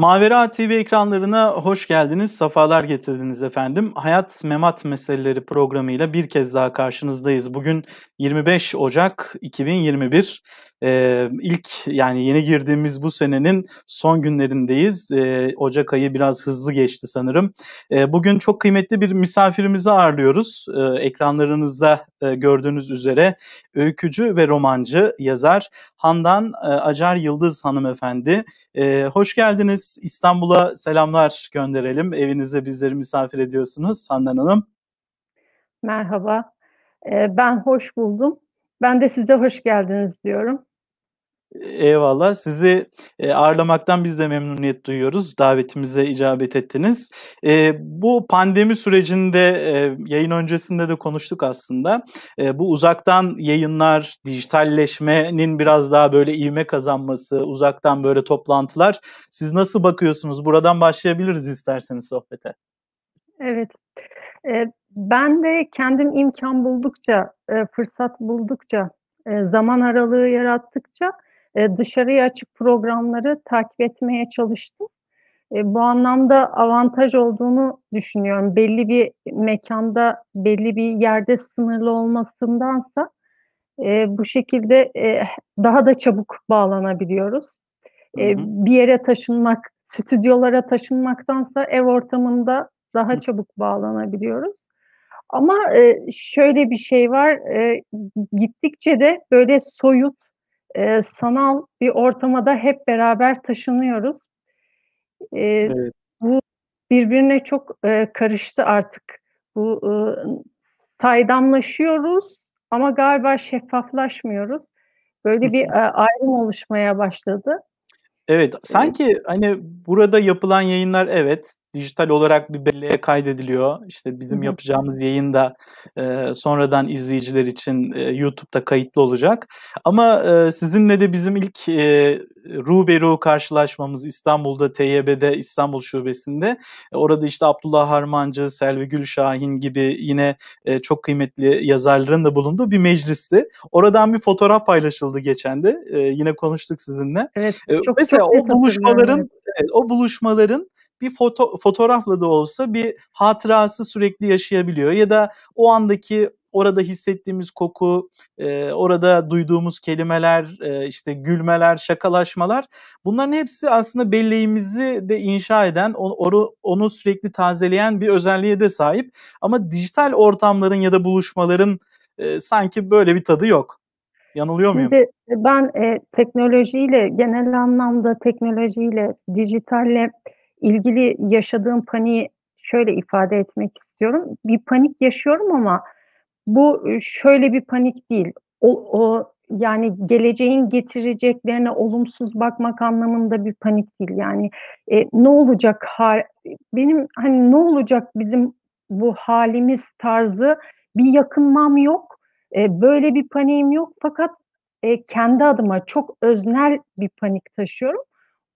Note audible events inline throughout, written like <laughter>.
Mavera TV ekranlarına hoş geldiniz, safalar getirdiniz efendim. Hayat Memat Meseleleri programıyla bir kez daha karşınızdayız. Bugün 25 Ocak 2021. Ee, ilk yani yeni girdiğimiz bu senenin son günlerindeyiz. Ee, Ocak ayı biraz hızlı geçti sanırım. Ee, bugün çok kıymetli bir misafirimizi ağırlıyoruz. Ee, ekranlarınızda e, gördüğünüz üzere öykücü ve romancı yazar Handan e, Acar Yıldız hanımefendi. Ee, hoş geldiniz. İstanbul'a selamlar gönderelim. Evinizde bizleri misafir ediyorsunuz Handan Hanım. Merhaba. Ben hoş buldum. Ben de size hoş geldiniz diyorum. Eyvallah. Sizi e, ağırlamaktan biz de memnuniyet duyuyoruz. Davetimize icabet ettiniz. E, bu pandemi sürecinde e, yayın öncesinde de konuştuk aslında. E, bu uzaktan yayınlar, dijitalleşmenin biraz daha böyle ivme kazanması, uzaktan böyle toplantılar. Siz nasıl bakıyorsunuz? Buradan başlayabiliriz isterseniz sohbete. Evet. Ben de kendim imkan buldukça, fırsat buldukça, zaman aralığı yarattıkça e, dışarıya açık programları takip etmeye çalıştım. E, bu anlamda avantaj olduğunu düşünüyorum. Belli bir mekanda, belli bir yerde sınırlı olmasındansa e, bu şekilde e, daha da çabuk bağlanabiliyoruz. E, bir yere taşınmak, stüdyolara taşınmaktansa ev ortamında daha çabuk bağlanabiliyoruz. Ama e, şöyle bir şey var, e, gittikçe de böyle soyut, e, sanal bir ortama da hep beraber taşınıyoruz. E, evet. Bu birbirine çok e, karıştı artık. Bu e, saydamlaşıyoruz ama galiba şeffaflaşmıyoruz. Böyle bir e, ayrım oluşmaya başladı. Evet, sanki hani burada yapılan yayınlar evet dijital olarak bir belleğe kaydediliyor. İşte bizim yapacağımız yayın da e, sonradan izleyiciler için e, YouTube'da kayıtlı olacak. Ama e, sizinle de bizim ilk e, ruberu karşılaşmamız İstanbul'da TYB'de İstanbul Şubesi'nde. E, orada işte Abdullah Harmancı, Selvi Gülşahin gibi yine e, çok kıymetli yazarların da bulunduğu bir meclisti. Oradan bir fotoğraf paylaşıldı geçen de. E, yine konuştuk sizinle. Evet, e, çok, mesela çok o buluşmaların evet, o buluşmaların bir foto, fotoğrafla da olsa bir hatırası sürekli yaşayabiliyor ya da o andaki orada hissettiğimiz koku, e, orada duyduğumuz kelimeler, e, işte gülmeler, şakalaşmalar bunların hepsi aslında belleğimizi de inşa eden, onu, onu sürekli tazeleyen bir özelliğe de sahip. Ama dijital ortamların ya da buluşmaların e, sanki böyle bir tadı yok. Yanılıyor muyum? Şimdi ben e, teknolojiyle, genel anlamda teknolojiyle, dijitalle ilgili yaşadığım paniği şöyle ifade etmek istiyorum. Bir panik yaşıyorum ama bu şöyle bir panik değil. O, o yani geleceğin getireceklerine olumsuz bakmak anlamında bir panik değil. Yani e, ne olacak hal, benim hani ne olacak bizim bu halimiz tarzı bir yakınmam yok. E, böyle bir paniğim yok fakat e, kendi adıma çok öznel bir panik taşıyorum.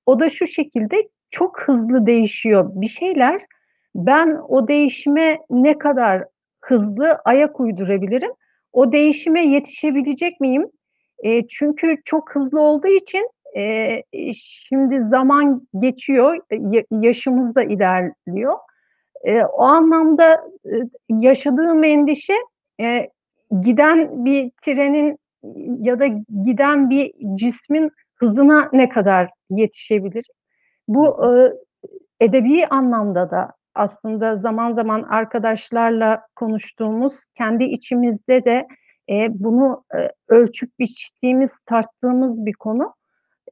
O da şu şekilde çok hızlı değişiyor bir şeyler. Ben o değişime ne kadar hızlı ayak uydurabilirim? O değişime yetişebilecek miyim? E, çünkü çok hızlı olduğu için e, şimdi zaman geçiyor, yaşımız da ilerliyor. E, o anlamda e, yaşadığım endişe e, giden bir trenin ya da giden bir cismin hızına ne kadar yetişebilir? Bu e, edebi anlamda da aslında zaman zaman arkadaşlarla konuştuğumuz, kendi içimizde de e, bunu e, ölçüp biçtiğimiz, tarttığımız bir konu.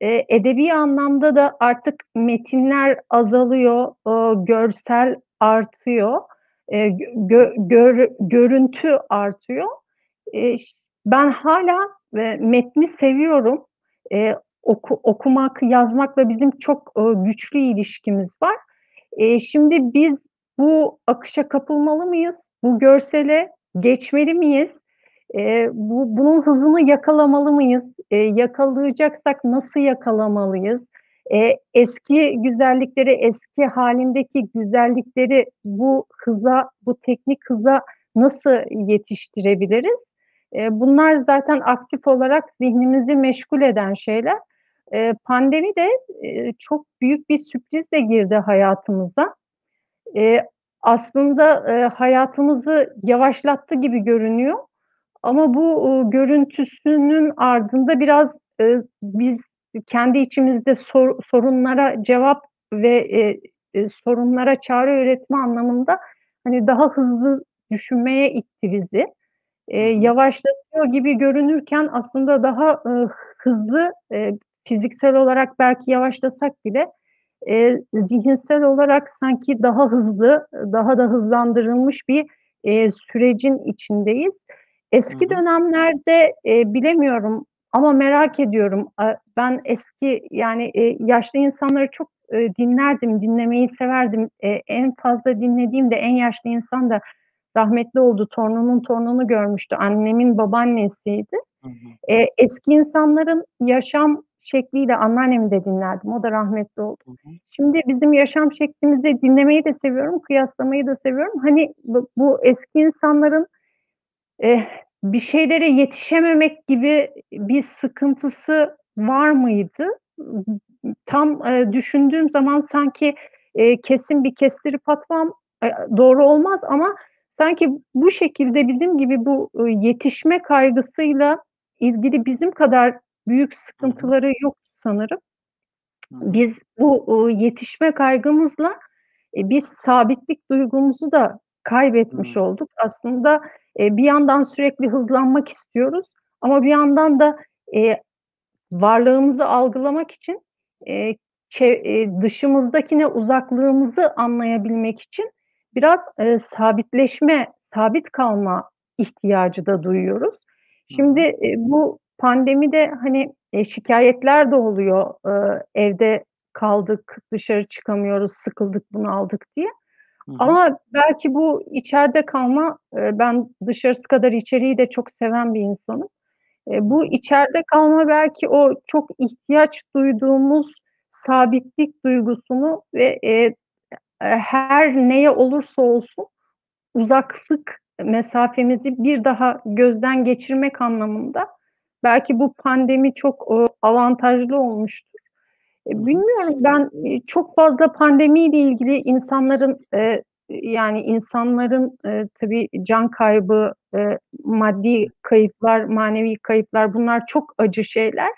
E, edebi anlamda da artık metinler azalıyor, e, görsel artıyor, e, gö, gör, görüntü artıyor. E, ben hala e, metni seviyorum. E, oku, okumak, yazmakla bizim çok e, güçlü ilişkimiz var. E, şimdi biz bu akışa kapılmalı mıyız? Bu görsele geçmeli miyiz? E, bu, bunun hızını yakalamalı mıyız? E, yakalayacaksak nasıl yakalamalıyız? E, eski güzellikleri, eski halindeki güzellikleri bu hıza, bu teknik hıza nasıl yetiştirebiliriz? E, bunlar zaten aktif olarak zihnimizi meşgul eden şeyler. Eee, pandemi de, eee, çok büyük bir sürprizle girdi hayatımıza. Eee, aslında, eee, hayatımızı yavaşlattı gibi görünüyor ama bu, uuu, görüntüsünün ardında biraz, biz kendi içimizde sor sorunlara cevap ve, sorunlara çare üretme anlamında, hani, daha hızlı düşünmeye itti bizi. Hı. yavaşlatıyor gibi görünürken aslında daha, ııı, hızlı, eee, fiziksel olarak belki yavaşlasak bile, eee, zihinsel olarak sanki daha hızlı, daha da hızlandırılmış bir, eee, sürecin içindeyiz. Eski dönemlerde, eee, bilemiyorum ama merak ediyorum. Ben eski, yani, eee, yaşlı insanları çok, eee, dinlerdim, dinlemeyi severdim. Eee, en fazla dinlediğim de en yaşlı insan da rahmetli oldu. Torununun torununu görmüştü. Annemin babaannesiydi. Hı hı. Eee, eski insanların yaşam şekliyle anneannemi de dinlerdim. O da rahmetli oldu. Hı hı. Şimdi bizim yaşam şeklimizi dinlemeyi de seviyorum, kıyaslamayı da seviyorum. Hani, bu bu eski insanların, eh, bir şeylere yetişememek gibi bir sıkıntısı var mıydı? Tam, eee, düşündüğüm zaman sanki, eee, kesin bir kestirip atmam, eee, doğru olmaz ama sanki bu şekilde bizim gibi bu, ııı, yetişme kaygısıyla ilgili bizim kadar büyük sıkıntıları yoktu sanırım. Biz bu, yetişme kaygımızla, eee, biz sabitlik duygumuzu da kaybetmiş olduk. Aslında, eee, bir yandan sürekli hızlanmak istiyoruz ama bir yandan da, eee, varlığımızı algılamak için, dışımızdakine uzaklığımızı anlayabilmek için biraz, sabitleşme, sabit kalma ihtiyacı da duyuyoruz. Şimdi, bu pandemide, hani, eee, şikâyetler de oluyor. Eee, evde kaldık, dışarı çıkamıyoruz, sıkıldık, bunaldık diye. Hı hı. Ama belki bu içeride kalma, eee, ben dışarısı kadar içeriği de çok seven bir insanım. Hı bu içeride kalma belki o çok ihtiyaç duyduğumuz sabitlik duygusunu ve, eee, eee, her neye olursa olsun uzaklık mesafemizi bir daha gözden geçirmek anlamında belki bu pandemi çok, ııı, avantajlı olmuştur. Hı. bilmiyorum ben, eee, çok fazla pandemiyle ilgili insanların, yani, insanların, eee, tabii can kaybı, maddi kayıplar, manevi kayıplar bunlar çok acı şeyler.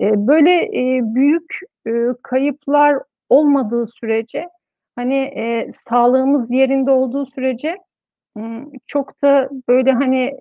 Böyle, büyük, kayıplar olmadığı sürece, hani, sağlığımız yerinde olduğu sürece, çok da böyle, hani,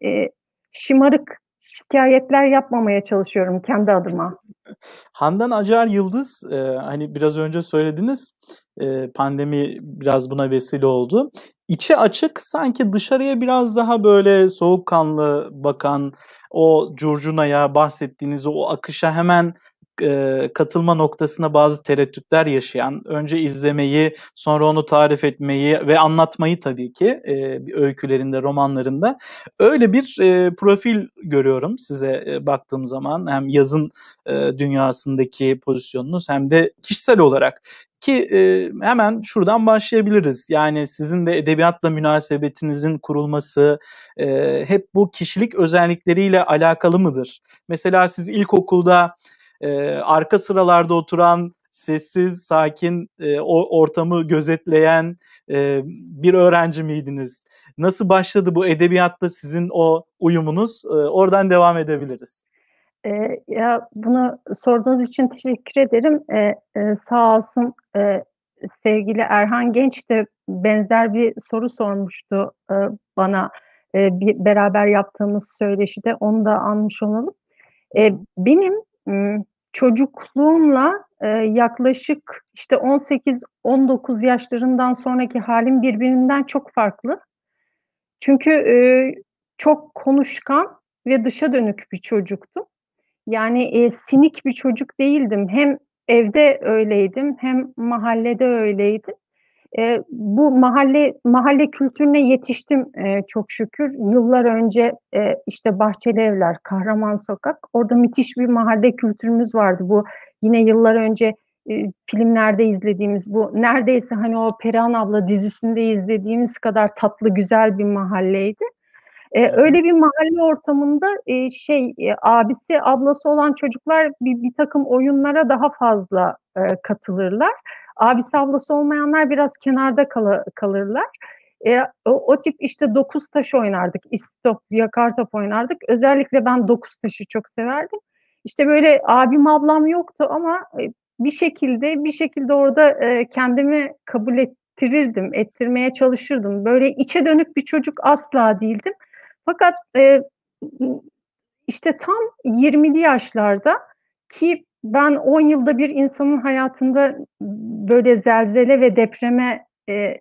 şımarık şikâyetler yapmamaya çalışıyorum kendi adıma. <laughs> Handan Acar Yıldız, eee, hani, biraz önce söylediniz, eee, pandemi biraz buna vesile oldu. İçi açık, sanki dışarıya biraz daha böyle soğukkanlı bakan, o curcunaya, bahsettiğiniz o akışa hemen, eee, katılma noktasında bazı tereddütler yaşayan, önce izlemeyi, sonra onu tarif etmeyi ve anlatmayı tabii ki, eee, öykülerinde, romanlarında. Öyle bir, eee, profil görüyorum size, eee, baktığım zaman. Hem yazın, eee, dünyasındaki pozisyonunuz hem de kişisel olarak. Ki, eee, hemen şuradan başlayabiliriz. Yani, sizin de edebiyatla münasebetinizin kurulması, eee, hep bu kişilik özellikleriyle alakalı mıdır? Mesela siz ilkokulda, eee, arka sıralarda oturan, sessiz, sakin, eee, o ortamı gözetleyen, eee, bir öğrenci miydiniz? Nasıl başladı bu edebiyatla sizin o uyumunuz? Eee, oradan devam edebiliriz. Eee, ya, bunu sorduğunuz için teşekkür ederim. Eee, eee, sağ olsun, eee, sevgili Erhan Genç de benzer bir soru sormuştu, eee, bana, eee, bir beraber yaptığımız söyleşide. Onu da anmış olalım. Hı. benim, çocukluğumla, yaklaşık, işte, 18-19 yaşlarından sonraki hâlim birbirinden çok farklı. Çünkü, çok konuşkan ve dışa dönük bir çocuktum. Yani, sinik bir çocuk değildim. Hem evde öyleydim hem mahallede öyleydim. Eee, bu mahalle mahalle kültürüne yetiştim, eee, çok şükür. Yıllar önce, eee, işte, Bahçelievler, Kahraman Sokak, orada müthiş bir mahalle kültürümüz vardı. Bu yine yıllar önce, eee, filmlerde izlediğimiz, bu neredeyse, hani, o Perihan Abla dizisinde izlediğimiz kadar tatlı, güzel bir mahalleydi. Eee, öyle bir mahalle ortamında, eee, şey, eee, abisi, ablası olan çocuklar bir birtakım oyunlara daha fazla, eee, katılırlar. Abisi, ablası olmayanlar biraz kenarda kala kalırlar. Eee, o o tip, işte, dokuz taş oynardık, istop, yakartop oynardık. Özellikle ben dokuz taşı çok severdim. İşte, böyle, abim, ablam yoktu ama, eee, bir şekilde bir şekilde orada, eee, kendimi kabul ettirirdim, ettirmeye çalışırdım. Böyle içe dönük bir çocuk asla değildim. Fakat, eee, işte, tam 20'li yaşlarda ki ben 10 yılda bir insanın hayatında böyle zelzele ve depreme, eee,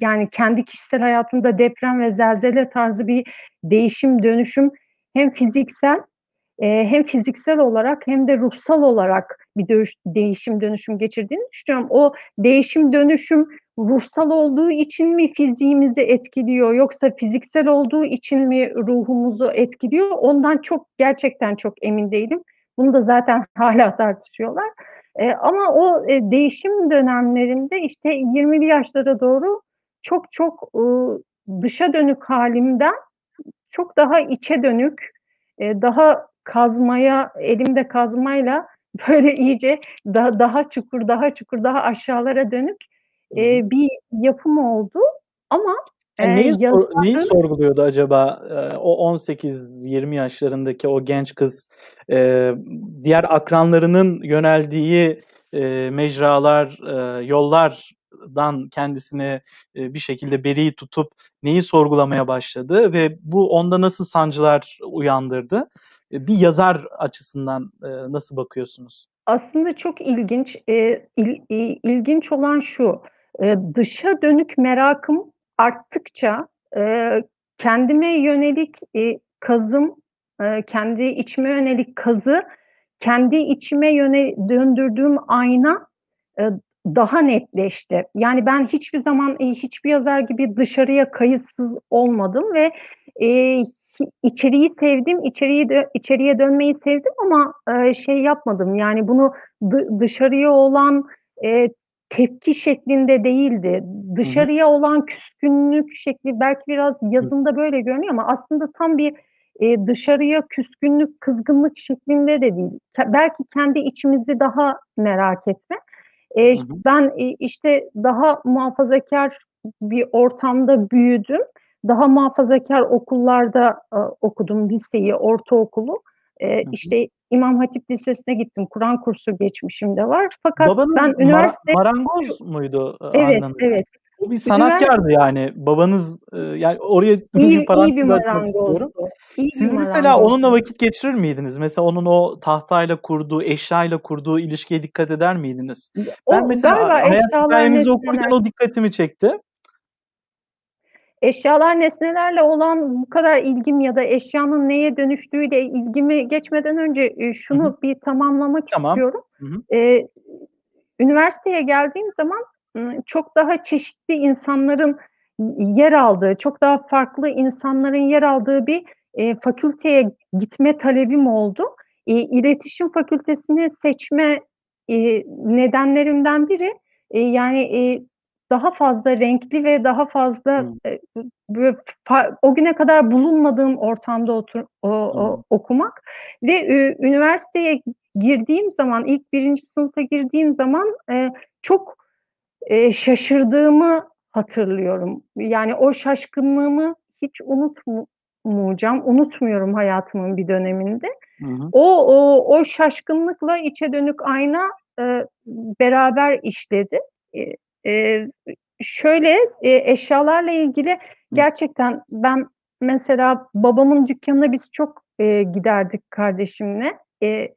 yani kendi kişisel hayatımda deprem ve zelzele tarzı bir değişim, dönüşüm hem fiziksel, eee, hem fiziksel olarak hem de ruhsal olarak bir dönüş değişim, dönüşüm geçirdiğini düşünüyorum. O değişim, dönüşüm ruhsal olduğu için mi fiziğimizi etkiliyor yoksa fiziksel olduğu için mi ruhumuzu etkiliyor? Ondan çok, gerçekten çok emin değilim. Bunu da zaten <laughs> hâlâ tartışıyorlar. Eee, ama o, eee, değişim dönemlerinde, işte, 20'li yaşlara doğru çok çok, ııı, dışa dönük hâlimden çok daha içe dönük, eee, daha kazmaya, elimde kazmayla <laughs> böyle iyice da daha çukur, daha çukur, daha aşağılara dönük, hı. bir yapım oldu ama, E, eee, neyi sor neyi yazarın sorguluyordu acaba, eee, o 18-20 yaşlarındaki o genç kız? Eee, diğer akranlarının yöneldiği, mecralar, yollardan kendisini, bir şekilde beri tutup neyi sorgulamaya başladı ve bu onda nasıl sancılar uyandırdı? Bir yazar açısından, nasıl bakıyorsunuz? Aslında çok ilginç. İl ilginç olan şu: dışa dönük merakım arttıkça, eee, kendime yönelik, eee, kazım, eee, kendi içime yönelik kazı, kendi içime yöne döndürdüğüm ayna, eee, daha netleşti. Yani ben hiçbir zaman, eee, hiçbir yazar gibi dışarıya kayıtsız olmadım ve, hi içeriği sevdim, içeriği dö içeriye dönmeyi sevdim ama, eee, şey yapmadım, yani bunu dı dışarıya olan, eee, tepki şeklinde değildi. Dışarıya olan küskünlük şekli belki biraz yazımda böyle görünüyor ama aslında tam bir, eee, dışarıya küskünlük, kızgınlık şeklinde de değil. Belki kendi içimizi daha merak etme. Eee, Hı hı. ben, iii, işte, daha muhafazakâr bir ortamda büyüdüm. Daha muhafazakâr okullarda, aaa, okudum liseyi, ortaokulu. Hı. işte, İmam Hatip Lisesi'ne gittim. Kur'an kursu geçmişim de var. Fakat ben Babanız mara üniversite marangoz muydu, Evet, anladığım evet. O bir Ünivers sanatkârdı yani. Babanız, yani oraya bir İyi iyi bir parantez açmak istiyorum. İyi bir Siz mesela onunla marangozdu. vakit geçirir miydiniz? Mesela onun o tahtayla kurduğu, eşyayla kurduğu ilişkiye dikkat eder miydiniz? Ya, Ben o mesela hayat hikâyenizi okurken o dikkatimi çekti. Eşyalar, nesnelerle olan bu kadar ilgim ya da eşyanın neye dönüştüğüyle ilgimi geçmeden önce, hı. şunu bir tamamlamak Tamam. istiyorum. Eee, üniversiteye geldiğim zaman, çok daha çeşitli insanların yer aldığı, çok daha farklı insanların yer aldığı bir, eee, fakülteye gitme talebim oldu. İii, iletişim fakültesini seçme, eee, nedenlerimden biri, eee, yani, eee, daha fazla renkli ve daha fazla, fa o güne kadar bulunmadığım ortamda otur o o okumak ve, ü üniversiteye girdiğim zaman, ilk 1'inci sınıfa girdiğim zaman, eee, çok, eee, şaşırdığımı hatırlıyorum. Yani o şaşkınlığımı hiç unutmu mayacağım. Unutmuyorum hayatımın bir döneminde. Hı hı. O o o şaşkınlıkla içe dönük ayna, eee, beraber işledi. Eee, eee, şöyle, eee, eşyalarla ilgili gerçekten ben mesela babamın dükkânına biz çok, eee, giderdik kardeşimle. Eee,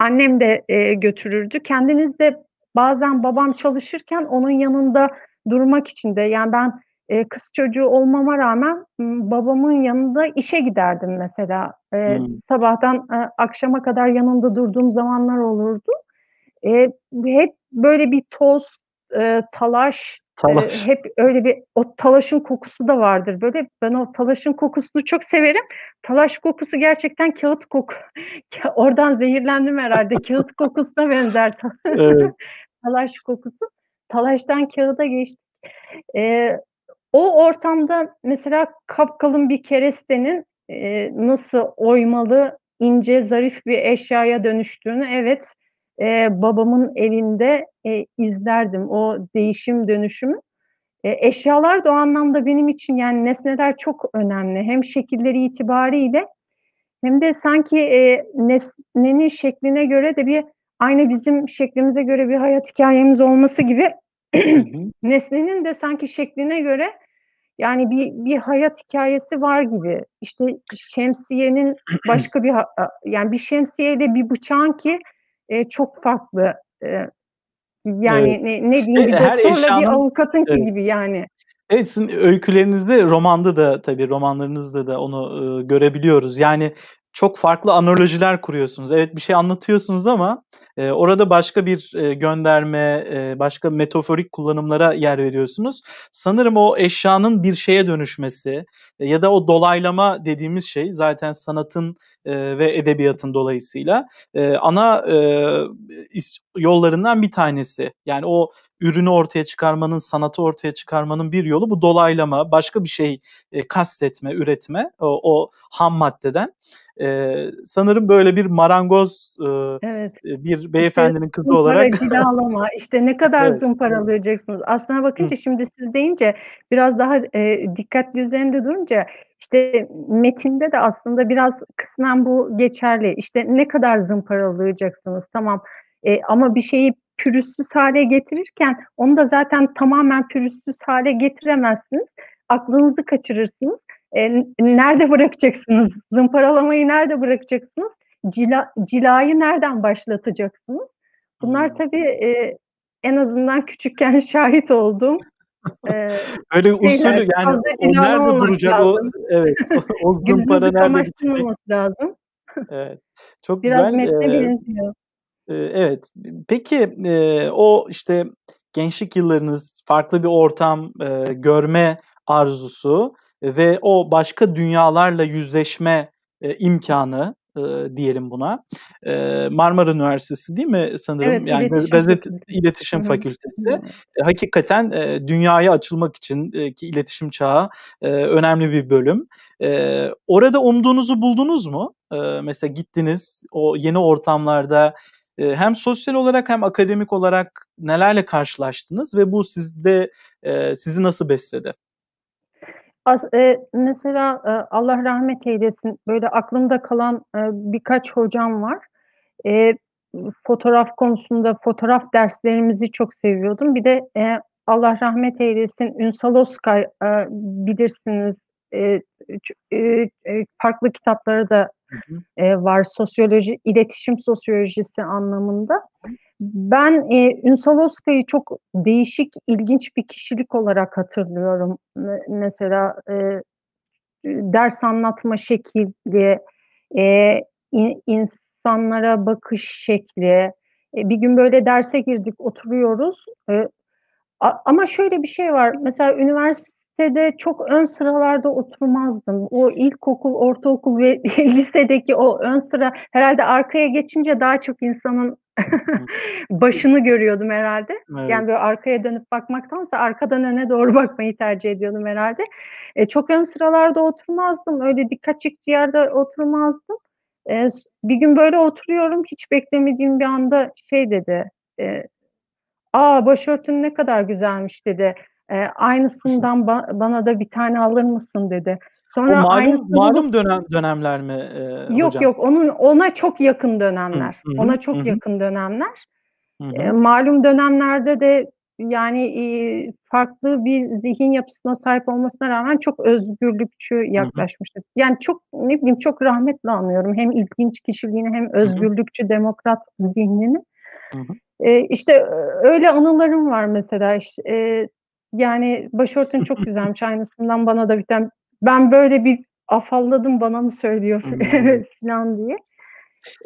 annem de, eee, götürürdü. Kendimiz de bazen babam çalışırken onun yanında durmak için de yani ben, eee, kız çocuğu olmama rağmen, babamın yanında işe giderdim mesela. Eee, Hımm. sabahtan, eee, akşama kadar yanında durduğum zamanlar olurdu. Eee, hep böyle bir toz, eee, talaş, Talaş. hep öyle bir o talaşın kokusu da vardır böyle. Ben o talaşın kokusunu çok severim. Talaş kokusu gerçekten kağıt koku <laughs> oradan zehirlendim herhâlde. <laughs> Kağıt kokusuna benzer Evet. <laughs> talaş kokusu. Talaştan kağıda geçtik. Eee o ortamda mesela kapkalın bir kerestenin, eee, nasıl oymalı, ince, zarif bir eşyaya dönüştüğünü evet, eee, babamın elinde, eee, izlerdim o değişim dönüşümü. Eee, eşyalar da o anlamda benim için yani nesneler çok önemli. Hem şekilleri itibariyle hem de sanki, eee, nesnenin şekline göre de bir aynı bizim şeklimize göre bir hayat hikâyemiz olması gibi <clears throat> nesnenin de sanki şekline göre yani bir bir hayat hikâyesi var gibi. İşte şemsiyenin <clears throat> başka bir yani bir şemsiyeyle bir bıçağın ki, eee, çok farklı. Evet. yani ne ne diyeyim Ve bir her doktorla bir eşyanın avukatınki Evet. gibi yani. Evet, sizin öykülerinizde, romanda da tabii romanlarınızda da onu, ııı, görebiliyoruz. Yani çok farklı analojiler kuruyorsunuz. Evet, bir şey anlatıyorsunuz ama, eee, orada başka bir, eee, gönderme, eee, başka metaforik kullanımlara yer veriyorsunuz. Sanırım o eşyanın bir şeye dönüşmesi ya da o dolaylama dediğimiz şey zaten sanatın, eee, ve edebiyatın dolayısıyla, eee, ana, eee, is yollarından bir tanesi. Yani o ürünü ortaya çıkarmanın, sanatı ortaya çıkarmanın bir yolu bu dolaylama, başka bir şey, eee, kastetme, üretme o o ham maddeden. Eee, sanırım böyle bir marangoz, ııı, Evet. eee, bir İşte beyefendinin kızı zımpara, olarak cilalama, işte ne kadar Evet. zımparalayacaksınız? Aslına Hı. bakınca şimdi siz deyince biraz daha, eee, dikkatli üzerinde durunca işte metinde de aslında biraz kısmen bu geçerli. İşte ne kadar zımparalayacaksınız? Tamam, eee, ama bir şeyi pürüzsüz hâle getirirken onu da zaten tamamen pürüzsüz hâle getiremezsiniz. Aklınızı kaçırırsınız. N nerede bırakacaksınız? Zımparalamayı nerede bırakacaksınız? Cila cilayı nereden başlatacaksınız? Bunlar Hımm. tabii, eee, en azından küçükken <laughs> şahit olduğum, eee, Öyle usulü yani o nerede duracak o lazım. <laughs> Evet, o zımpara Gözünüzü nerede kamaştırmaması lazım. Evet, çok Biraz güzel. metne Eee, benziyor. Evet. Peki, eee, o işte gençlik yıllarınız, farklı bir ortam, eee, görme arzusu ve o başka dünyalarla yüzleşme, eee, imkânı, ııı, diyelim buna. Eee, Marmara Üniversitesi değil mi sanırım? Evet, Yani iletişim gazete fakültesi. İletişim. Fakültesi. Eee, hakikaten, eee, dünyaya açılmak için, eee, ki iletişim çağı, eee, önemli bir bölüm. Eee, orada umduğunuzu buldunuz mu? Eee, mesela gittiniz, o yeni ortamlarda, eee, hem sosyal olarak hem akademik olarak nelerle karşılaştınız ve bu sizde, eee, sizi nasıl besledi? As eee, mesela, eee, Allah rahmet eylesin, böyle aklımda kalan, eee, birkaç hocam var. Eee, fotoğraf konusunda fotoğraf derslerimizi çok seviyordum. Bir de, eee, Allah rahmet eylesin, Ünsal Özkay, eee, bilirsiniz, farklı kitapları da, Hı hı. eee, var sosyoloji, iletişim sosyolojisi anlamında. Ben, eee, Ünsal Özkay'ı çok değişik, ilginç bir kişilik olarak hatırlıyorum. Me mesela, eee, ders anlatma şekli, eee, i insanlara bakış şekli. Eee, bir gün böyle derse girdik, oturuyoruz. Eee, a ama şöyle bir şey var, mesela üniversitede çok ön sıralarda oturmazdım. O ilkokul, ortaokul ve <laughs> lisedeki o ön sıra herhâlde arkaya geçince daha çok insanın <laughs> başını görüyordum herhâlde. Evet. Yani böyle arkaya dönüp bakmaktansa arkadan öne doğru bakmayı tercih ediyordum herhâlde. Eee, çok ön sıralarda oturmazdım. Öyle dikkat çekici yerde oturmazdım. S bir gün böyle oturuyorum, hiç beklemediğim bir anda şey dedi, eee, "A, başörtün ne kadar güzelmiş." dedi. Eee, "Aynısından ba bana da 1 tane alır mısın?" dedi. O Sonra malum aynısını bulup malum dönem dönemler mi, eee, Yok, hocam? yok, onun ona çok yakın dönemler. Hı hı. Ona çok hı. yakın dönemler. Hı. malum dönemlerde de yani, iii, farklı bir zihin yapısına sahip olmasına rağmen çok özgürlükçü yaklaşmıştı. Yani çok, ne bileyim, çok rahmetle anıyorum hem ilginç kişiliğini hem özgürlükçü, demokrat zihnini. Hı hı. Eee, işte, öyle anılarım var mesela. İş eee, yani "Başörtün çok <laughs> güzelmiş, aynısından bana da 1 tane" Ben böyle bir afalladım, bana mı söylüyor <laughs> Hımm. filan diye.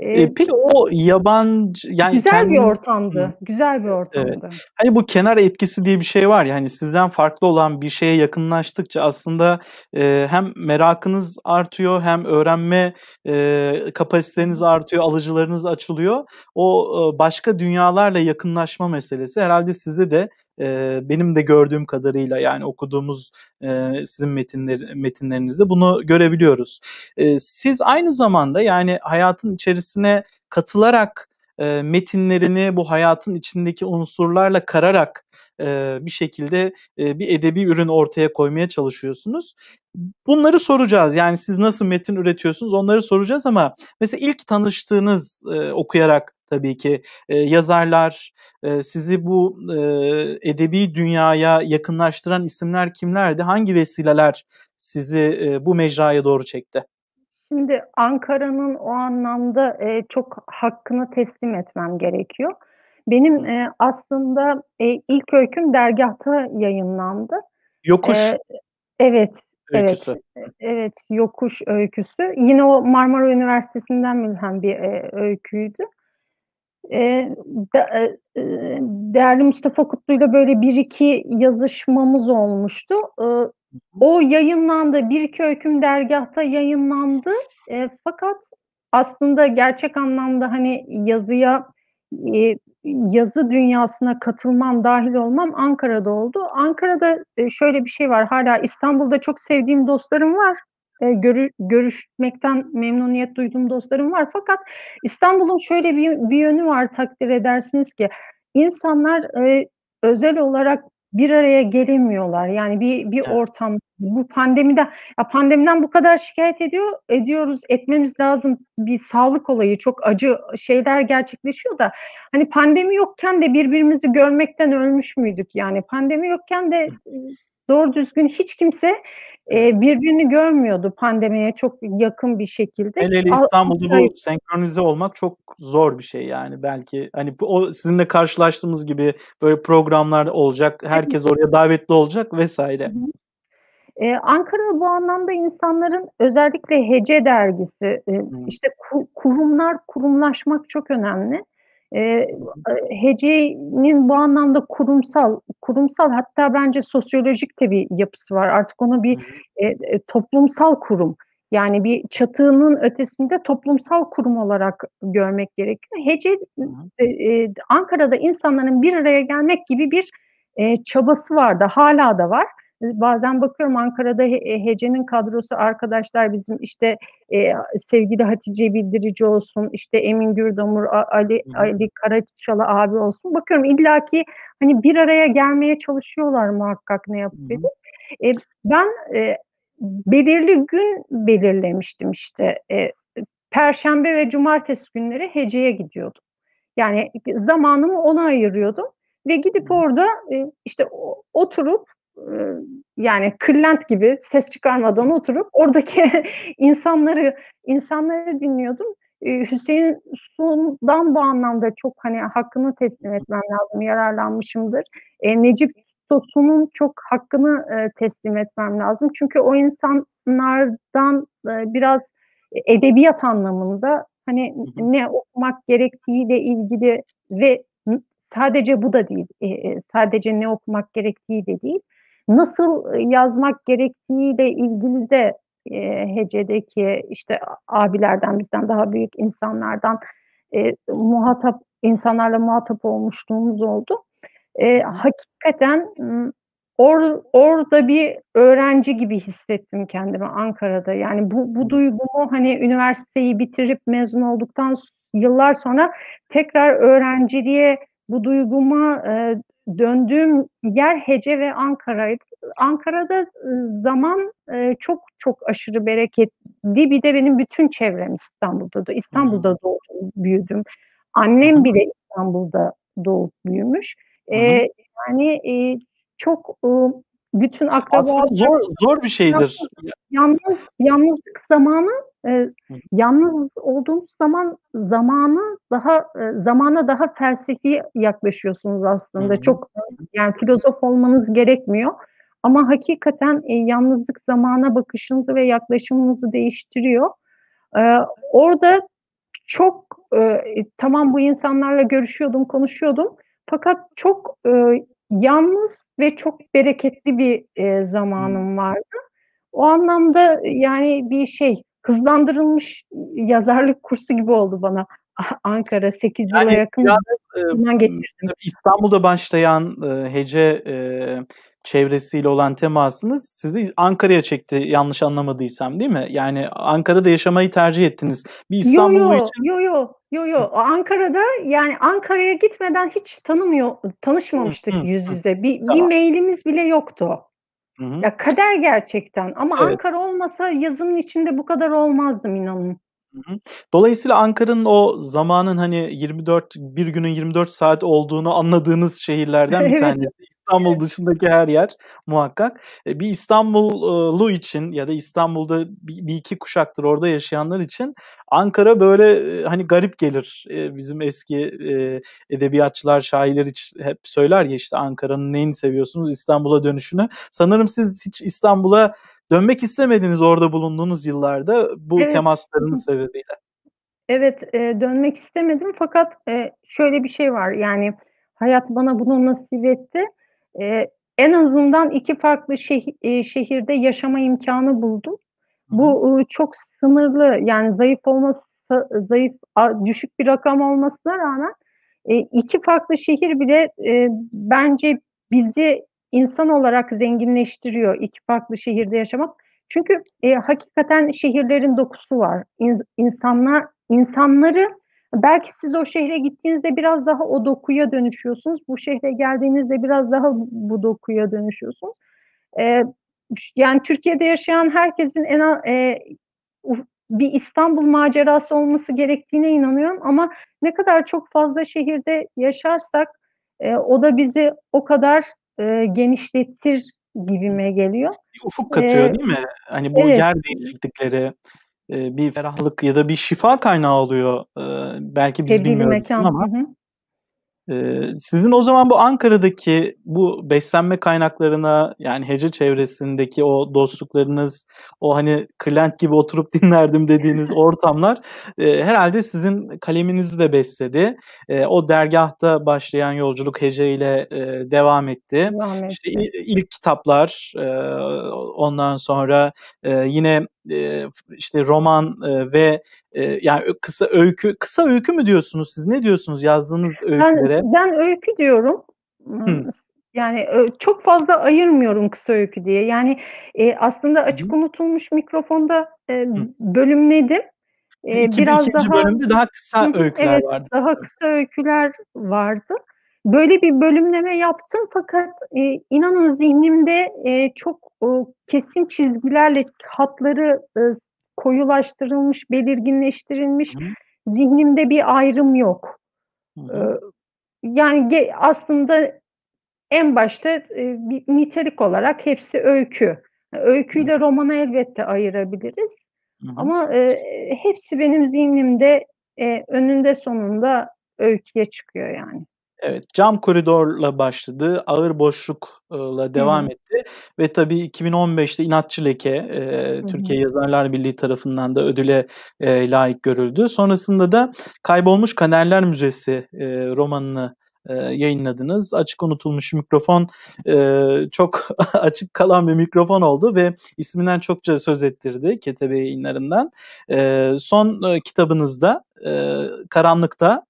Eee peki o yabancı yani Güzel bir kendin Hıı. ortamdı, güzel bir Evet. ortamdı. Hani bu kenar etkisi diye bir şey var ya, hani sizden farklı olan bir şeye yakınlaştıkça aslında, eee, hem merakınız artıyor hem öğrenme, Hı kapasiteniz artıyor, alıcılarınız açılıyor. O, ııı, başka dünyalarla yakınlaşma meselesi herhâlde sizde de E, benim de gördüğüm kadarıyla yani okuduğumuz e, sizin metinler, metinlerinizde bunu görebiliyoruz. E, siz aynı zamanda yani hayatın içerisine katılarak e, metinlerini bu hayatın içindeki unsurlarla kararak e, bir şekilde e, bir edebi ürün ortaya koymaya çalışıyorsunuz. Bunları soracağız. Yani siz nasıl metin üretiyorsunuz onları soracağız ama mesela ilk tanıştığınız e, okuyarak tabii ki e, yazarlar e, sizi bu e, edebi dünyaya yakınlaştıran isimler kimlerdi? Hangi vesileler sizi e, bu mecraya doğru çekti? Şimdi Ankara'nın o anlamda e, çok hakkını teslim etmem gerekiyor. Benim e, aslında e, ilk öyküm dergahta yayınlandı. Yokuş. E, evet, öyküsü. evet, evet, Yokuş öyküsü. Yine o Marmara Üniversitesi'nden mülhem bir e, öyküydü. E, de, e, değerli Mustafa Kutlu'yla böyle bir iki yazışmamız olmuştu. E, o yayınlandı. Bir iki öyküm dergahta yayınlandı. E, fakat aslında gerçek anlamda hani yazıya e, yazı dünyasına katılmam, dahil olmam Ankara'da oldu. Ankara'da e, şöyle bir şey var. Hala İstanbul'da çok sevdiğim dostlarım var. E, görü, görüşmekten memnuniyet duyduğum dostlarım var. Fakat İstanbul'un şöyle bir, bir yönü var takdir edersiniz ki insanlar e, özel olarak bir araya gelemiyorlar. Yani bir bir evet. ortam bu pandemide ya pandemiden bu kadar şikayet ediyor ediyoruz etmemiz lazım bir sağlık olayı çok acı şeyler gerçekleşiyor da hani pandemi yokken de birbirimizi görmekten ölmüş müydük yani pandemi yokken de doğru düzgün hiç kimse e, birbirini görmüyordu pandemiye çok yakın bir şekilde. Hele hele İstanbul'da bu senkronize olmak çok zor bir şey yani belki hani o sizinle karşılaştığımız gibi böyle programlar olacak herkes oraya davetli olacak vesaire. Hı hı. Ee, Ankara bu anlamda insanların özellikle Hece dergisi, e, işte ku, kurumlar, kurumlaşmak çok önemli. E, Hece'nin bu anlamda kurumsal, kurumsal hatta bence sosyolojik de bir yapısı var. Artık onu bir e, e, toplumsal kurum. Yani bir çatının ötesinde toplumsal kurum olarak görmek gerekiyor. Hece e, e, Ankara'da insanların bir araya gelmek gibi bir e, çabası vardı, hala da var. Bazen bakıyorum Ankara'da e, Hece'nin kadrosu arkadaşlar bizim işte e, sevgili Hatice Bildirici olsun, işte Emin Gürdamur, Ali Ali Karaçalı abi olsun. Bakıyorum illaki hani bir araya gelmeye çalışıyorlar muhakkak ne yapıp. E, ben e, belirli gün belirlemiştim işte. E, Perşembe ve cumartesi günleri Hece'ye gidiyordum. Yani zamanımı ona ayırıyordum ve gidip orada e, işte oturup yani kırlent gibi ses çıkarmadan oturup oradaki <laughs> insanları insanları dinliyordum. Hüseyin Sun'dan bu anlamda çok hani hakkını teslim etmem lazım, yararlanmışımdır. E, Necip Tosun'un çok hakkını e, teslim etmem lazım. Çünkü o insanlardan e, biraz edebiyat anlamında hani ne okumak gerektiğiyle ilgili ve sadece bu da değil, e, sadece ne okumak gerektiği de değil nasıl yazmak gerektiğiyle ilgili de e, Hece'deki işte abilerden bizden daha büyük insanlardan e, muhatap insanlarla muhatap olmuşluğumuz oldu. E, hakikaten or, orada bir öğrenci gibi hissettim kendimi Ankara'da. Yani bu, bu duygumu hani üniversiteyi bitirip mezun olduktan yıllar sonra tekrar öğrenciliğe bu duyguma e, döndüğüm yer Hece ve Ankara'ydı. Ankara'da zaman e, çok çok aşırı bereketli. Bir de benim bütün çevrem İstanbul'da. Da. İstanbul'da doğdum, büyüdüm. Annem bile İstanbul'da doğup büyümüş. E, yani e, çok e, bütün akrabalar... zor, zor bir şeydir. Yalnız, yalnızlık zamanı e, yalnız olduğunuz zaman zamanı daha e, zamana daha felsefi yaklaşıyorsunuz aslında. Hı hı. Çok yani filozof olmanız gerekmiyor. Ama hakikaten e, yalnızlık zamana bakışınızı ve yaklaşımınızı değiştiriyor. E, orada çok e, tamam bu insanlarla görüşüyordum, konuşuyordum. Fakat çok e, yalnız ve çok bereketli bir e, zamanım vardı. O anlamda yani bir şey hızlandırılmış yazarlık kursu gibi oldu bana Ankara 8 yıla Yani yakın biraz, eee, geçirdim. İstanbul'da başlayan, eee, hece, eee, çevresiyle olan temasınız sizi Ankara'ya çekti yanlış anlamadıysam, değil mi? Yani Ankara'da yaşamayı tercih ettiniz. Bir Yo, İstanbullu yo, için yo, yo, yo, yo. Ankara'da yani Ankara'ya gitmeden hiç tanımıyor tanışmamıştık yüz yüze. Bir bir Tamam. mail'imiz bile yoktu. Hı hı. Ya, kader gerçekten ama Evet. Ankara olmasa yazının içinde bu kadar olmazdım inanın. Dolayısıyla Ankara'nın o zamanın, hani, 24 bir günün 24 saat olduğunu anladığınız şehirlerden bir <laughs> tanesi. İstanbul dışındaki her yer muhakkak. Eee, bir İstanbullu için ya da İstanbul'da bi bir iki kuşaktır orada yaşayanlar için Ankara böyle, eee, hani, garip gelir. Eee, bizim eski, edebiyatçılar, şairler hep söyler ya, işte, "Ankara'nın neyini seviyorsunuz? İstanbul'a dönüşünü." Sanırım siz hiç İstanbul'a dönmek istemediniz orada bulunduğunuz yıllarda bu Evet. Temaslarınız sebebiyle. Evet, eee, dönmek istemedim fakat, eee, şöyle bir şey var, yani hayat bana bunu nasip etti. Eee, en azından 2 farklı şeh eee, şehirde yaşama imkânı buldum. Bu, uuu, çok sınırlı, yani zayıf olması zayıf düşük bir rakam olmasına rağmen, eee, 2 farklı şehir bile, eee, bence bizi insan olarak zenginleştiriyor 2 farklı şehirde yaşamak. Çünkü, eee, hakikaten şehirlerin dokusu var. İns insanlar insanları belki siz o şehre gittiğinizde biraz daha o dokuya dönüşüyorsunuz. Bu şehre geldiğinizde biraz daha bu dokuya dönüşüyorsunuz. Ş yani Türkiye'de yaşayan herkesin en uf bir İstanbul macerası olması gerektiğine inanıyorum ama ne kadar çok fazla şehirde yaşarsak, eee, o da bizi o kadar, eee, genişletir gibime geliyor. Bir ufuk katıyor, Eee değil mi? Hani, bu Evet. yer değişiklikleri, eee, bir ferahlık ya da bir şifa kaynağı oluyor. Eee, belki biz Tebdîl-i bilmiyoruz mekân. ama. Hı hı. Eee, sizin o zaman bu Ankara'daki bu beslenme kaynaklarına, yani hece çevresindeki o dostluklarınız, o, hani, kırlent gibi oturup <laughs> dinlerdim dediğiniz <laughs> ortamlar, eee, herhâlde sizin kaleminizi de besledi. Eee, o dergâhta başlayan yolculuk heceyle, eee, devam etti. Devam İşte, etti. i ilk kitaplar, eee, ondan sonra, eee, yine, f işte, roman, ve, yani kısa öykü Kısa öykü mü diyorsunuz siz? Ne diyorsunuz yazdığınız Ben öykülere? ben öykü diyorum. S yani, çok fazla ayırmıyorum kısa öykü diye. Yani, aslında Hı hı. Açık Unutulmuş Mikrofon'da, bölümledim. Eee, iki biraz 2'nci daha bölümde daha kısa öyküler evet, vardı daha kısa öyküler vardı. Böyle bir bölümleme yaptım fakat, inanın zihnimde, çok, ııı, kesin çizgilerle hatları, s koyulaştırılmış, belirginleştirilmiş, Hı zihnimde bir ayrım yok. Hı. Iıı, yani aslında en başta, eee, bir nitelik olarak hepsi öykü. Evet. Öyküyle romanı elbette ayırabiliriz Hı hı. ama, eee, hepsi benim zihnimde, eee, eninde sonunda öyküye çıkıyor yani. Evet, Cam Koridor'la başladı, Ağır Boşluk ııı, la Hı devam hı. etti ve tabii 2015'te İnatçı Leke, eee, Hı Türkiye. Yazarlar Birliği tarafından da ödüle, eee, layık görüldü. Sonrasında da Kaybolmuş Kaderler Müzesi, eee, romanını, eee, yayınladınız. Açık Unutulmuş Mikrofon, eee, çok <laughs> açık kalan bir mikrofon oldu ve isminden çokça söz ettirdi Ketebe Yayınları'ndan. Eee, son, eee, kitabınız da, eee, Karanlıkta.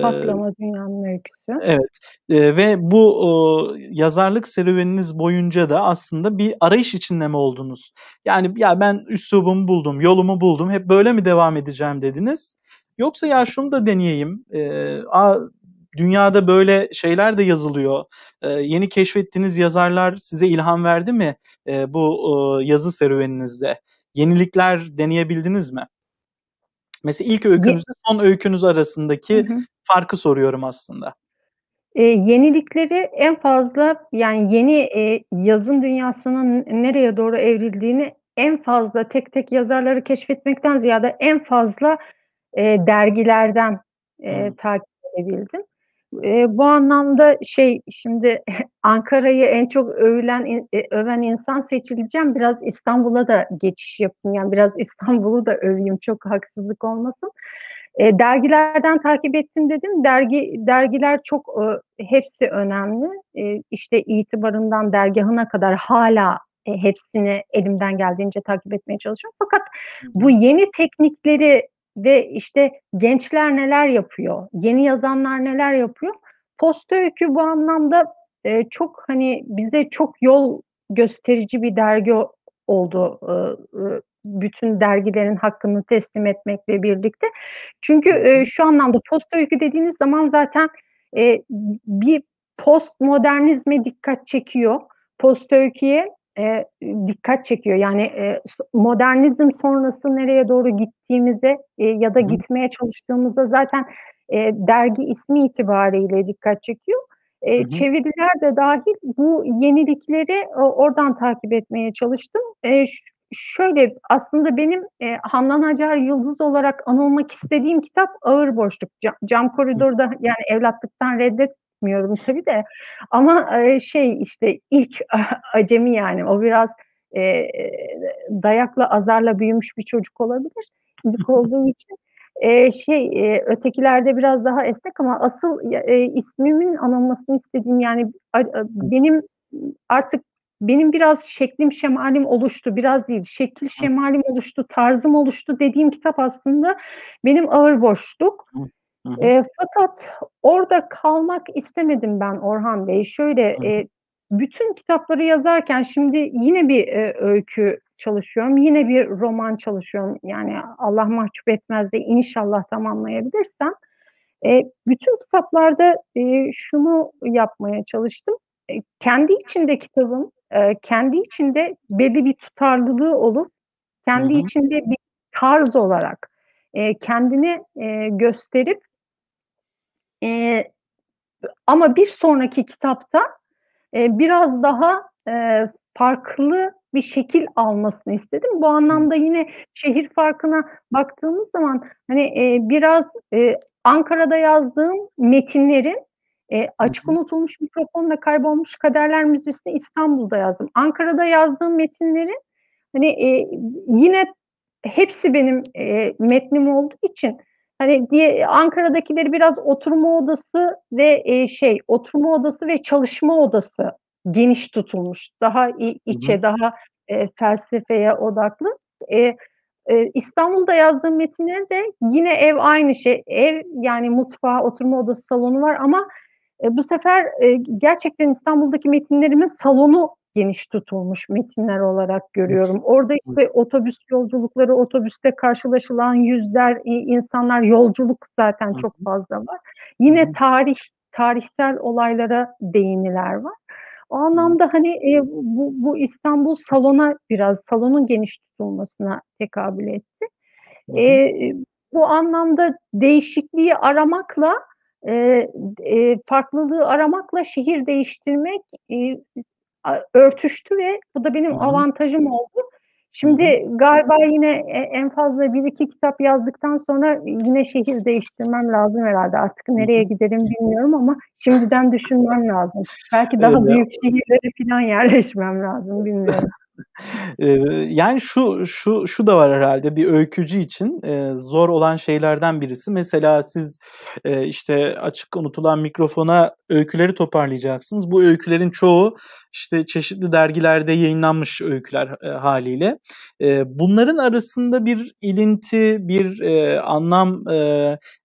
Patlama Dünya'nın öyküsü. Evet, eee, ve bu, uuu, yazarlık serüveniniz boyunca da aslında bir arayış içinde mi oldunuz? Yani, "Ya, ben üslubumu buldum, yolumu buldum, hep böyle mi devam edeceğim?" dediniz? Yoksa, "Ya, şunu da deneyeyim, eee, a, dünyada böyle şeyler de yazılıyor." Eee, yeni keşfettiğiniz yazarlar size ilham verdi mi, eee, bu, uuu, yazı serüveninizde? Yenilikler deneyebildiniz mi? Mesela ilk öykünüzle son öykünüz Hı arasındaki hı. Farkı soruyorum aslında. Eee, yenilikleri en fazla, yani, yeni, eee, yazın dünyasının nereye doğru evrildiğini en fazla tek tek yazarları keşfetmekten ziyade en fazla, eee, dergilerden, eee, Hımm. takip edebildim. Eee, bu anlamda şey, şimdi <laughs> Ankara'yı en çok övülen eee, öven insan seçileceğim. Biraz İstanbul'a da geçiş yapayım, yani, biraz İstanbul'u da öveyim, çok haksızlık olmasın. Eee, dergilerden takip ettim dedim. Dergi dergiler çok, ııı, hepsi önemli. Eee, işte, İtibar'ından Dergâhı'na kadar hâlâ, eee, hepsini elimden geldiğince takip etmeye çalışıyorum. Fakat bu yeni teknikleri ve işte gençler neler yapıyor, yeni yazanlar neler yapıyor. Posta Öykü bu anlamda e, çok hani bize çok yol gösterici bir dergi oldu. Bütün dergilerin hakkını teslim etmekle birlikte. Çünkü şu anlamda posta öykü dediğiniz zaman zaten bir postmodernizme dikkat çekiyor. Posta öyküye e, dikkat çekiyor. Yani e, modernizm sonrası nereye doğru gittiğimize e, ya da gitmeye çalıştığımızda zaten e, dergi ismi itibariyle dikkat çekiyor. E, çeviriler de dahil bu yenilikleri e, oradan takip etmeye çalıştım. E, şöyle aslında benim e, Handan Hacer Yıldız olarak anılmak istediğim kitap Ağır Boşluk. Cam, Cam Koridor'da yani evlatlıktan reddetmiyorum tabii de ama e, şey işte ilk <laughs> acemi yani o biraz e, dayakla azarla büyümüş bir çocuk olabilir ilk <laughs> olduğum için. E, şey e, ötekilerde biraz daha esnek ama asıl e, ismimin anılmasını istediğim yani a, a, benim artık benim biraz şeklim şemalim oluştu, biraz değil, şekil şemalim oluştu, tarzım oluştu dediğim kitap aslında benim ağır boşluk. E, fakat orada kalmak istemedim ben Orhan Bey. Şöyle e, bütün kitapları yazarken şimdi yine bir e, öykü çalışıyorum, yine bir roman çalışıyorum. Yani Allah mahcup etmez de inşallah tamamlayabilirsem. E, bütün kitaplarda e, şunu yapmaya çalıştım. E, kendi içinde kitabın e, kendi içinde belli bir tutarlılığı olup kendi hı hı. içinde bir tarz olarak e, kendini e, gösterip e, ama bir sonraki kitapta e, biraz daha e, farklı bir şekil almasını istedim. Bu anlamda yine şehir farkına baktığımız zaman hani e, biraz e, Ankara'da yazdığım metinlerin e, açık unutulmuş mikrofonla kaybolmuş kaderler müzesini İstanbul'da yazdım. Ankara'da yazdığım metinleri hani e, yine hepsi benim e, metnim olduğu için hani diye Ankara'dakileri biraz oturma odası ve e, şey oturma odası ve çalışma odası geniş tutulmuş. Daha içe, hı hı. daha e, felsefeye odaklı. E, e, İstanbul'da yazdığım metinleri de yine ev aynı şey. Ev yani mutfağı, oturma odası, salonu var ama e, bu sefer e, gerçekten İstanbul'daki metinlerimin salonu geniş tutulmuş metinler olarak görüyorum. Orada işte otobüs yolculukları, otobüste karşılaşılan yüzler insanlar, yolculuk zaten çok fazla var. Yine tarih, tarihsel olaylara değiniler var. O anlamda hani e, bu, bu İstanbul salona biraz salonun geniş tutulmasına tekabül etti. E, bu anlamda değişikliği aramakla e, e, farklılığı aramakla şehir değiştirmek e, örtüştü ve bu da benim avantajım oldu. Şimdi galiba yine e, en fazla bir iki kitap yazdıktan sonra yine şehir değiştirmem lazım herhalde. Artık nereye giderim bilmiyorum ama şimdiden düşünmem lazım. Belki daha evet. büyük şehirlere falan yerleşmem lazım bilmiyorum <laughs> yani şu şu şu da var herhalde bir öykücü için zor olan şeylerden birisi. Mesela siz işte açık unutulan mikrofona öyküleri toparlayacaksınız. Bu öykülerin çoğu işte çeşitli dergilerde yayınlanmış öyküler e, haliyle. Bunların arasında bir ilinti, bir anlam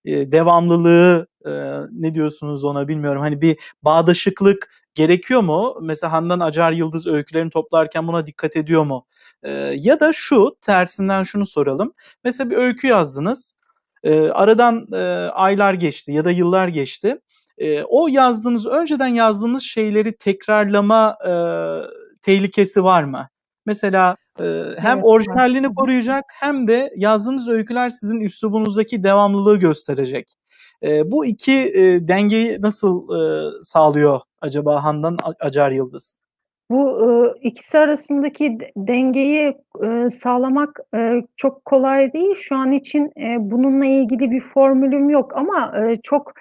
devamlılığı e, ne diyorsunuz ona bilmiyorum. Hani bir bağdaşıklık gerekiyor mu? Mesela Handan Acar Yıldız öykülerini toplarken buna dikkat ediyor mu? E, ya da şu tersinden şunu soralım. Mesela bir öykü yazdınız. E, aradan e, aylar geçti ya da yıllar geçti. E, o yazdığınız, önceden yazdığınız şeyleri tekrarlama e, tehlikesi var mı? Mesela e, hem evet, orijinalliğini evet. koruyacak hem de yazdığınız öyküler sizin üslubunuzdaki devamlılığı gösterecek. E, bu iki e, dengeyi nasıl e, sağlıyor acaba Handan Acar Yıldız? Bu e, ikisi arasındaki dengeyi e, sağlamak e, çok kolay değil. Şu an için e, bununla ilgili bir formülüm yok ama e, çok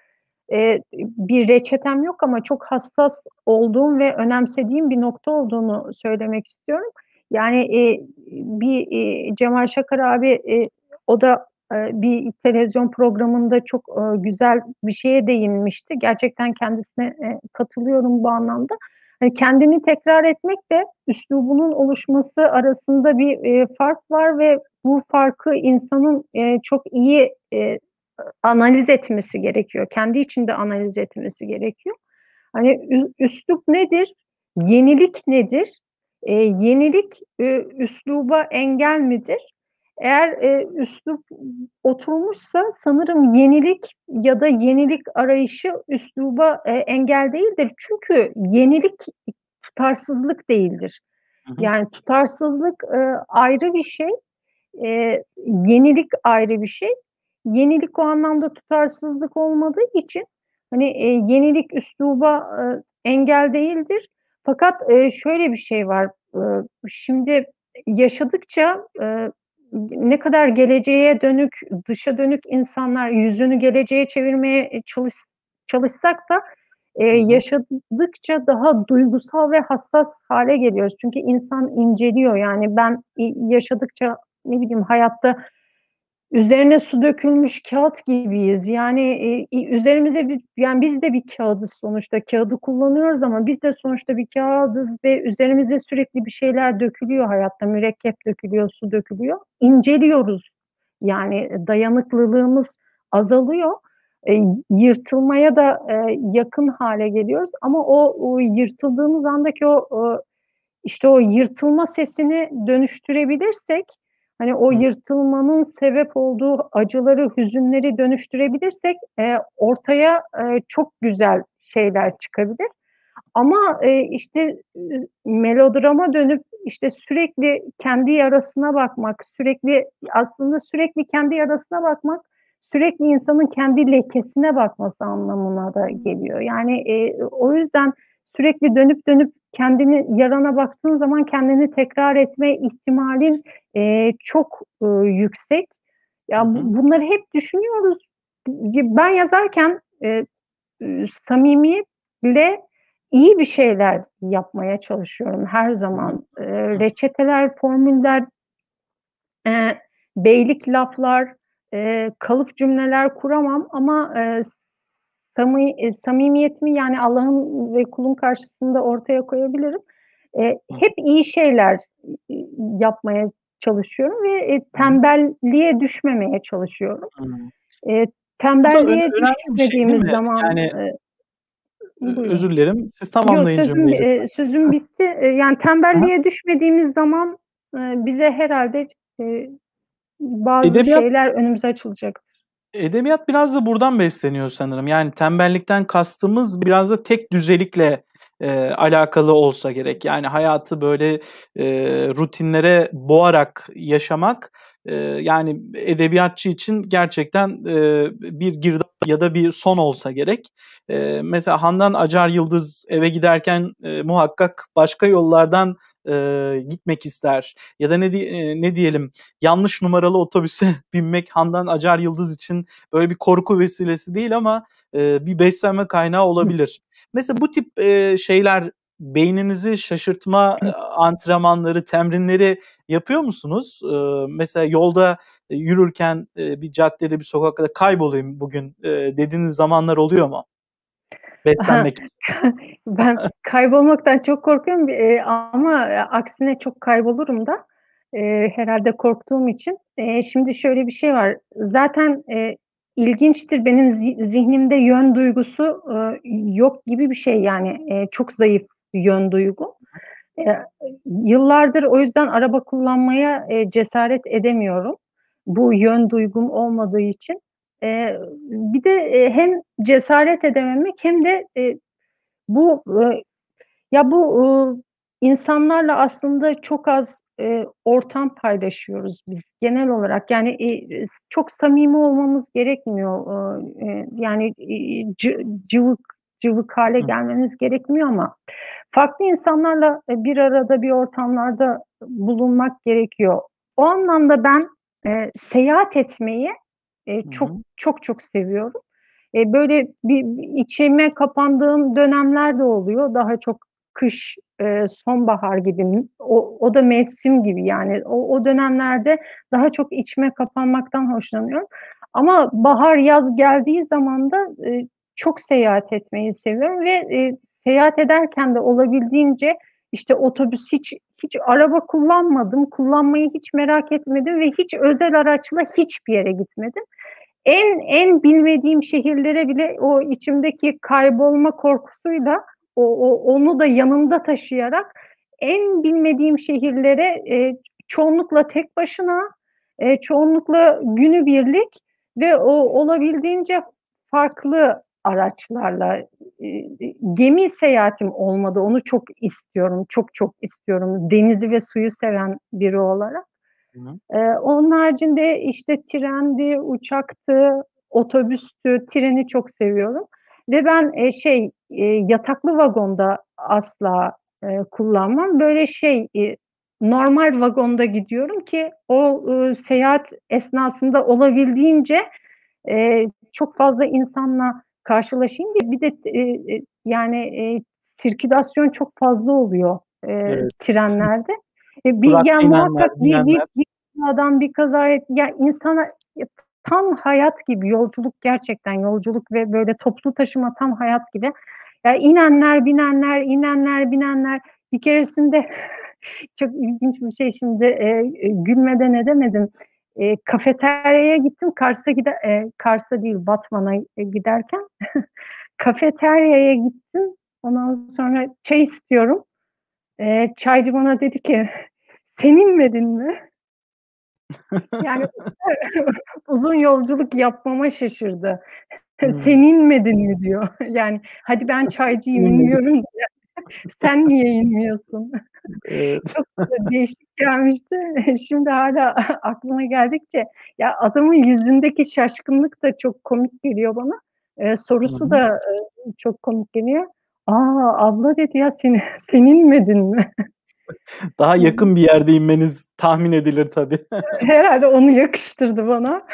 e, bir reçetem yok ama çok hassas olduğum ve önemsediğim bir nokta olduğunu söylemek istiyorum. Yani e, bir e, Cemal Şakar abi e, o da bir televizyon programında çok güzel bir şeye değinmişti. Gerçekten kendisine katılıyorum bu anlamda. Hani kendini tekrar etmek de üslubunun oluşması arasında bir fark var ve bu farkı insanın çok iyi analiz etmesi gerekiyor. Kendi içinde analiz etmesi gerekiyor. Hani üslup nedir? Yenilik nedir? E, yenilik e, üsluba engel midir? Eğer e, üslup oturmuşsa sanırım yenilik ya da yenilik arayışı üsluba e, engel değildir. Çünkü yenilik tutarsızlık değildir. Hı hı. Yani tutarsızlık e, ayrı bir şey, e, yenilik ayrı bir şey. Yenilik o anlamda tutarsızlık olmadığı için hani e, yenilik üsluba e, engel değildir. Fakat e, şöyle bir şey var. E, şimdi yaşadıkça e, ne kadar geleceğe dönük, dışa dönük insanlar yüzünü geleceğe çevirmeye çalış, çalışsak da e, yaşadıkça daha duygusal ve hassas hale geliyoruz. Çünkü insan inceliyor. Yani ben yaşadıkça ne bileyim hayatta üzerine su dökülmüş kağıt gibiyiz. Yani e, üzerimize bir, yani biz de bir kağıdız sonuçta. Kağıdı kullanıyoruz ama biz de sonuçta bir kağıdız ve üzerimize sürekli bir şeyler dökülüyor hayatta. Mürekkep dökülüyor, su dökülüyor. İnceliyoruz. Yani dayanıklılığımız azalıyor. E, yırtılmaya da e, yakın hale geliyoruz. Ama o, o yırtıldığımız andaki o, o işte o yırtılma sesini dönüştürebilirsek hani o yırtılmanın sebep olduğu acıları, hüzünleri dönüştürebilirsek e, ortaya e, çok güzel şeyler çıkabilir. Ama e, işte e, melodrama dönüp işte sürekli kendi yarasına bakmak, sürekli aslında sürekli kendi yarasına bakmak, sürekli insanın kendi lekesine bakması anlamına da geliyor. Yani e, o yüzden sürekli dönüp dönüp kendini yarana baktığın zaman kendini tekrar etme ihtimalin e, çok e, yüksek. Ya bunları hep düşünüyoruz. Ben yazarken e, samimiyetle iyi bir şeyler yapmaya çalışıyorum her zaman. E, reçeteler, formüller, e, beylik laflar, e, kalıp cümleler kuramam ama e, sami, e, samimiyetimi yani Allah'ın ve kulun karşısında ortaya koyabilirim. E, hep iyi şeyler e, yapmaya çalışıyorum ve e, tembelliğe düşmemeye çalışıyorum. E, tembelliğe şey, düşmediğimiz şey, zaman yani, e, özür dilerim. Siz tamamlayın Yok, sözüm, e, sözüm bitti. E, yani tembelliğe Aha. düşmediğimiz zaman e, bize herhalde e, bazı Edebiyat, şeyler önümüze açılacaktır. Edebiyat biraz da buradan besleniyor sanırım. Yani tembellikten kastımız biraz da tek düzelikle e, alakalı olsa gerek. Yani hayatı böyle e, rutinlere boğarak yaşamak e, yani edebiyatçı için gerçekten e, bir girdap ya da bir son olsa gerek. E, mesela Handan Acar Yıldız eve giderken e, muhakkak başka yollardan e, gitmek ister ya da ne e, ne diyelim yanlış numaralı otobüse <laughs> binmek Handan Acar Yıldız için böyle bir korku vesilesi değil ama e, bir beslenme kaynağı olabilir. Mesela bu tip e, şeyler beyninizi şaşırtma antrenmanları, temrinleri yapıyor musunuz? E, mesela yolda yürürken bir caddede bir sokakta kaybolayım bugün dediğiniz zamanlar oluyor mu? Beslenmek. <laughs> ben kaybolmaktan çok korkuyorum e, ama aksine çok kaybolurum da e, herhalde korktuğum için. E, şimdi şöyle bir şey var. Zaten e, ilginçtir benim zihnimde yön duygusu e, yok gibi bir şey yani e, çok zayıf yön duygu. E, yıllardır o yüzden araba kullanmaya e, cesaret edemiyorum. Bu yön duygum olmadığı için. E, bir de e, hem cesaret edememek hem de e, bu e, ya bu e, insanlarla aslında çok az e, ortam paylaşıyoruz biz genel olarak. Yani e, çok samimi olmamız gerekmiyor. E, yani e, cıvık cıvık hale gelmemiz gerekmiyor ama farklı insanlarla bir arada bir ortamlarda bulunmak gerekiyor. O anlamda ben e, seyahat etmeyi e, çok Hı-hı. çok çok seviyorum. E, böyle bir içime kapandığım dönemler de oluyor. Daha çok kış, e, sonbahar gibi, o, o da mevsim gibi yani o, o dönemlerde daha çok içime kapanmaktan hoşlanıyorum. Ama bahar, yaz geldiği zaman da e, çok seyahat etmeyi seviyorum ve e, seyahat ederken de olabildiğince işte otobüs hiç hiç araba kullanmadım, kullanmayı hiç merak etmedim ve hiç özel araçla hiçbir yere gitmedim. En en bilmediğim şehirlere bile o içimdeki kaybolma korkusuyla o, o onu da yanımda taşıyarak en bilmediğim şehirlere e, çoğunlukla tek başına, e, çoğunlukla günübirlik ve o olabildiğince farklı araçlarla e, gemi seyahatim olmadı. Onu çok istiyorum, çok çok istiyorum. Denizi ve suyu seven biri olarak. Hı. E, onun haricinde işte trendi, uçaktı, otobüstü, treni çok seviyorum. Ve ben e, şey e, yataklı vagonda asla e, kullanmam. Böyle şey e, normal vagonda gidiyorum ki o e, seyahat esnasında olabildiğince e, çok fazla insanla karşılaşayım diye bir de e, e, yani e, sirkülasyon çok fazla oluyor e, evet. trenlerde. E, bir Durak yani muhakkak bir, bir, bir adam bir kaza et, ya insana tam hayat gibi yolculuk gerçekten yolculuk ve böyle toplu taşıma tam hayat gibi. Ya inenler, binenler, inenler, binenler bir keresinde <laughs> çok ilginç bir şey şimdi e, e, gülmeden edemedim. E, kafeteryaya gittim. Kars'a gide e, Kars'a değil Batman'a e, giderken <laughs> kafeteryaya gittim. Ondan sonra çay istiyorum. E, çaycı bana dedi ki sen inmedin mi? <laughs> yani <laughs> uzun yolculuk yapmama şaşırdı. Sen inmedin mi diyor. Yani hadi ben çaycıyım inmiyorum <laughs> Sen niye inmiyorsun? Evet. Çok değişik gelmişti. <laughs> Şimdi hala <laughs> aklıma geldikçe ya adamın yüzündeki şaşkınlık da çok komik geliyor bana. Ee, sorusu Hı-hı. da e, çok komik geliyor. Aa abla dedi ya seni sen inmedin mi? Daha yakın bir yerde inmeniz tahmin edilir tabii. Herhalde onu yakıştırdı bana.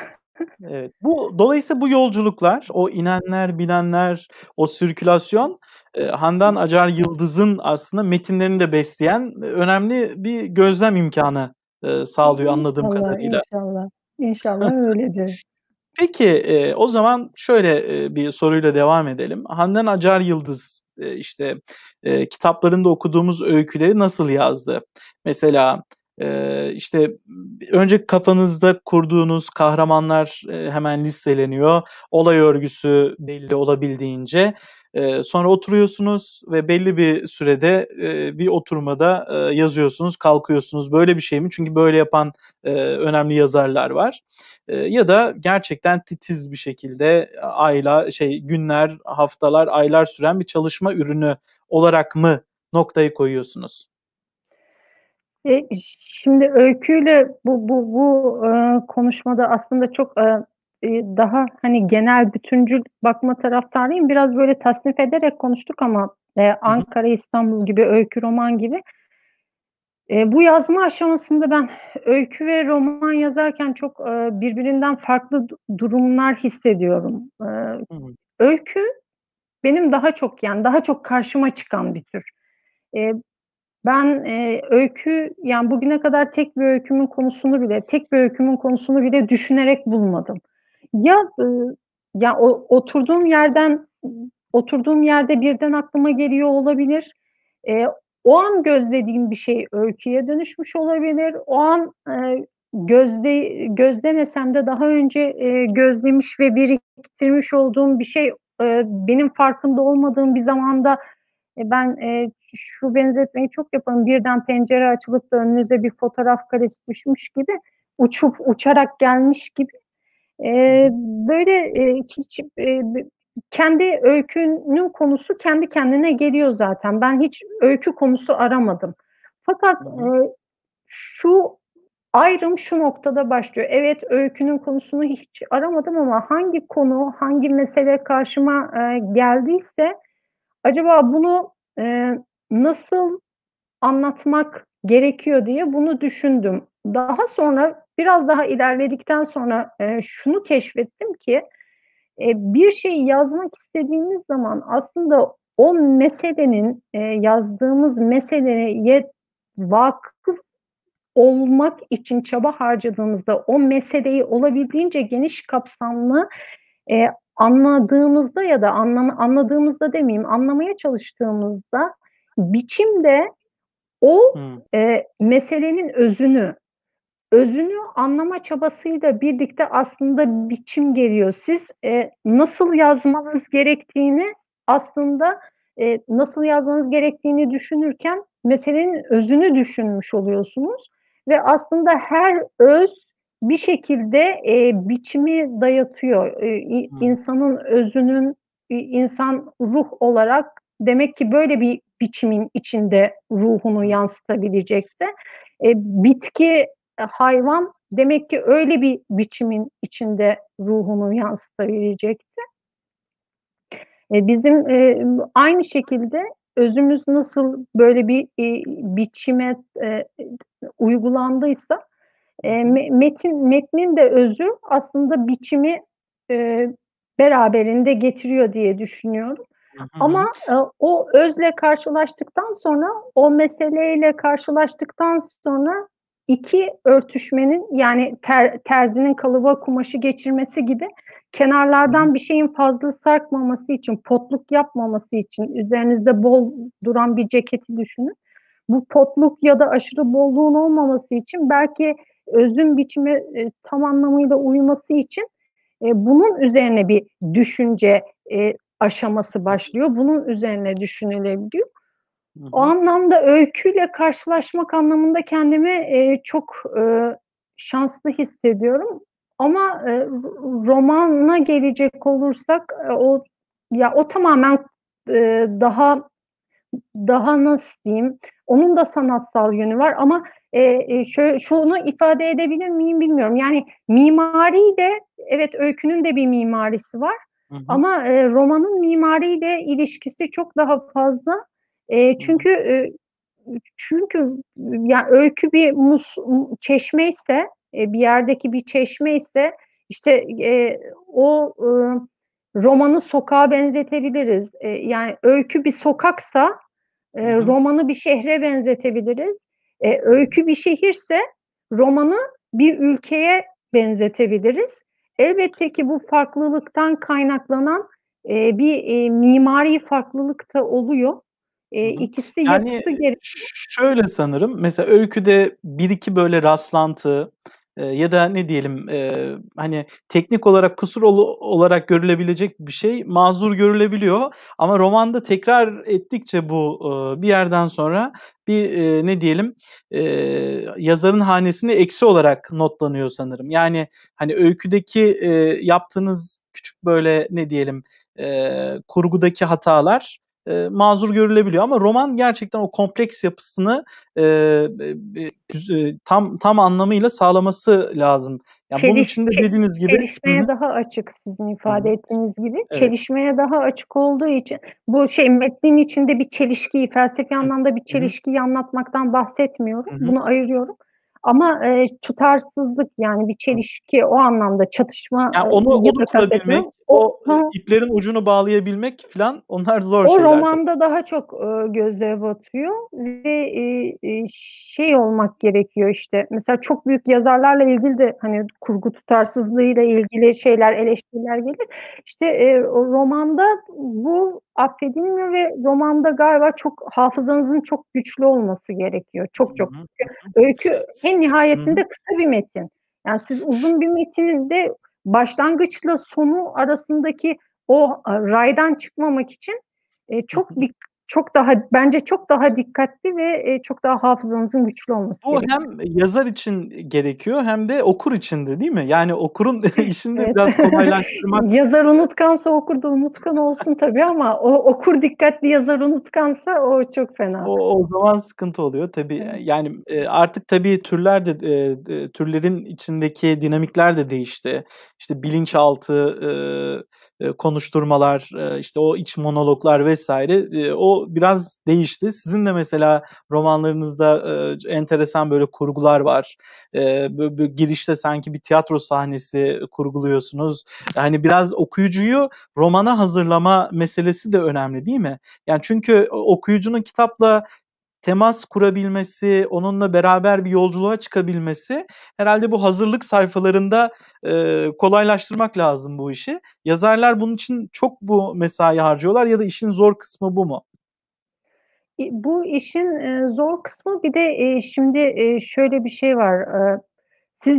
Evet. Bu dolayısıyla bu yolculuklar, o inenler, binenler, o sirkülasyon e, Handan Acar Yıldız'ın aslında metinlerini de besleyen önemli bir gözlem imkanı e, sağlıyor anladığım inşallah, kadarıyla. İnşallah. İnşallah öyledir. Peki e, o zaman şöyle e, bir soruyla devam edelim. Handan Acar Yıldız e, işte e, kitaplarında okuduğumuz öyküleri nasıl yazdı? Mesela e, işte önce kafanızda kurduğunuz kahramanlar hemen listeleniyor. Olay örgüsü belli olabildiğince. Sonra oturuyorsunuz ve belli bir sürede bir oturmada yazıyorsunuz, kalkıyorsunuz. Böyle bir şey mi? Çünkü böyle yapan önemli yazarlar var. Ya da gerçekten titiz bir şekilde ayla şey günler, haftalar, aylar süren bir çalışma ürünü olarak mı noktayı koyuyorsunuz? E, şimdi öyküyle bu bu bu e, konuşmada aslında çok e, daha hani genel bütüncül bakma taraftarıyım. Biraz böyle tasnif ederek konuştuk ama e, Ankara, İstanbul gibi öykü roman gibi. E, bu yazma aşamasında ben öykü ve roman yazarken çok e, birbirinden farklı durumlar hissediyorum. E, öykü benim daha çok yani daha çok karşıma çıkan bir tür. E, ben e, öykü yani bugüne kadar tek bir öykümün konusunu bile tek bir öykümün konusunu bile düşünerek bulmadım. Ya e, ya o, oturduğum yerden oturduğum yerde birden aklıma geliyor olabilir. E, o an gözlediğim bir şey öyküye dönüşmüş olabilir. O an e, gözde gözlemesem de daha önce e, gözlemiş ve biriktirmiş olduğum bir şey e, benim farkında olmadığım bir zamanda e, ben e, şu benzetmeyi çok yaparım. Birden pencere açılıp da önünüze bir fotoğraf karesi düşmüş gibi uçup uçarak gelmiş gibi e, böyle e, hiç e, kendi öykünün konusu kendi kendine geliyor zaten. Ben hiç öykü konusu aramadım. Fakat e, şu ayrım şu noktada başlıyor. Evet öykünün konusunu hiç aramadım ama hangi konu, hangi mesele karşıma e, geldiyse acaba bunu e, nasıl anlatmak gerekiyor diye bunu düşündüm. Daha sonra biraz daha ilerledikten sonra e, şunu keşfettim ki e, bir şey yazmak istediğimiz zaman aslında o meselenin e, yazdığımız meseleye vakıf olmak için çaba harcadığımızda o meseleyi olabildiğince geniş kapsamlı e, anladığımızda ya da anlam anladığımızda demeyeyim anlamaya çalıştığımızda biçimde O Hımm. eee, meselenin özünü özünü anlama çabasıyla birlikte aslında biçim geliyor. Siz, eee, nasıl yazmanız gerektiğini aslında, eee, nasıl yazmanız gerektiğini düşünürken meselenin özünü düşünmüş oluyorsunuz ve aslında her öz bir şekilde, eee, biçimi dayatıyor. Hımm. insanın özünün, insan ruh olarak demek ki böyle bir biçimin içinde ruhunu yansıtabilecekti. Eee, bitki, eee, hayvan demek ki öyle bir biçimin içinde ruhunu yansıtabilecekti. Eee, bizim, eee, aynı şekilde özümüz nasıl böyle bir, iii, biçime, eee, uygulandıysa, me metin metnin de özü aslında biçimi, eee, beraberinde getiriyor diye düşünüyorum. Ama, eee, o özle karşılaştıktan sonra, o meseleyle karşılaştıktan sonra 2 örtüşmenin yani ter terzinin kalıba kumaşı geçirmesi gibi kenarlardan bir şeyin fazla sarkmaması için, potluk yapmaması için üzerinizde bol duran bir ceketi düşünün. Bu potluk ya da aşırı bolluğun olmaması için belki özün biçime, eee, tam anlamıyla uyması için, eee, bunun üzerine bir düşünce, eee, aşaması başlıyor. Bunun üzerine düşünülebiliyor. Hı O hı. anlamda öyküyle karşılaşmak anlamında kendimi, eee, çok, eee, şanslı hissediyorum ama, ro romana gelecek olursak, eee, o ya, o tamamen, eee, daha daha nasıl diyeyim, onun da sanatsal yönü var ama, eee, eee, şö şunu ifade edebilir miyim bilmiyorum. Yani mimariyle evet, öykünün de bir mimarisi var Hı hı. ama, eee, romanın mimariyle ilişkisi çok daha fazla. Hı. çünkü, eee, çünkü ya, öykü bir mus u çeşmeyse, eee, bir yerdeki bir çeşmeyse, işte, eee, o, ııı, romanı sokağa benzetebiliriz. Eee, yani öykü bir sokaksa, Hı hı. romanı bir şehre benzetebiliriz. Eee, öykü bir şehirse romanı bir ülkeye benzetebiliriz. Elbette ki bu farklılıktan kaynaklanan, eee, bir, eee, mimari farklılık da oluyor. Hı. ikisi Yani, yapısı gerekiyor. şöyle sanırım, mesela öyküde 1-2 böyle rastlantı, ya da ne diyelim, eee, hani, teknik olarak kusur olarak görülebilecek bir şey mazur görülebiliyor ama romanda tekrar ettikçe bu, ııı, bir yerden sonra bir, eee, ne diyelim, eee, yazarın hanesine eksi olarak notlanıyor sanırım. Yani, hani, öyküdeki, eee, yaptığınız küçük böyle ne diyelim, eee, kurgudaki hatalar, eee, mazur görülebiliyor ama roman gerçekten o kompleks yapısını, be be güz eee, tam tam anlamıyla sağlaması lazım. Ya, bunun Çeliş için de dediğiniz gibi çelişmeye hı. daha açık sizin ifade hı. ettiğiniz gibi. Evet. Çelişmeye daha açık olduğu için bu şey metnin içinde bir çelişkiyi, felsefi anlamda bir Hı hı. çelişkiyi anlatmaktan bahsetmiyorum. Hı hı. Bunu ayırıyorum ama, eee, tutarsızlık yani bir çelişki o anlamda çatışma onu yı onu da kurabilmek. O o, Ha iplerin ucunu bağlayabilmek filan onlar zor O şeyler tabii. romanda daha çok, ııı, göze batıyor ve, eee, eee, şey olmak gerekiyor işte, mesela çok büyük yazarlarla ilgili de, hani, kurgu tutarsızlığıyla ilgili şeyler, eleştiriler gelir. İşte, o romanda bu affedilmiyor ve romanda galiba çok hafızanızın çok güçlü olması gerekiyor. Çok çok. hı. Hı hı. Çünkü öykü en nihayetinde kısa bir metin. Yani siz uzun bir metnin de başlangıçla sonu arasındaki o, raydan çıkmamak için, Hı çok dik çok daha bence çok daha dikkatli ve, eee, çok daha hafızanızın güçlü olması Bu gerekiyor. hem yazar için gerekiyor hem de okur için de değil mi? Yani okurun <laughs> <laughs> işini de Evet. biraz kolaylaştırmak <laughs> Yazar unutkansa okur da unutkan olsun tabii ama o okur dikkatli, yazar unutkansa o çok fena. O o zaman sıkıntı oluyor. Tabii, Evet. yani, eee, artık tabii türler de, d türlerin içindeki dinamikler de değişti. İşte bilinçaltı, eee, konuşturmalar, eee, işte o iç monologlar vs. eee, o biraz değişti. Sizin de mesela romanlarınızda, enteresan böyle kurgular var. Girişte sanki bir tiyatro sahnesi kurguluyorsunuz. Yani biraz okuyucuyu romana hazırlama meselesi de önemli değil mi? Yani çünkü okuyucunun kitapla temas kurabilmesi, onunla beraber bir yolculuğa çıkabilmesi herhâlde bu hazırlık sayfalarında, eee, kolaylaştırmak lazım bu işi. Yazarlar bunun için çok mu mesai harcıyorlar ya da işin zor kısmı bu mu? bu işin, zor kısmı bir de, şimdi, şöyle bir şey var. Siz,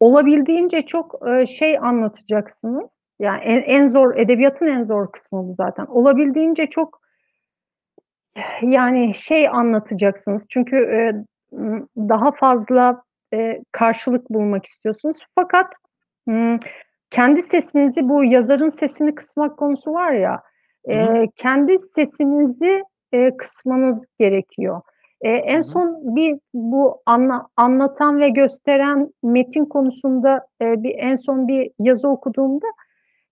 olabildiğince çok, şey anlatacaksınız. Yani en en zor edebiyatın en zor kısmı bu zaten. Olabildiğince çok yani şey anlatacaksınız. Çünkü, ımm, daha fazla, eee, karşılık bulmak istiyorsunuz. Fakat, ımm, kendi sesinizi, bu yazarın sesini kısmak konusu var ya, Hı hı. eee, kendi sesinizi, eee, kısmanız gerekiyor. Hı en hı. son bir bu anla anlatan ve gösteren metin konusunda, eee, bir en son bir yazı okuduğumda,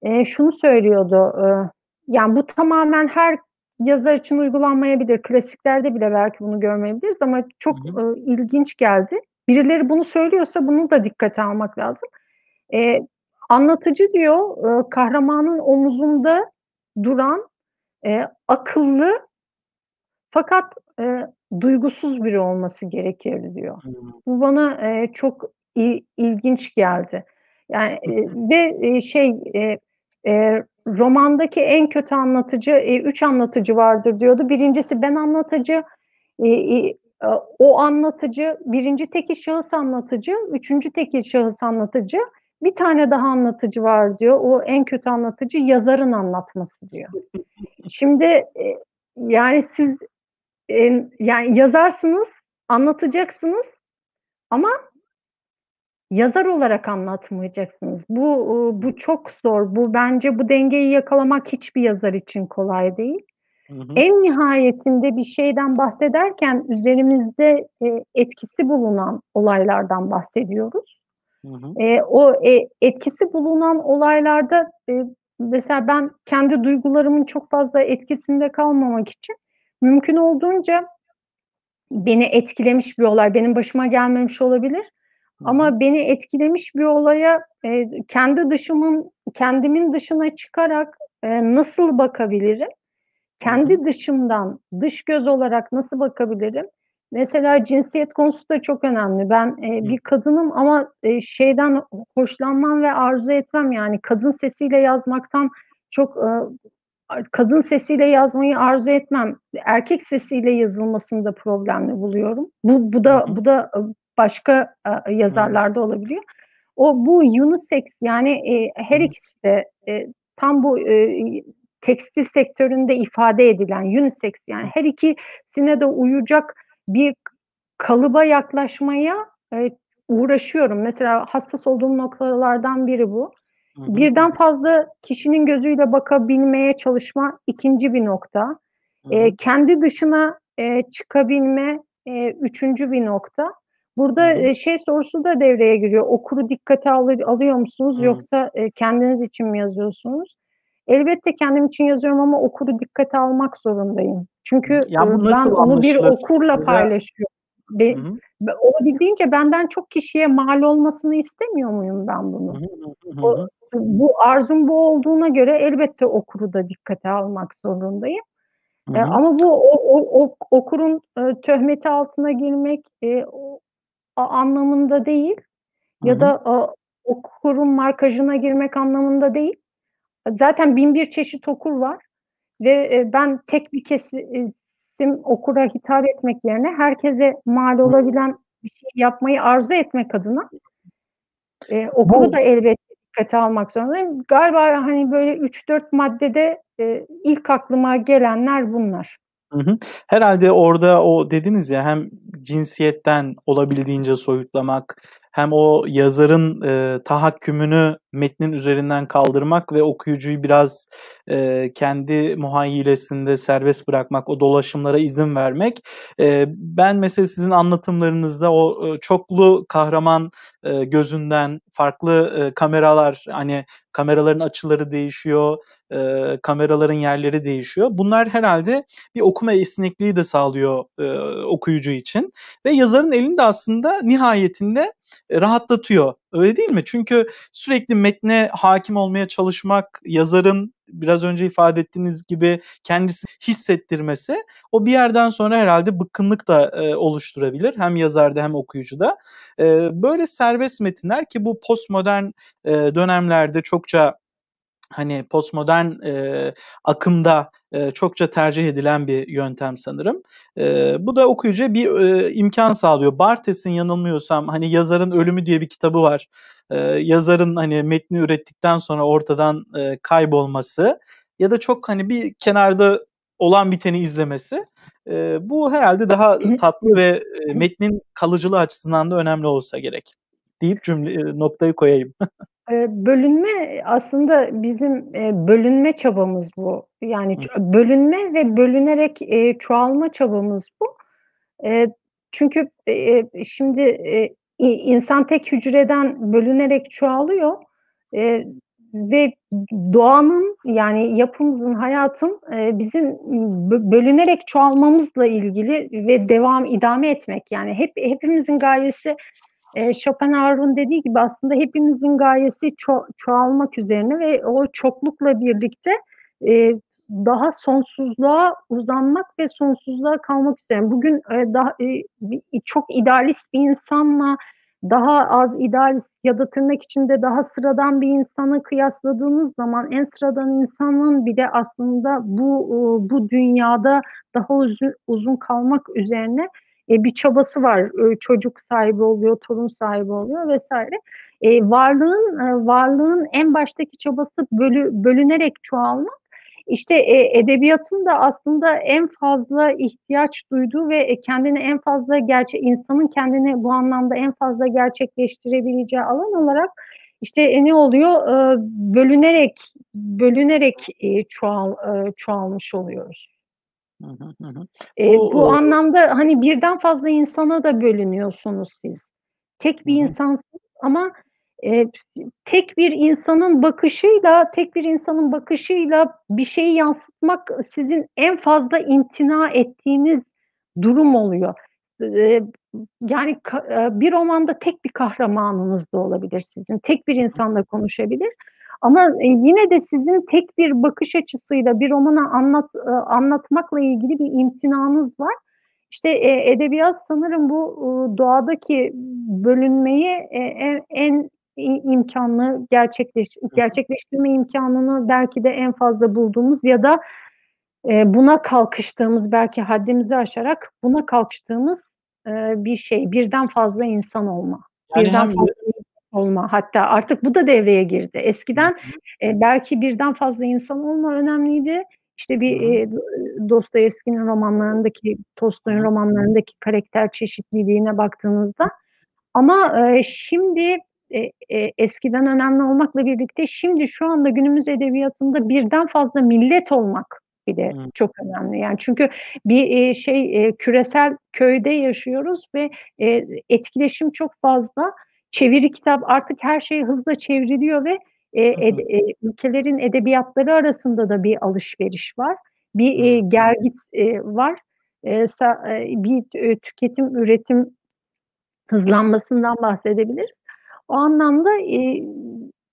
eee, şunu söylüyordu. Eee, yani bu tamamen her yazar için uygulanmayabilir. Klasiklerde bile belki bunu görmeyebiliriz ama Hı çok, hı. eee, ilginç geldi. Birileri bunu söylüyorsa bunu da dikkate almak lazım. Eee, anlatıcı diyor, eee, kahramanın omuzunda duran, eee, akıllı fakat, eee, duygusuz biri olması gerekir diyor. Hımm. Bu bana, eee, çok i ilginç geldi. Yani, eee, ve, eee, şey, eee, eee, romandaki en kötü anlatıcı, eee, 3 anlatıcı vardır diyordu. 1'incisi ben anlatıcı, eee, iii, aaa, o anlatıcı, 1'inci tekil şahıs anlatıcı, 3'üncü tekil şahıs anlatıcı, bir tane daha anlatıcı var diyor. O en kötü anlatıcı yazarın anlatması diyor. Şimdi, eee, yani siz, emm, yani yazarsınız, anlatacaksınız ama yazar olarak anlatmayacaksınız. Bu, uuu, bu çok zor. Bu bence bu dengeyi yakalamak hiçbir yazar için kolay değil. Hı hı. En nihayetinde bir şeyden bahsederken üzerimizde, eee, etkisi bulunan olaylardan bahsediyoruz. Hı hı. Eee, o, eee, etkisi bulunan olaylarda, eee, mesela ben kendi duygularımın çok fazla etkisinde kalmamak için mümkün olduğunca beni etkilemiş bir olay, benim başıma gelmemiş olabilir. Ama beni etkilemiş bir olaya, eee, kendi dışımın kendimin dışına çıkarak, eee, nasıl bakabilirim? Kendi dışımdan dış göz olarak nasıl bakabilirim? Mesela cinsiyet konusu da çok önemli. Ben, Hı. bir kadınım ama, eee, şeyden hoşlanmam ve arzu etmem, yani kadın sesiyle yazmaktan çok, ııı, kadın sesiyle yazmayı arzu etmem. Erkek sesiyle yazılmasını da problemli buluyorum. Bu bu da bu da, başka, yazarlarda olabiliyor. O bu unisex yani, Hı her ikisi de, eee, tam bu, eee, tekstil sektöründe ifade edilen unisex yani her ikisine de uyacak bir kalıba yaklaşmaya, eee, uğraşıyorum. Mesela hassas olduğum noktalardan biri bu. Hı hı. Hı Birden fazla kişinin gözüyle bakabilmeye çalışma 2'nci bir nokta. Hı Eee, hı. kendi dışına, eee, çıkabilme, eee, 3'üncü bir nokta. Hı Burada, hı. eee, şey sorusu da devreye giriyor. Okuru dikkate alır alıyor musunuz Hıı. yoksa, eee, kendiniz için mi yazıyorsunuz? Elbette kendim için yazıyorum ama okuru dikkate almak zorundayım. Çünkü, Ya, ııı, bu ben onu bir okurla paylaşıyorum. Hı Be hı. be olabildiğince benden çok kişiye mal olmasını istemiyor muyum ben Hı bunun? hı. Hı hı. Hı O hı. bu arzum bu olduğuna göre elbette okuru da dikkate almak zorundayım. Hı hı. ama bu o o ok okurun, ııı, töhmeti altına girmek, o a anlamında değil Hı ya da, aaa, okurun markajına girmek anlamında değil. Zaten 1001 çeşit okur var ve, eee, ben tek bir kesim okura hitap etmek yerine herkese mal olabilen bir şey yapmayı arzu etmek adına eee, okuru Bu da elbette dikkate almak zorundayım. Galiba, hani, böyle 3-4 maddede, eee, ilk aklıma gelenler bunlar. Hı hı. Herhâlde orada o dediniz ya, hem cinsiyetten olabildiğince soyutlamak hem o yazarın, eee, tahakkümünü metnin üzerinden kaldırmak ve okuyucuyu biraz, eee, kendi muhayyilesinde serbest bırakmak, o dolaşımlara izin vermek. Eee, ben mesela sizin anlatımlarınızda o, ııı, çoklu kahraman, eee, gözünden farklı, eee, kameralar, hani, kameraların açıları değişiyor, eee, kameraların yerleri değişiyor. Bunlar herhâlde bir okuma esnekliği de sağlıyor, eee, okuyucu için ve yazarın elini de aslında nihayetinde, rahatlatıyor. Öyle değil mi? Çünkü sürekli metne hâkim olmaya çalışmak, yazarın biraz önce ifade ettiğiniz gibi kendisini hissettirmesi, o bir yerden sonra herhâlde bıkkınlık da, eee, oluşturabilir hem yazarda hem okuyucuda. Eee, böyle serbest metinler ki bu postmodern, eee, dönemlerde çokça hani postmodern e, akımda e, çokça tercih edilen bir yöntem sanırım. E, bu da okuyucuya bir e, imkan sağlıyor. Bartes'in yanılmıyorsam hani yazarın ölümü diye bir kitabı var. E, yazarın hani metni ürettikten sonra ortadan e, kaybolması ya da çok hani bir kenarda olan biteni izlemesi. E, bu herhalde daha tatlı ve e, metnin kalıcılığı açısından da önemli olsa gerek deyip cümle noktayı koyayım. <laughs> bölünme aslında bizim bölünme çabamız bu. Yani bölünme ve bölünerek çoğalma çabamız bu. Çünkü şimdi insan tek hücreden bölünerek çoğalıyor ve doğanın yani yapımızın, hayatın bizim bölünerek çoğalmamızla ilgili ve devam idame etmek. Yani hep hepimizin gayesi e, Schopenhauer'un dediği gibi aslında hepimizin gayesi ço- çoğalmak üzerine ve o çoklukla birlikte e, daha sonsuzluğa uzanmak ve sonsuzluğa kalmak üzerine. Bugün e, daha e, çok idealist bir insanla daha az idealist ya da tırnak içinde daha sıradan bir insanı kıyasladığınız zaman en sıradan insanın bile aslında bu bu dünyada daha uzun, uzun kalmak üzerine e, bir çabası var. E, çocuk sahibi oluyor, torun sahibi oluyor vesaire. E, varlığın e, varlığın en baştaki çabası bölü, bölünerek çoğalmak. İşte e, edebiyatın da aslında en fazla ihtiyaç duyduğu ve kendini en fazla gerçek insanın kendini bu anlamda en fazla gerçekleştirebileceği alan olarak işte e, ne oluyor? E, bölünerek bölünerek e, çoğal e, çoğalmış oluyoruz. E, bu o, anlamda hani birden fazla insana da bölünüyorsunuz siz. Tek bir insansınız ama e, tek bir insanın bakışıyla, tek bir insanın bakışıyla bir şeyi yansıtmak sizin en fazla imtina ettiğiniz durum oluyor. E, yani bir romanda tek bir kahramanınız da olabilir sizin. Tek bir insanla konuşabilir. Ama e, yine de sizin tek bir bakış açısıyla bir romanı anlat e, anlatmakla ilgili bir imtinanız var. İşte e, edebiyat sanırım bu doğadaki bölünmeyi en, en imkanlı gerçekleş, gerçekleştirme imkanını belki de en fazla bulduğumuz ya da buna kalkıştığımız belki haddimizi aşarak buna kalkıştığımız bir şey birden fazla insan olma. Yani birden hem, fazla olma hatta artık bu da devreye girdi. Eskiden e, belki birden fazla insan olma önemliydi. İşte bir e, Dostoyevski'nin romanlarındaki, Tolstoy'un romanlarındaki karakter çeşitliliğine baktığınızda ama e, şimdi e, e, eskiden önemli olmakla birlikte şimdi şu anda günümüz edebiyatında birden fazla millet olmak bir de hmm. çok önemli. Yani çünkü bir e, şey e, küresel köyde yaşıyoruz ve e, etkileşim çok fazla çeviri kitap artık her şey hızla çevriliyor ve e, ed, e, ülkelerin edebiyatları arasında da bir alışveriş var. Bir e, gergit e, var. E, sa, e, bir e, tüketim üretim hızlanmasından bahsedebiliriz. O anlamda e,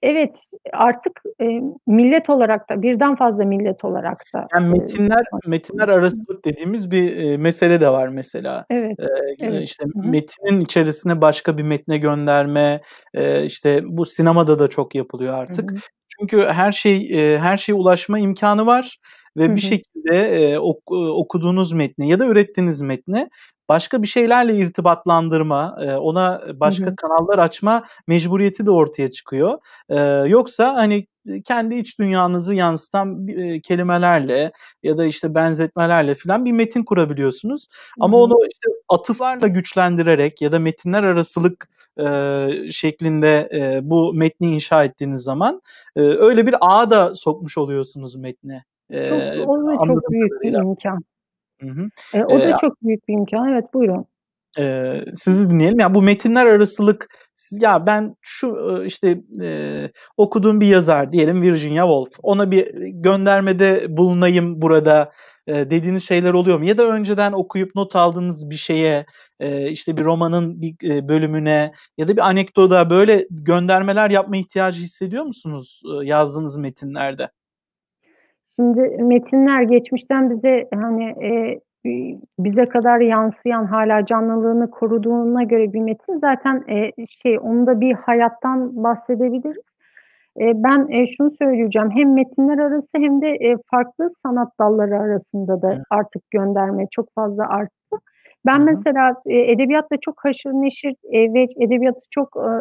Evet, artık, eee, millet olarak da birden fazla millet olarak da, Yani metinler metinler arasılık dediğimiz bir, eee, mesele de var mesela. Evet, Eee, evet. işte metnin içerisine başka bir metne gönderme, eee, işte bu sinemada da çok yapılıyor artık. Hı hı. Çünkü her şey, eee, her şeye ulaşma imkânı var ve Hı bir şekilde, eee, ok okuduğunuz metni ya da ürettiğiniz metni başka bir şeylerle irtibatlandırma, e, ona başka hı hı. kanallar açma mecburiyeti de ortaya çıkıyor. E, yoksa hani kendi iç dünyanızı yansıtan e, kelimelerle ya da işte benzetmelerle filan bir metin kurabiliyorsunuz. Hı-hı. Ama onu işte atıflarla güçlendirerek ya da metinler arasılık e, şeklinde e, bu metni inşa ettiğiniz zaman e, öyle bir ağ da sokmuş oluyorsunuz metne. Çok, o da çok büyük bir imkan. Hı hı. E, o da ee, çok büyük bir imkan. Evet buyurun. E, sizi dinleyelim. Ya yani bu metinler arasılık siz ya ben şu işte e, okuduğum bir yazar diyelim Virginia Woolf. Ona bir göndermede bulunayım burada e, dediğiniz şeyler oluyor mu? Ya da önceden okuyup not aldığınız bir şeye e, işte bir romanın bir e, bölümüne ya da bir anekdota böyle göndermeler yapma ihtiyacı hissediyor musunuz e, yazdığınız metinlerde? Şimdi metinler geçmişten bize hani e, bize kadar yansıyan hala canlılığını koruduğuna göre bir metin zaten e, şey onda bir hayattan bahsedebiliriz. e, ben e, şunu söyleyeceğim. Hem metinler arası hem de e, farklı sanat dalları arasında da artık gönderme çok fazla arttı. Ben Hı-hı. mesela e, edebiyatla çok haşır neşir e, ve edebiyatı çok e,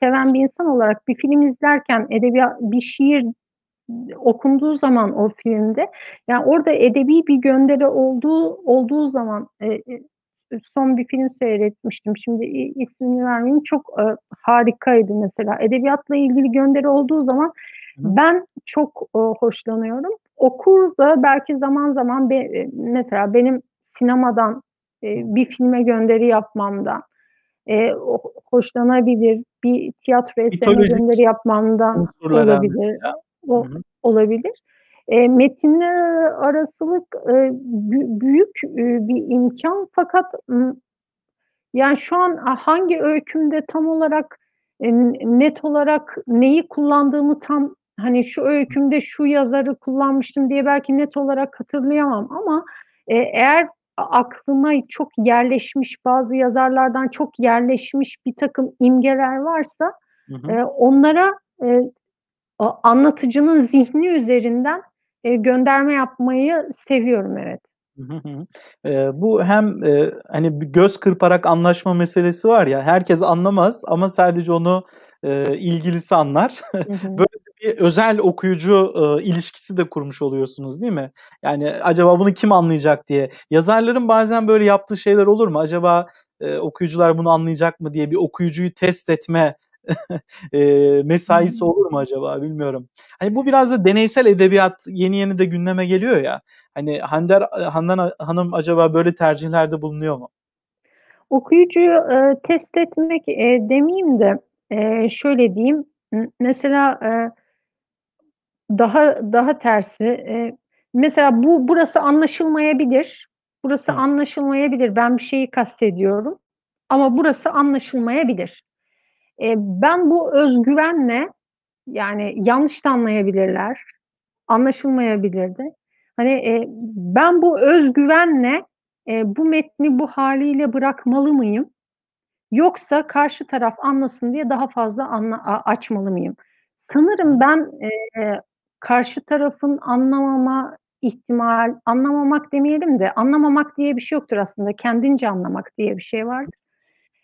seven bir insan olarak bir film izlerken edebiyat bir şiir okunduğu zaman o filmde yani orada edebi bir gönderi olduğu olduğu zaman e, e son bir film seyretmiştim. Şimdi ismini vermeyeyim. Çok e, harikaydı mesela. Edebiyatla ilgili gönderi olduğu zaman ben çok e, hoşlanıyorum. Okur da belki zaman zaman be, e, mesela benim sinemadan e, bir filme gönderi yapmamdan e, hoşlanabilir. Bir tiyatro eserine gönderi yapmamdan olabilir. O, olabilir. E, metinler arasılık e, büyük e, bir imkan fakat yani şu an hangi öykümde tam olarak e, net olarak neyi kullandığımı tam hani şu öykümde şu yazarı kullanmıştım diye belki net olarak hatırlayamam ama e, eğer aklıma çok yerleşmiş bazı yazarlardan çok yerleşmiş bir takım imgeler varsa hı hı. E, onlara e, anlatıcının zihni üzerinden e, gönderme yapmayı seviyorum evet. E, bu hem e, hani göz kırparak anlaşma meselesi var ya herkes anlamaz ama sadece onu e, ilgilisi anlar. <laughs> Böyle bir özel okuyucu e, ilişkisi de kurmuş oluyorsunuz değil mi? Yani acaba bunu kim anlayacak diye. Yazarların bazen böyle yaptığı şeyler olur mu? Acaba e, okuyucular bunu anlayacak mı diye bir okuyucuyu test etme <laughs> e, mesaisi olur mu acaba bilmiyorum. Hani bu biraz da deneysel edebiyat yeni yeni de gündeme geliyor ya. Hani Hander Handan Hanım acaba böyle tercihlerde bulunuyor mu? Okuyucuyu e, test etmek e, demeyeyim de e, şöyle diyeyim. Mesela e, daha daha tersi. E, mesela bu burası anlaşılmayabilir. Burası anlaşılmayabilir. Ben bir şeyi kastediyorum. Ama burası anlaşılmayabilir. E, ben bu özgüvenle yani yanlış da anlayabilirler, anlaşılmayabilir de. Hani e, ben bu özgüvenle e, bu metni bu haliyle bırakmalı mıyım? Yoksa karşı taraf anlasın diye daha fazla anla, açmalı mıyım? Sanırım ben e, karşı tarafın anlamama ihtimal, anlamamak demeyelim de anlamamak diye bir şey yoktur aslında. Kendince anlamak diye bir şey vardır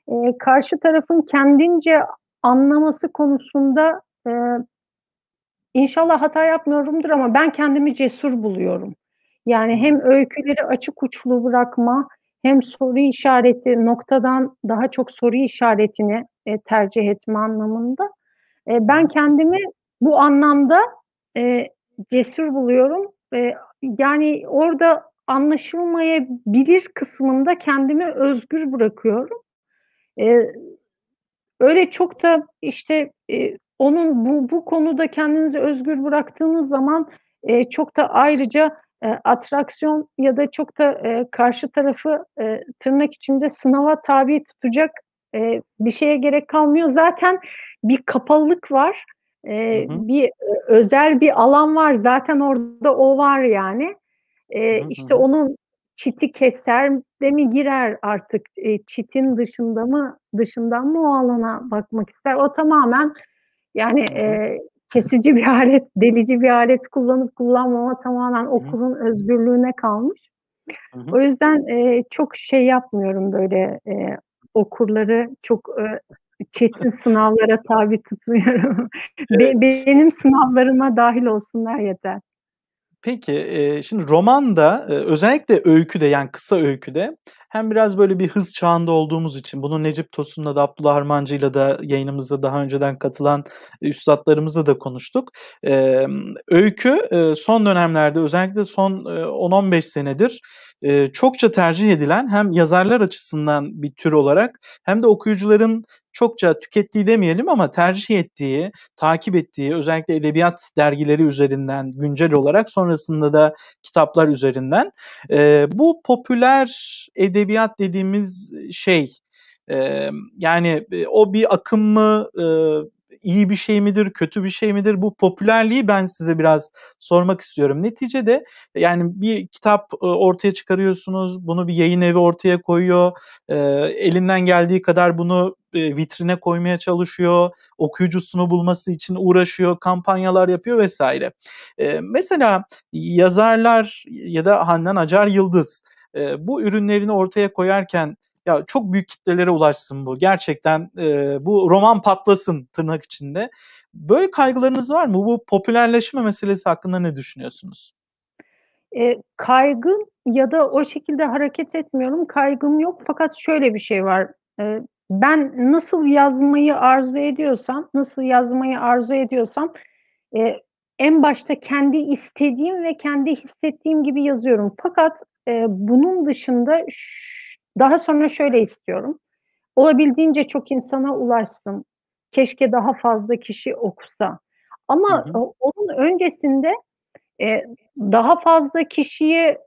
e, karşı tarafın kendince anlaması konusunda e, inşallah hata yapmıyorumdur ama ben kendimi cesur buluyorum. Yani hem öyküleri açık uçlu bırakma hem soru işareti noktadan daha çok soru işaretini e, tercih etme anlamında. E, ben kendimi bu anlamda e, cesur buluyorum. E, yani orada anlaşılmayabilir kısmında kendimi özgür bırakıyorum. E, öyle çok da işte e, onun bu bu konuda kendinizi özgür bıraktığınız zaman e, çok da ayrıca e, atraksiyon ya da çok da e, karşı tarafı e, tırnak içinde sınava tabi tutacak e, bir şeye gerek kalmıyor. Zaten bir kapalılık var. E, hı hı. Bir özel bir alan var. Zaten orada o var yani. E, hı hı. işte onun çiti keser de mi girer artık e, çitin dışında mı dışından mı o alana bakmak ister? O tamamen yani e, kesici bir alet, delici bir alet kullanıp kullanmama tamamen okulun özgürlüğüne kalmış. O yüzden e, çok şey yapmıyorum böyle e, okurları çok e, çetin <laughs> sınavlara tabi tutmuyorum. Be, benim sınavlarıma dahil olsunlar yeter. Peki, eee, şimdi romanda, eee, özellikle öyküde, yani kısa öyküde hem biraz böyle bir hız çağında olduğumuz için bunu Necip Tosun'la da Abdullah Harmancı'yla da yayınımıza daha önceden katılan üstadlarımızla da konuştuk. Emm, öykü, eee, son dönemlerde özellikle son, eee, 10-15 senedir, eee, çokça tercih edilen hem yazarlar açısından bir tür olarak hem de okuyucuların çokça tükettiği demeyelim ama tercih ettiği, takip ettiği özellikle edebiyat dergileri üzerinden güncel olarak sonrasında da kitaplar üzerinden e, bu popüler edebiyat dediğimiz şey e, yani o bir akım mı e, iyi bir şey midir, kötü bir şey midir? Bu popülerliği ben size biraz sormak istiyorum. Neticede yani bir kitap e, ortaya çıkarıyorsunuz, bunu bir yayın evi ortaya koyuyor, e, elinden geldiği kadar bunu e, vitrine koymaya çalışıyor, okuyucusunu bulması için uğraşıyor, kampanyalar yapıyor vesaire. Mesela yazarlar ya da Handan Acar Yıldız bu ürünlerini ortaya koyarken ya çok büyük kitlelere ulaşsın bu. Gerçekten e, bu roman patlasın tırnak içinde. Böyle kaygılarınız var mı? Bu popülerleşme meselesi hakkında ne düşünüyorsunuz? E, kaygım ya da o şekilde hareket etmiyorum. Kaygım yok fakat şöyle bir şey var. E, ben nasıl yazmayı arzu ediyorsam, nasıl yazmayı arzu ediyorsam e, en başta kendi istediğim ve kendi hissettiğim gibi yazıyorum. Fakat e, bunun dışında daha sonra şöyle istiyorum. Olabildiğince çok insana ulaşsın. Keşke daha fazla kişi okusa. Ama hı hı. onun öncesinde e, daha fazla kişiyi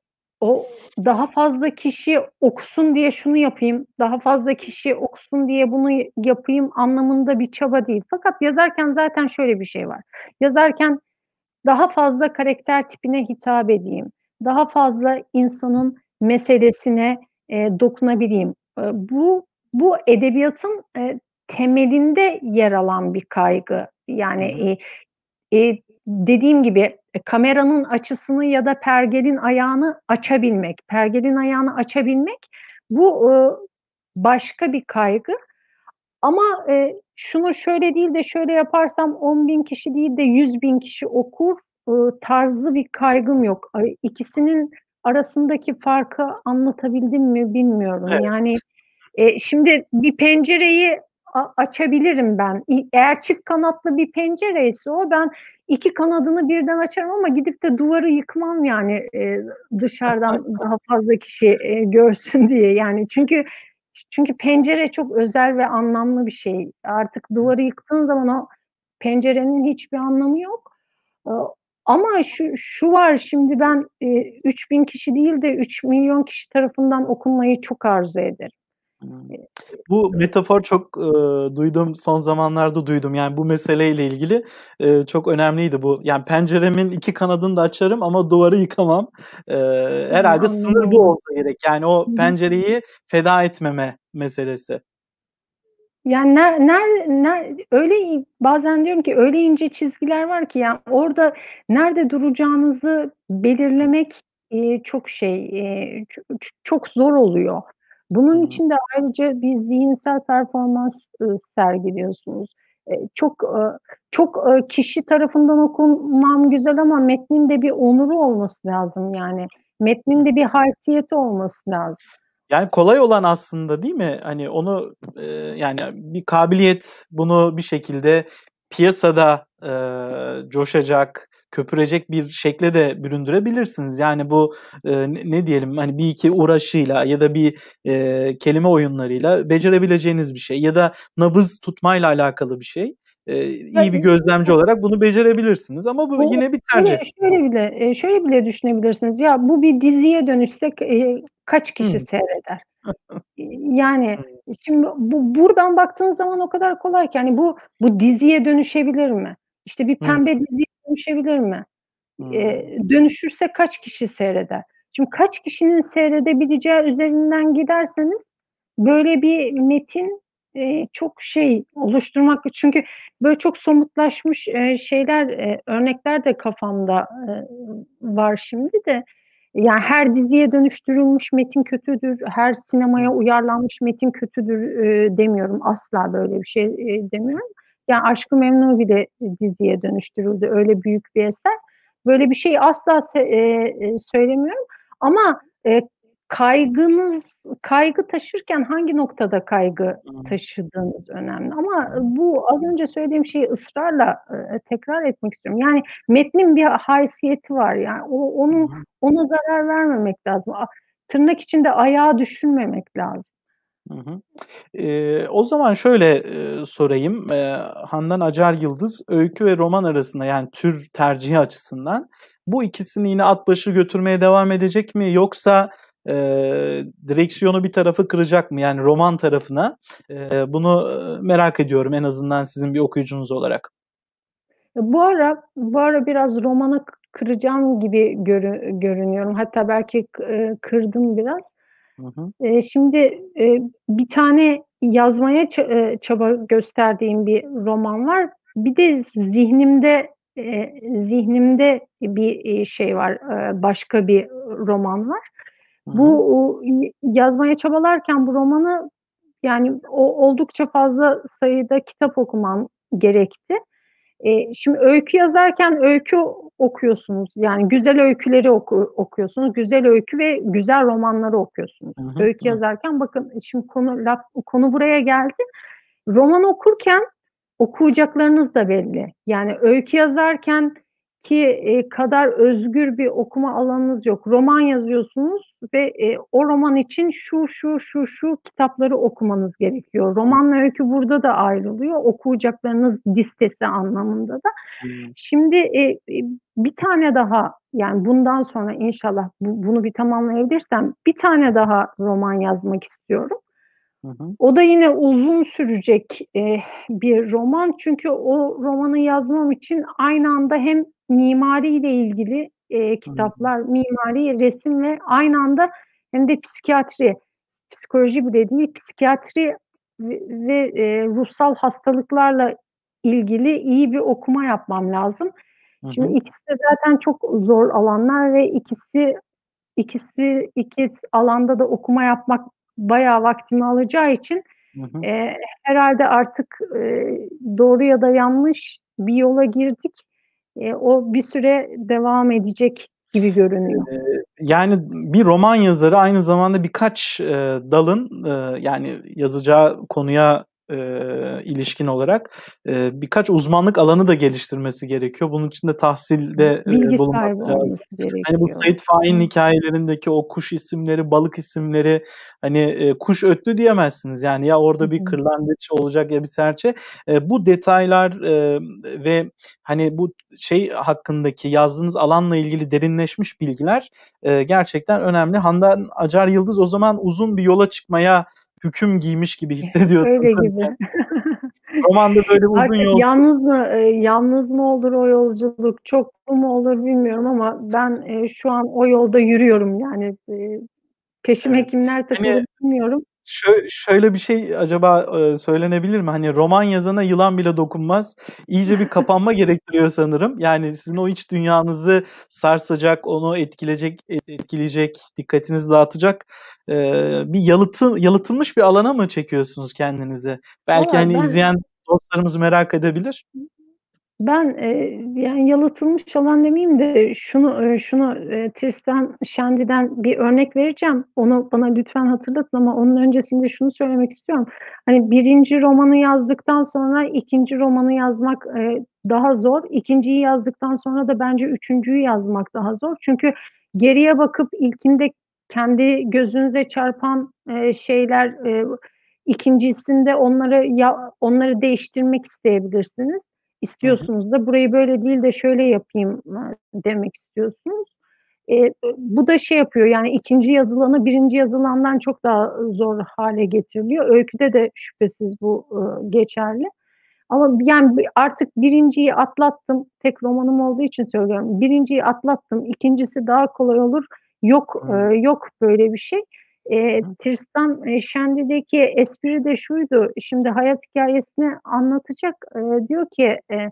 o daha fazla kişi okusun diye şunu yapayım, daha fazla kişi okusun diye bunu yapayım anlamında bir çaba değil. Fakat yazarken zaten şöyle bir şey var. Yazarken daha fazla karakter tipine hitap edeyim. Daha fazla insanın meselesine e, dokunabileyim. E, bu bu edebiyatın e, temelinde yer alan bir kaygı. Yani e, e, dediğim gibi e, kameranın açısını ya da pergelin ayağını açabilmek, pergelin ayağını açabilmek bu e, başka bir kaygı. Ama e, şunu şöyle değil de şöyle yaparsam 10 bin kişi değil de 100 bin kişi okur e, tarzı bir kaygım yok. İkisinin arasındaki farkı anlatabildim mi bilmiyorum. Evet. Yani e, şimdi bir pencereyi açabilirim ben. Eğer çift kanatlı bir pencereyse o ben iki kanadını birden açarım ama gidip de duvarı yıkmam yani e, dışarıdan <laughs> daha fazla kişi e, görsün <laughs> diye. Yani çünkü çünkü pencere çok özel ve anlamlı bir şey. Artık duvarı yıktığın zaman o pencerenin hiçbir anlamı yok. Ama şu, şu var şimdi ben e, 3000 kişi değil de 3 milyon kişi tarafından okunmayı çok arzu ederim. Bu metafor çok e, duydum son zamanlarda duydum yani bu meseleyle ilgili e, çok önemliydi bu. Yani penceremin iki kanadını da açarım ama duvarı yıkamam. E, herhalde sınır bu olsa gerek. Yani o pencereyi feda etmeme meselesi. Yani ner, ner, ner, öyle bazen diyorum ki öyle ince çizgiler var ki yani orada nerede duracağınızı belirlemek e, çok şey e, çok, zor oluyor. Bunun hmm. için de ayrıca bir zihinsel performans e, sergiliyorsunuz. E, çok e, çok e, kişi tarafından okunmam güzel ama metnin de bir onuru olması lazım yani. Metnin de bir haysiyeti olması lazım. Yani kolay olan aslında değil mi? Hani onu e, yani bir kabiliyet bunu bir şekilde piyasada e, coşacak, köpürecek bir şekle de büründürebilirsiniz. Yani bu e, ne diyelim hani bir iki uğraşıyla ya da bir e, kelime oyunlarıyla becerebileceğiniz bir şey ya da nabız tutmayla alakalı bir şey. Ee, iyi bir gözlemci olarak bunu becerebilirsiniz ama bu, bu yine bir tercih. Şöyle, bile şöyle bile düşünebilirsiniz. Ya bu bir diziye dönüşsek e, kaç kişi hmm. seyreder? <laughs> yani şimdi bu buradan baktığınız zaman o kadar kolay ki yani bu bu diziye dönüşebilir mi? İşte bir pembe hmm. diziye dönüşebilir mi? Hmm. E, dönüşürse kaç kişi seyreder? Şimdi kaç kişinin seyredebileceği üzerinden giderseniz böyle bir metin e, çok şey oluşturmak çünkü böyle çok somutlaşmış e, şeyler e, örnekler de kafamda e, var şimdi de yani her diziye dönüştürülmüş metin kötüdür, her sinemaya uyarlanmış metin kötüdür e, demiyorum. Asla böyle bir şey e, demiyorum. Yani Aşkı Memnu bile diziye dönüştürüldü. Öyle büyük bir eser. Böyle bir şey asla e, e, söylemiyorum. Ama e, kaygınız kaygı taşırken hangi noktada kaygı taşıdığınız önemli. Ama bu az önce söylediğim şeyi ısrarla e, tekrar etmek istiyorum. Yani metnin bir haysiyeti var. Yani o onu ona zarar vermemek lazım. Tırnak içinde ayağa düşürmemek lazım. Hı hı. Ee, o zaman şöyle e, sorayım. E, Handan Acar Yıldız öykü ve roman arasında yani tür tercihi açısından bu ikisini yine at başı götürmeye devam edecek mi? Yoksa e, direksiyonu bir tarafı kıracak mı? Yani roman tarafına. E, bunu merak ediyorum en azından sizin bir okuyucunuz olarak. Bu ara bu ara biraz romanı kıracağım gibi görü, görünüyorum. Hatta belki e, kırdım biraz. Hı hı. E, şimdi e, bir tane yazmaya çaba gösterdiğim bir roman var. Bir de zihnimde zihnimde bir şey var. Başka bir roman var. Bu yazmaya çabalarken bu romanı yani o oldukça fazla sayıda kitap okumam gerekti. E, şimdi öykü yazarken öykü okuyorsunuz. Yani güzel öyküleri oku, okuyorsunuz. Güzel öykü ve güzel romanları okuyorsunuz. Hı hı, öykü hı. yazarken bakın şimdi konu laf, konu buraya geldi. Roman okurken okuyacaklarınız da belli. Yani öykü yazarken ki e, kadar özgür bir okuma alanınız yok. Roman yazıyorsunuz ve e, o roman için şu şu şu şu kitapları okumanız gerekiyor. Romanla öykü burada da ayrılıyor. Okuyacaklarınız listesi anlamında da. Hmm. Şimdi e, e, bir tane daha yani bundan sonra inşallah bu, bunu bir tamamlayabilirsem bir tane daha roman yazmak istiyorum. O da yine uzun sürecek e, bir roman çünkü o romanı yazmam için aynı anda hem mimariyle ilgili e, kitaplar, hı mimari, resim ve aynı anda hem de psikiyatri, psikoloji bile değil, psikiyatri ve, ve e, ruhsal hastalıklarla ilgili iyi bir okuma yapmam lazım. Şimdi ikisi de zaten çok zor alanlar ve ikisi ikisi iki alanda da okuma yapmak bayağı vaktimi alacağı için E, herhalde artık e, doğru ya da yanlış bir yola girdik. E, o bir süre devam edecek gibi görünüyor. Yani bir roman yazarı aynı zamanda birkaç e, dalın e, yani yazacağı konuya e, ilişkin olarak e, birkaç uzmanlık alanı da geliştirmesi gerekiyor. Bunun için de tahsilde e, bulunması lazım. Hani bu Said Faik'in hikayelerindeki o kuş isimleri, balık isimleri hani e, kuş öttü diyemezsiniz. Yani ya orada bir kırlangıç olacak ya bir serçe. E, bu detaylar e, ve hani bu şey hakkındaki yazdığınız alanla ilgili derinleşmiş bilgiler e, gerçekten önemli. Handan Acar Yıldız o zaman uzun bir yola çıkmaya hüküm giymiş gibi hissediyordum. Öyle gibi. <laughs> Romanda böyle uzun Artık yol. Yalnız mı e, yalnız mı olur o yolculuk, çok mu olur bilmiyorum ama ben e, şu an o yolda yürüyorum yani e, peşime evet. kimler takılır hani, bilmiyorum. Şöyle, şöyle bir şey acaba e, söylenebilir mi? Hani roman yazana yılan bile dokunmaz. İyice bir kapanma <laughs> gerektiriyor sanırım. Yani sizin o iç dünyanızı sarsacak, onu etkileyecek, etkileyecek, dikkatinizi dağıtacak e, bir yalıtı, yalıtılmış bir alana mı çekiyorsunuz kendinizi? Belki Vallahi hani ben... izleyen dostlarımız merak edebilir. Ben e, yani yalıtılmış alan demeyeyim de şunu e, şunu e, Tristan Shandy'den bir örnek vereceğim. Onu bana lütfen hatırlatın ama onun öncesinde şunu söylemek istiyorum. Hani birinci romanı yazdıktan sonra ikinci romanı yazmak e, daha zor. İkinciyi yazdıktan sonra da bence üçüncüyü yazmak daha zor. Çünkü geriye bakıp ilkinde kendi gözünüze çarpan e, şeyler e, ikincisinde onları ya, onları değiştirmek isteyebilirsiniz istiyorsunuz da burayı böyle değil de şöyle yapayım demek istiyorsunuz. E, bu da şey yapıyor yani ikinci yazılanı birinci yazılandan çok daha zor hale getiriliyor. Öyküde de şüphesiz bu e, geçerli. Ama yani artık birinciyi atlattım. Tek romanım olduğu için söylüyorum. Birinciyi atlattım. İkincisi daha kolay olur. Yok e, yok böyle bir şey. E, Tristan Shandy'deki espri de şuydu. Şimdi hayat hikayesini anlatacak. E, diyor ki e,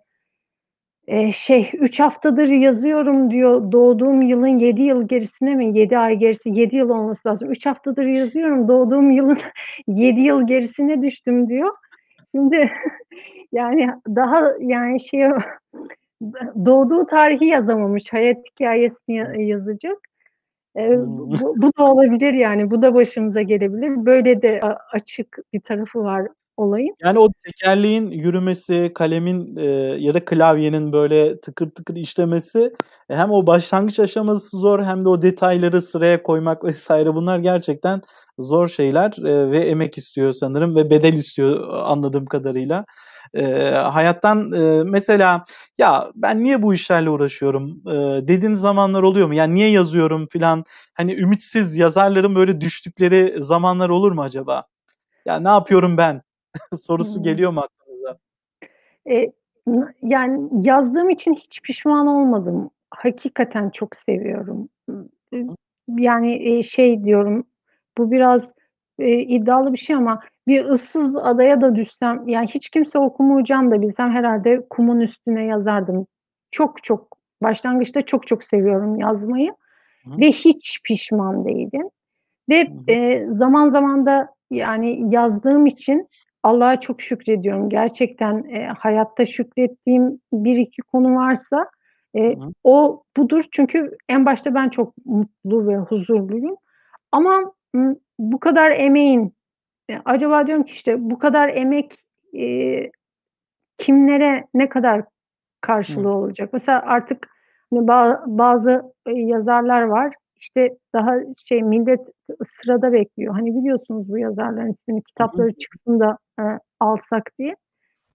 e, şey üç haftadır yazıyorum diyor. Doğduğum yılın yedi yıl gerisine mi? Yedi ay gerisi yedi yıl olması lazım. Üç haftadır yazıyorum. Doğduğum yılın <laughs> yedi yıl gerisine düştüm diyor. Şimdi <laughs> yani daha yani şey <laughs> doğduğu tarihi yazamamış. Hayat hikayesini yazacak. Eee, bu bu da olabilir yani, bu da başımıza gelebilir. Böyle de açık bir tarafı var olayım. Yani o tekerleğin yürümesi, kalemin e, ya da klavyenin böyle tıkır tıkır işlemesi e, hem o başlangıç aşaması zor hem de o detayları sıraya koymak <laughs> vesaire bunlar gerçekten zor şeyler e, ve emek istiyor sanırım ve bedel istiyor anladığım kadarıyla. E, hayattan e, mesela ya ben niye bu işlerle uğraşıyorum e, dediğin zamanlar oluyor mu? Yani niye yazıyorum filan hani ümitsiz yazarların böyle düştükleri zamanlar olur mu acaba? Ya ne yapıyorum ben? <laughs> sorusu Hımm. geliyor mu aklınıza? Eee, yani yazdığım için hiç pişman olmadım. Hakikaten çok seviyorum. Yani, eee, şey diyorum, bu biraz, eee, iddialı bir şey ama bir ıssız adaya da düşsem, yani hiç kimse okumayacağını da bilsem herhâlde kumun üstüne yazardım. Çok çok başlangıçta çok çok seviyorum yazmayı Hı. ve hiç pişman değilim ve, Hı eee, zaman zaman da yani yazdığım için Allah'a çok şükrediyorum. Gerçekten, eee, hayatta şükrettiğim 1-2 konu varsa, hı. o budur. Çünkü en başta ben çok mutlu ve huzurluyum ama, bu kadar emeğin, eee, acaba diyorum ki işte bu kadar emek, eee, kimlere ne kadar Hı. karşılığı olacak? Mesela artık hani ba bazı, eee, yazarlar var, işte daha şey millet sırada bekliyor. Hani biliyorsunuz bu yazarların ismini, Hı hı. kitapları çıksın da, eee, alsak diye.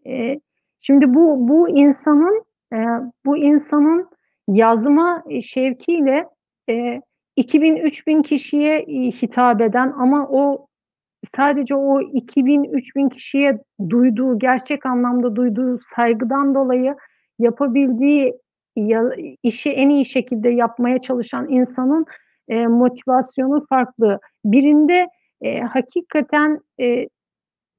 Eee, şimdi bu bu insanın, eee, bu insanın yazma, şevkiyle, eee, 2000-3000 kişiye, iii, hitap eden ama o sadece o 2000-3000 kişiye duyduğu, gerçek anlamda duyduğu saygıdan dolayı yapabildiği ya işi en iyi şekilde yapmaya çalışan insanın, eee, motivasyonu farklı. Birinde, eee, hakikaten, eee,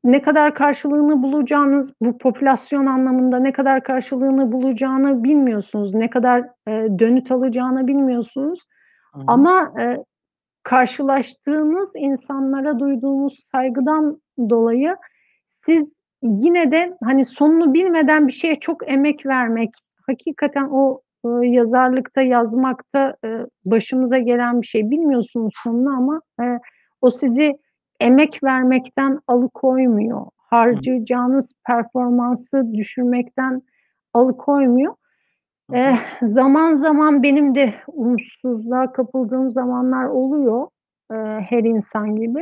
ne kadar karşılığını bulacağınız, bu popülasyon anlamında ne kadar karşılığını bulacağını bilmiyorsunuz. Ne kadar, eee, dönüt alacağını bilmiyorsunuz Hı hı. ama, eee, karşılaştığınız insanlara duyduğunuz saygıdan dolayı siz yine de hani sonunu bilmeden bir şeye çok emek vermek, hakikaten o, ııı, yazarlıkta, yazmakta, eee, başımıza gelen bir şey. Bilmiyorsunuz sonunu ama, eee, o sizi emek vermekten alıkoymuyor. Harcayacağınız performansı düşürmekten alıkoymuyor. Eh, hı. zaman zaman benim de umutsuzluğa kapıldığım zamanlar oluyor, eee, her insan gibi.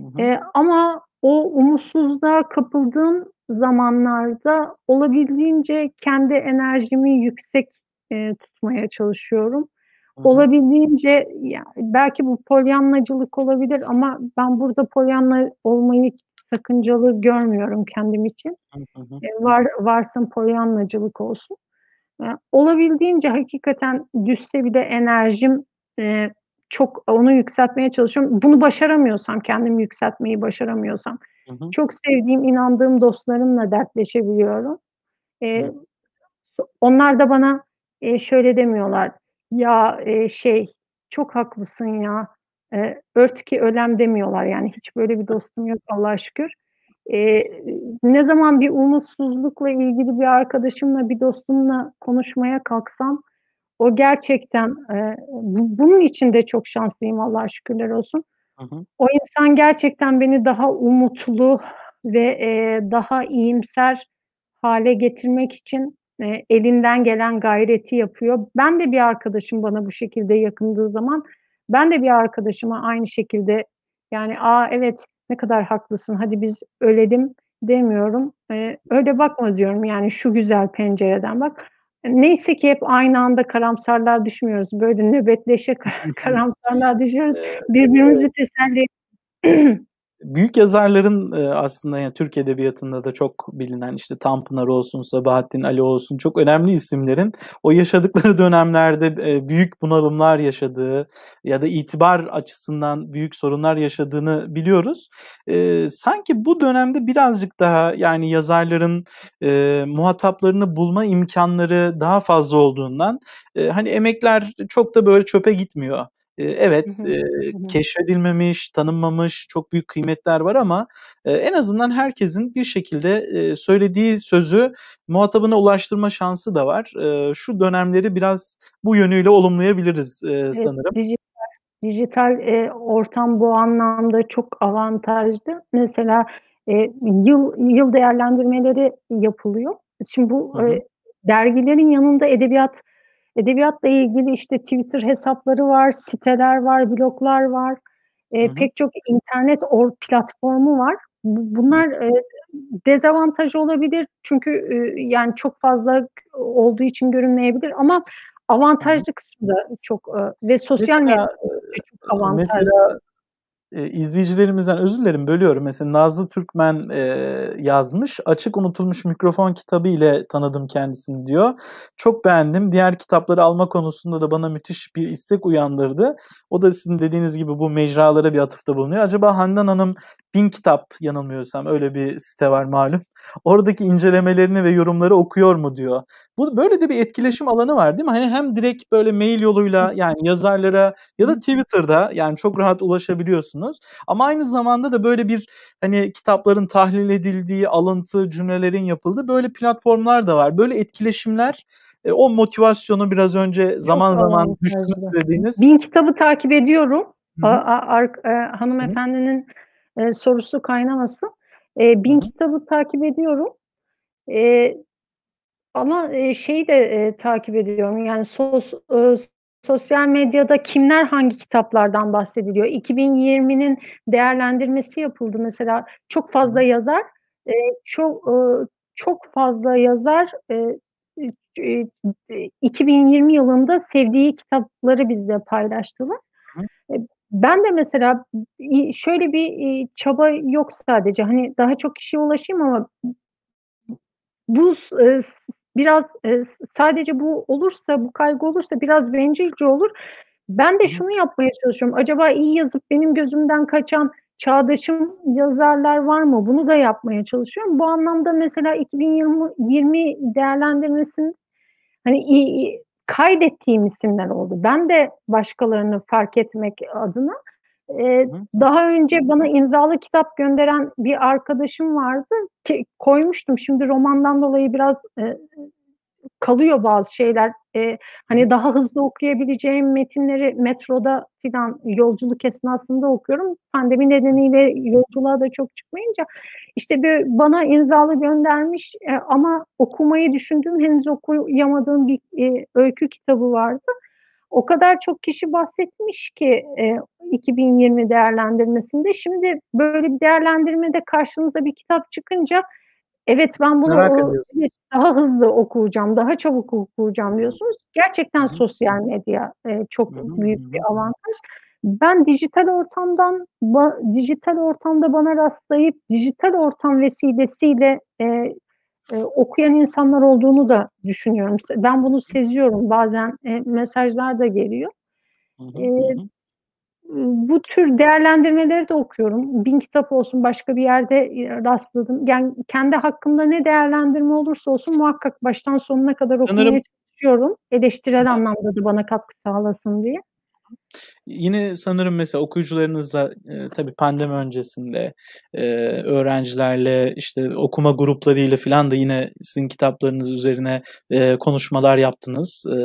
Hı hı. Eee, ama o umutsuzluğa kapıldığım zamanlarda olabildiğince kendi enerjimi yüksek, eee, tutmaya çalışıyorum. Hı hı. Olabildiğince ya belki bu polyanacılık olabilir ama ben burada polyanna olmayı sakıncalı görmüyorum kendim için. Hı hı. Eee, var varsın polyanacılık olsun. Olabildiğince hakikaten düşse bile enerjim, eee, çok onu yükseltmeye çalışıyorum. Bunu başaramıyorsam, kendimi yükseltmeyi başaramıyorsam Hı hı. çok sevdiğim, inandığım dostlarımla dertleşebiliyorum. Hı. onlar da bana, eee, şöyle demiyorlar, "Ya, eee, şey, çok haklısın ya, eee, ört ki ölem." demiyorlar. Yani hiç böyle bir <laughs> dostum yok Allah'a şükür. Eee, ne zaman bir umutsuzlukla ilgili bir arkadaşımla, bir dostumla konuşmaya kalksam o gerçekten, eee, bu bunun için de çok şanslıyım Allah'a şükürler olsun. Hı hı. O insan gerçekten beni daha umutlu ve, eee, daha iyimser hâle getirmek için, eee, elinden gelen gayreti yapıyor. Ben de bir arkadaşım bana bu şekilde yakındığı zaman ben de bir arkadaşıma aynı şekilde yani, "A, evet, ne kadar haklısın, hadi biz ölelim." demiyorum. Eee, "Öyle bakma." diyorum, yani, "Şu güzel pencereden bak." Neyse ki hep aynı anda karamsarlığa düşmüyoruz. Böyle nöbetleşe kara karamsarlığa düşüyoruz. Birbirimizi teselli <clears throat> <clears throat> Büyük yazarların, eee, aslında yani Türk edebiyatında da çok bilinen işte Tanpınar olsun, Sabahattin Ali olsun çok önemli isimlerin o yaşadıkları <laughs> dönemlerde, eee, büyük bunalımlar yaşadığı ya da itibar açısından büyük sorunlar yaşadığını biliyoruz. Eee, sanki bu dönemde birazcık daha yani yazarların, muhataplarını bulma imkânları daha fazla olduğundan, hani emekler çok da böyle çöpe gitmiyor. Evet, Hı keşfedilmemiş, tanınmamış çok büyük kıymetler var ama, en azından herkesin bir şekilde, söylediği sözü muhatabına ulaştırma şansı da var. Şu dönemleri biraz bu yönüyle olumlayabiliriz, eee, Evet, sanırım. dijital dijital, ortam bu anlamda çok avantajlı. Mesela, yıl yıl değerlendirmeleri yapılıyor. Şimdi bu, Hı dergilerin yanında edebiyat edebiyatla ilgili, işte, Twitter hesapları var, siteler var, bloglar var. Hı Eee, hı. pek çok internet or platformu var. Bu Hı. bunlar, eee, dezavantaj olabilir çünkü, ııı, yani, çok fazla olduğu için görünmeyebilir ama Hı hı. avantajlı kısmı da çok, ııı, ve sosyal medya çok ııı, avantajlı. mesela, eee, izleyicilerimizden özür dilerim, bölüyorum. Mesela Nazlı Türkmen, eee, yazmış. "Açık Unutulmuş Mikrofon kitabı ile tanıdım kendisini." diyor. "Çok beğendim. Diğer kitapları alma konusunda da bana müthiş bir istek uyandırdı." O da sizin dediğiniz gibi bu mecralara bir atıfta bulunuyor. Acaba Handan Hanım Bin Kitap yanılmıyorsam öyle bir site var malum. Oradaki incelemelerini ve yorumları okuyor mu diyor. Bu böyle de bir etkileşim alanı var değil mi? Hani hem direkt böyle mail yoluyla yani yazarlara ya da Twitter'da yani çok rahat ulaşabiliyorsunuz ama aynı zamanda da böyle bir, hani, kitapların tahlil edildiği, alıntı, cümlelerin yapıldığı böyle platformlar da var. Böyle etkileşimler, eee, o motivasyonu biraz önce Çok zaman zaman düştüğünü söylediğiniz Bin Kitabı takip ediyorum. Hı A a Hı hı. hanımefendinin, eee, sorusu kaynamasın. Hı Bin. Kitabı takip ediyorum. Eee, ama, eee, şeyi de, eee, takip ediyorum, yani, sos ııı, sosyal medyada kimler hangi kitaplardan bahsediliyor? 2020'nin değerlendirmesi yapıldı mesela. Çok fazla yazar, eee, çok, ııı, çok fazla yazar, eee, 2020 yılında sevdiği kitapları bizle paylaştılar. Hı ben de mesela şöyle bir, çaba yok sadece, hani, daha çok kişiye ulaşayım ama bu s biraz, s sadece bu olursa, bu kaygı olursa biraz bencilce olur. Ben de şunu yapmaya çalışıyorum. Acaba iyi yazıp benim gözümden kaçan çağdaşım yazarlar var mı? Bunu da yapmaya çalışıyorum. Bu anlamda mesela 2020 20 değerlendirmesinin, hani, kaydettiğim isimler oldu. Ben de başkalarını fark etmek adına. Hı. daha önce bana imzalı kitap gönderen bir arkadaşım vardı ki koymuştum. Şimdi romandan dolayı biraz, eee, kalıyor bazı şeyler. Hı. hani, daha hızlı okuyabileceğim metinleri metroda filan yolculuk esnasında okuyorum. Pandemi nedeniyle yolculuğa da çok çıkmayınca, işte, bir bana imzalı göndermiş, eee, ama okumayı düşündüğüm, henüz okuyamadığım bir, eee, öykü kitabı vardı. O kadar çok kişi bahsetmiş ki, eee, 2020 değerlendirmesinde. Şimdi böyle bir değerlendirmede karşınıza bir kitap çıkınca, evet, ben bunu, Merak ediyorsun. evet, daha hızlı okuyacağım, daha çabuk okuyacağım diyorsunuz. Gerçekten sosyal medya, eee, çok büyük bir avantaj. Ben dijital ortamdan ba dijital ortamda bana rastlayıp dijital ortam vesilesiyle, eee, eee, okuyan insanlar olduğunu da düşünüyorum. Ben bunu seziyorum. Bazen, eee, mesajlar da geliyor. Hı hı. Iıı, bu tür değerlendirmeleri de okuyorum. Bin Kitap olsun, başka bir yerde, eee, rastladım. Yani, kendi hakkımda ne değerlendirme olursa olsun muhakkak baştan sonuna kadar okumaya Sanırım çalışıyorum. Eleştirel anlamda da bana katkı sağlasın diye. Yine sanırım mesela okuyucularınızla, eee, tabii pandemi öncesinde, eee, öğrencilerle, işte, okuma gruplarıyla filan da yine sizin kitaplarınız üzerine, eee, konuşmalar yaptınız, eee,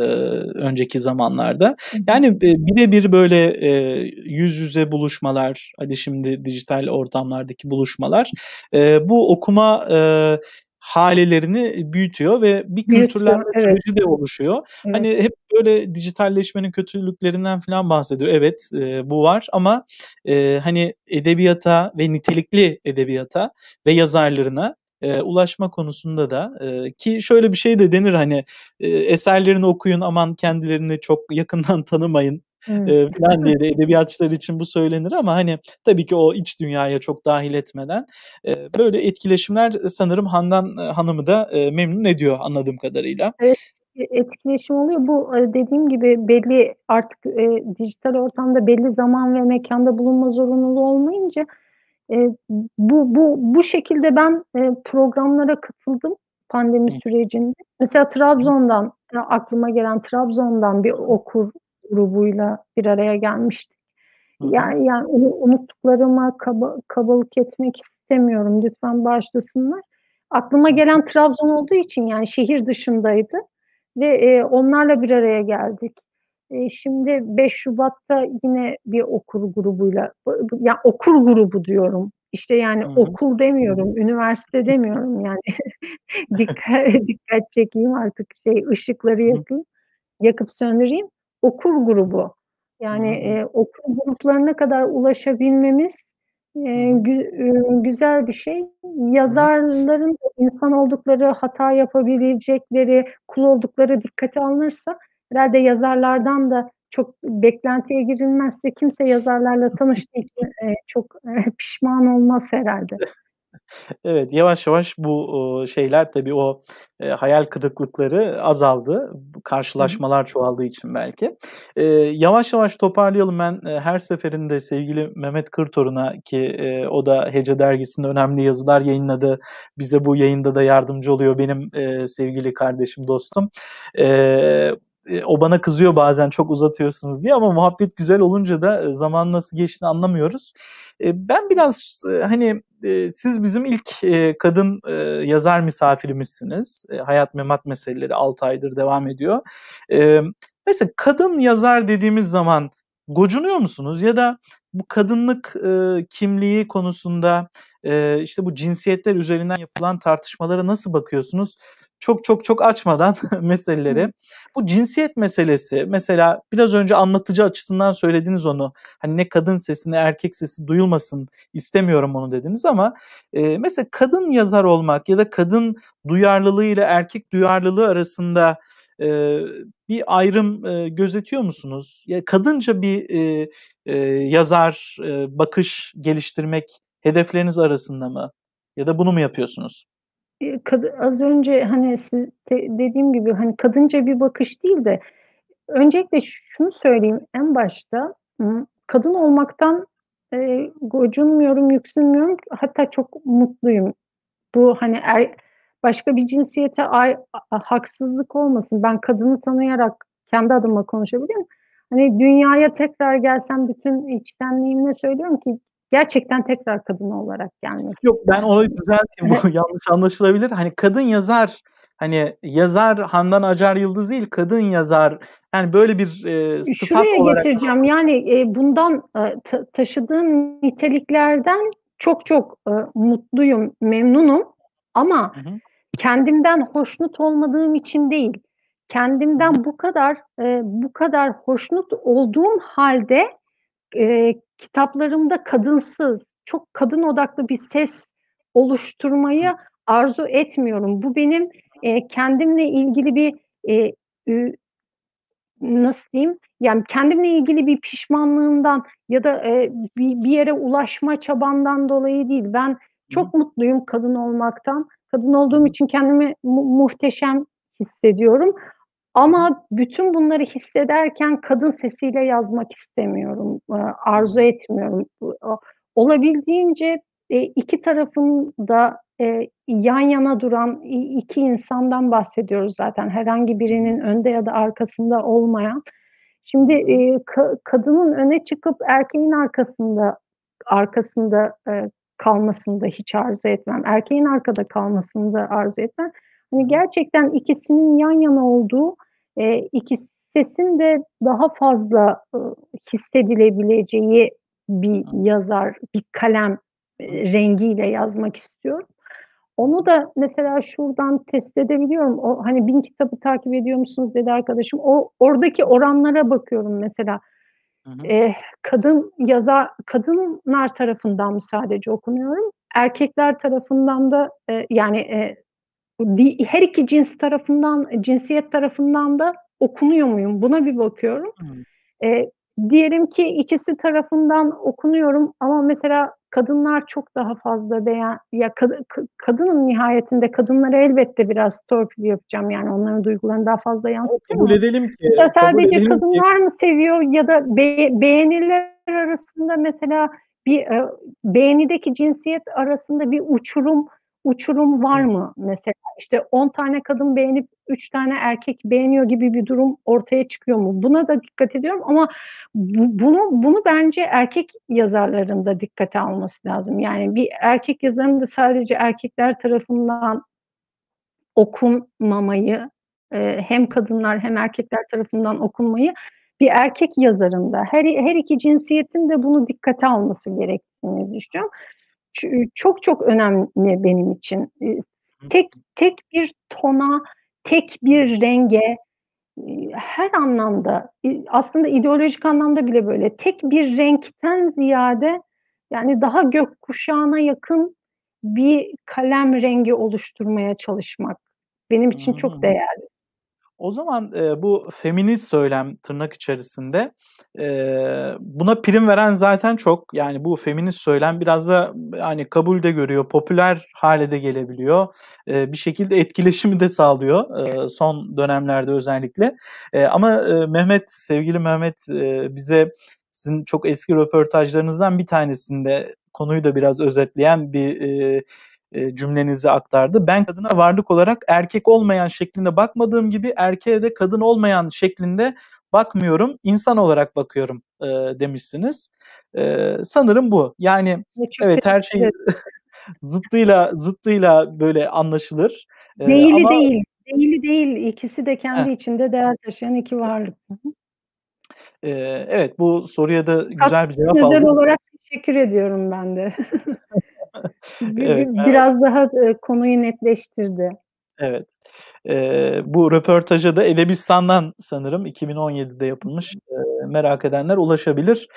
önceki zamanlarda. Yani, bi bire bir böyle, eee, yüz yüze buluşmalar, hadi şimdi dijital ortamlardaki buluşmalar, eee, bu okuma, eee, halelerini büyütüyor ve bir kültürlenme evet. süreci de oluşuyor. Evet. Hani, hep böyle dijitalleşmenin kötülüklerinden filan bahsediyor. Evet, eee, bu var ama, eee, hani, edebiyata ve nitelikli edebiyata ve yazarlarına, eee, ulaşma konusunda da, eee, ki şöyle bir şey de denir, hani, eee, eserlerini okuyun, aman kendilerini çok yakından <laughs> tanımayın, Eee, filan diye de edebiyatçılar için bu söylenir ama, hani, tabii ki o iç dünyaya çok dâhil etmeden, eee, böyle etkileşimler sanırım Handan, eee, Hanım'ı da, eee, memnun ediyor anladığım kadarıyla. Evet, e etkileşim oluyor. Bu, eee, dediğim gibi belli artık, eee, dijital ortamda belli zaman ve mekânda bulunma zorunluluğu olmayınca, eee, bu bu bu şekilde ben, eee, programlara katıldım pandemi sürecinde. Mesela. Trabzon'dan, eee, aklıma gelen Trabzon'dan bir okur grubuyla bir araya gelmiştik. Yani yani unu unuttuklarıma kaba kabalık etmek istemiyorum, lütfen bağışlasınlar. Aklıma gelen Trabzon olduğu için, yani, şehir dışındaydı ve, eee, onlarla bir araya geldik. Eee, şimdi 5 Şubat'ta yine bir okur grubuyla, ya, okur grubu diyorum. İşte, yani, Hı hı. okul demiyorum, üniversite demiyorum, yani. <laughs> Dikkat <laughs> dikkat çekeyim artık, şey, ışıkları yakayım, yakıp söndüreyim. Okur grubu. Yani. Hı. eee, okur gruplarına kadar ulaşabilmemiz, hı. gü ııı, güzel bir şey. Yazarların insan oldukları, hata yapabilecekleri, kul oldukları dikkate alınırsa herhâlde yazarlardan da çok beklentiye girilmezse kimse yazarlarla tanıştığı için, eee, çok, eee, pişman olmaz herhâlde. <laughs> Evet, yavaş yavaş bu, şeyler tabii o, hayal kırıklıkları azaldı. Karşılaşmalar çoğaldığı için belki. Yavaş yavaş toparlayalım. Ben, her seferinde sevgili Mehmet Kırtorun'a ki, o da Hece Dergisi'nde önemli yazılar yayınladı. Bize bu yayında da yardımcı oluyor benim, sevgili kardeşim, dostum. Eee, o bana kızıyor bazen çok uzatıyorsunuz diye ama muhabbet güzel olunca da, eee, zamanın nasıl geçtiğini anlamıyoruz. Eee, ben biraz, hani, siz bizim ilk, kadın, yazar misafirimizsiniz. Hayat Memat Meseleleri 6 aydır devam ediyor. Mesela kadın yazar dediğimiz zaman gocunuyor musunuz ya da bu kadınlık, kimliği konusunda, işte, bu cinsiyetler üzerinden yapılan tartışmalara nasıl bakıyorsunuz? Çok çok çok açmadan <laughs> meseleleri. Bu cinsiyet meselesi, mesela biraz önce anlatıcı açısından söylediniz onu. Hani, ne kadın sesi ne erkek sesi duyulmasın, istemiyorum onu dediniz ama, eee, mesela kadın yazar olmak ya da kadın duyarlılığı ile erkek duyarlılığı arasında, eee, bir ayrım, eee, gözetiyor musunuz? Ya, kadınca bir, eee, eee, yazar, eee, bakış geliştirmek hedefleriniz arasında mı ya da bunu mu yapıyorsunuz? Kadı az önce, hani, siz de dediğim gibi, hani, kadınca bir bakış değil de öncelikle şunu söyleyeyim en başta, kadın olmaktan, eee, gocunmuyorum, yüksünmüyorum. Hatta çok mutluyum. Bu, hani, er başka bir cinsiyete ay haksızlık olmasın. Ben kadını tanıyarak kendi adıma konuşabilirim. Hani, dünyaya tekrar gelsem bütün içtenliğimle söylüyorum ki gerçekten tekrar kadın olarak gelmek Yok, ben orayı düzelteyim. Bu <laughs> yanlış anlaşılabilir. Hani, kadın yazar, hani, yazar Handan Acar Yıldız değil, kadın yazar. Yani, böyle bir, eee, sıfat Şuraya olarak getireceğim, yani, eee, bundan, eee, ta taşıdığım niteliklerden çok çok, ııı, mutluyum, memnunum ama Hı hı. kendimden hoşnut olmadığım için değil, kendimden bu kadar, eee, bu kadar hoşnut olduğum hâlde, eee, kitaplarımda kadınsız, çok kadın odaklı bir ses oluşturmayı arzu etmiyorum. Bu benim, eee, kendimle ilgili bir, eee, ü nasıl diyeyim, yani, kendimle ilgili bir pişmanlığımdan ya da, eee, bir bir yere ulaşma çabamdan dolayı değil. Ben çok mutluyum kadın olmaktan. Kadın olduğum için kendimi mu muhteşem hissediyorum. Ama bütün bunları hissederken kadın sesiyle yazmak istemiyorum, eee, arzu etmiyorum. Olabildiğince, eee, 2 tarafın da, eee, yan yana duran iki insandan bahsediyoruz zaten. Herhangi birinin önde ya da arkasında olmayan. Şimdi, kadının öne çıkıp erkeğin arkasında arkasında, kalmasını da hiç arzu etmem. Erkeğin arkada kalmasını da arzu etmem. Hani, gerçekten ikisinin yan yana olduğu, eee, 2 sesin de daha fazla, ııı, hissedilebileceği bir yazar, bir kalem, eee, rengiyle yazmak istiyorum. Onu da mesela şuradan test edebiliyorum. O, hani, "1000 kitabı takip ediyor musunuz?" dedi arkadaşım. O oradaki oranlara bakıyorum mesela. Hı hı. Eee, kadın yazar kadınlar tarafından mı sadece okunuyorum, erkekler tarafından da, eee, yani, di her 2 cins tarafından, cinsiyet tarafından da okunuyor muyum? Buna bir bakıyorum. Eee, diyelim ki ikisi tarafından okunuyorum ama mesela kadınlar çok daha fazla beğen ya, kadı ka kadınım nihayetinde. Kadınlara elbette biraz torpil yapacağım, yani, onların duygularını daha fazla yansıtacağım kabul edelim ki mesela sadece edelim ki kadınlar mı seviyor ya da be beğeniler arasında mesela bir, eee, beğenideki cinsiyet arasında bir uçurum uçurum var mı mesela? İşte, 10 tane kadın beğenip 3 tane erkek beğeniyor gibi bir durum ortaya çıkıyor mu? Buna da dikkat ediyorum ama bu bunu bunu bence erkek yazarların da dikkate alması lazım. Yani, bir erkek yazarın da sadece erkekler tarafından okunmamayı, eee, hem kadınlar hem erkekler tarafından okunmayı bir erkek yazarın da her her 2 cinsiyetin de bunu dikkate alması gerektiğini düşünüyorum. Çok çok önemli benim için. tek tek bir tona, tek bir renge, her anlamda, aslında ideolojik anlamda bile böyle, tek bir renkten ziyade, yani daha gökkuşağına yakın bir kalem rengi oluşturmaya çalışmak benim için çok değerli. O zaman e, bu feminist söylem tırnak içerisinde e, buna prim veren zaten çok. Yani bu feminist söylem biraz da hani kabul de görüyor, popüler hale de gelebiliyor. E, bir şekilde etkileşimi de sağlıyor e, son dönemlerde özellikle. E, ama e, Mehmet, sevgili Mehmet e, bize sizin çok eski röportajlarınızdan bir tanesinde konuyu da biraz özetleyen bir e, e, cümlenizi aktardı. Ben kadına varlık olarak erkek olmayan şeklinde bakmadığım gibi erkeğe de kadın olmayan şeklinde bakmıyorum. İnsan olarak bakıyorum e, demişsiniz. E, sanırım bu. Yani Çok evet her şey <laughs> zıttıyla zıttıyla böyle anlaşılır. E, değili ama... değil. Değili değil. İkisi de kendi Heh. içinde değer taşıyan iki varlık. Ee, evet bu soruya da güzel bir cevap aldım. Özel olarak teşekkür ediyorum ben de. <laughs> evet, Biraz daha konuyu netleştirdi. Evet. Ee, bu röportaja da Edebistan'dan sanırım 2017'de yapılmış. Ee, merak edenler ulaşabilir.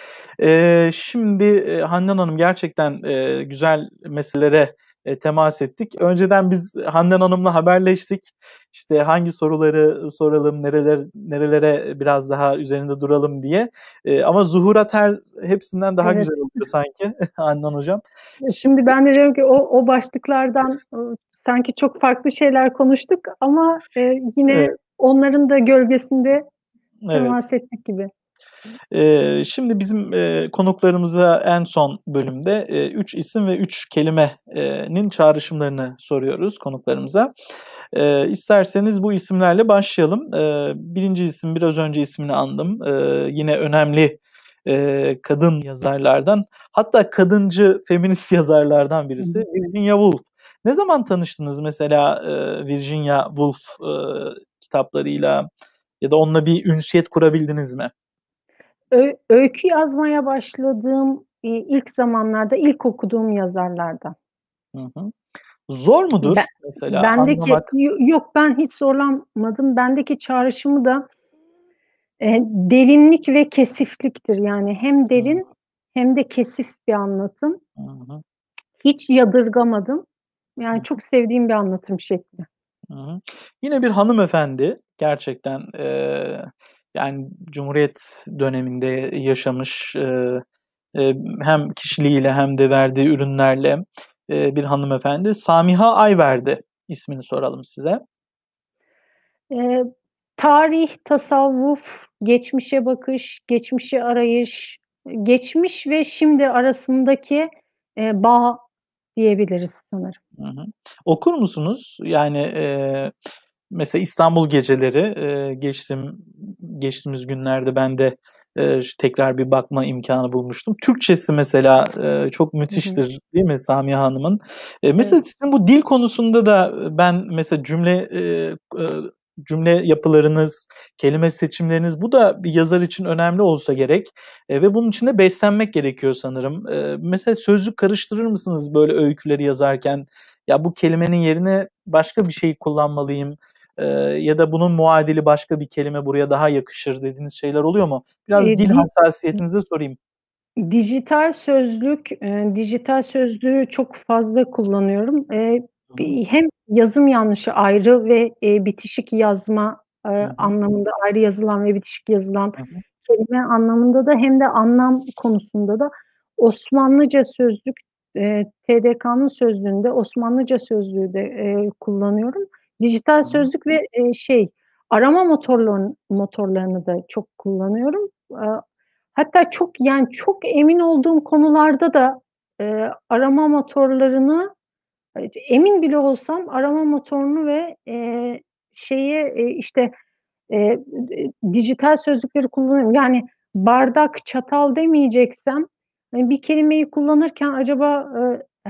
Ee, şimdi e, Handan Hanım gerçekten e, güzel meselelere e, temas ettik. Önceden biz Handan Hanım'la haberleştik. İşte hangi soruları soralım, nereler nerelere biraz daha üzerinde duralım diye. E, ama Zuhurat her hepsinden daha evet. güzel oluyor sanki <laughs> Handan Hocam. Şimdi ben de diyorum ki o, o başlıklardan sanki çok farklı şeyler konuştuk ama e, yine evet. onların da gölgesinde temas evet. ettik gibi. Ee, şimdi bizim e, konuklarımıza en son bölümde e, üç isim ve üç kelimenin çağrışımlarını soruyoruz konuklarımıza. E, isterseniz bu isimlerle başlayalım. E, birinci isim biraz önce ismini andım. E, yine önemli e, kadın yazarlardan hatta kadıncı feminist yazarlardan birisi Virginia Woolf. Ne zaman tanıştınız mesela e, Virginia Woolf e, kitaplarıyla ya da onunla bir ünsiyet kurabildiniz mi? Öykü yazmaya başladığım ilk zamanlarda ilk okuduğum yazarlardan. Hı hı. Zor mudur ben, mesela bendeki, anlamak? Yok ben hiç zorlanmadım. Bendeki çağrışımı da e, derinlik ve kesifliktir. Yani hem derin hı. hem de kesif bir anlatım. Hı hı. Hiç yadırgamadım. Yani çok sevdiğim bir anlatım şekli. Hı hı. Yine bir hanımefendi gerçekten e, yani Cumhuriyet döneminde yaşamış e, e, hem kişiliğiyle hem de verdiği ürünlerle e, bir hanımefendi. Samiha Ayverdi ismini soralım size. E, tarih, tasavvuf, geçmişe bakış, geçmişe arayış, geçmiş ve şimdi arasındaki e, bağ diyebiliriz sanırım. Hı hı. Okur musunuz? Yani e, mesela İstanbul geceleri e, geçtim geçtiğimiz günlerde ben de e, tekrar bir bakma imkanı bulmuştum. Türkçesi mesela e, çok müthiştir hı hı. değil mi Samiha Hanım'ın? E, mesela evet. sizin bu dil konusunda da ben mesela cümle e, e, cümle yapılarınız, kelime seçimleriniz bu da bir yazar için önemli olsa gerek e, ve bunun için de beslenmek gerekiyor sanırım. E, mesela sözlük karıştırır mısınız böyle öyküleri yazarken? Ya bu kelimenin yerine başka bir şey kullanmalıyım e, ya da bunun muadili başka bir kelime buraya daha yakışır dediğiniz şeyler oluyor mu? Biraz e, dil hassasiyetinizi sorayım. Dijital sözlük, e, dijital sözlüğü çok fazla kullanıyorum. E, hem yazım yanlışı ayrı ve e, bitişik yazma e, anlamında ayrı yazılan ve bitişik yazılan Hı-hı. kelime anlamında da hem de anlam konusunda da Osmanlıca sözlük e, TDK'nın sözlüğünde Osmanlıca sözlüğü de e, kullanıyorum. Dijital sözlük ve e, şey arama motorlarını motorlarını da çok kullanıyorum. E, hatta çok yani çok emin olduğum konularda da e, arama motorlarını emin bile olsam arama motorunu ve e, şeye e, işte e, dijital sözlükleri kullanıyorum. Yani bardak, çatal demeyeceksem hani bir kelimeyi kullanırken acaba e,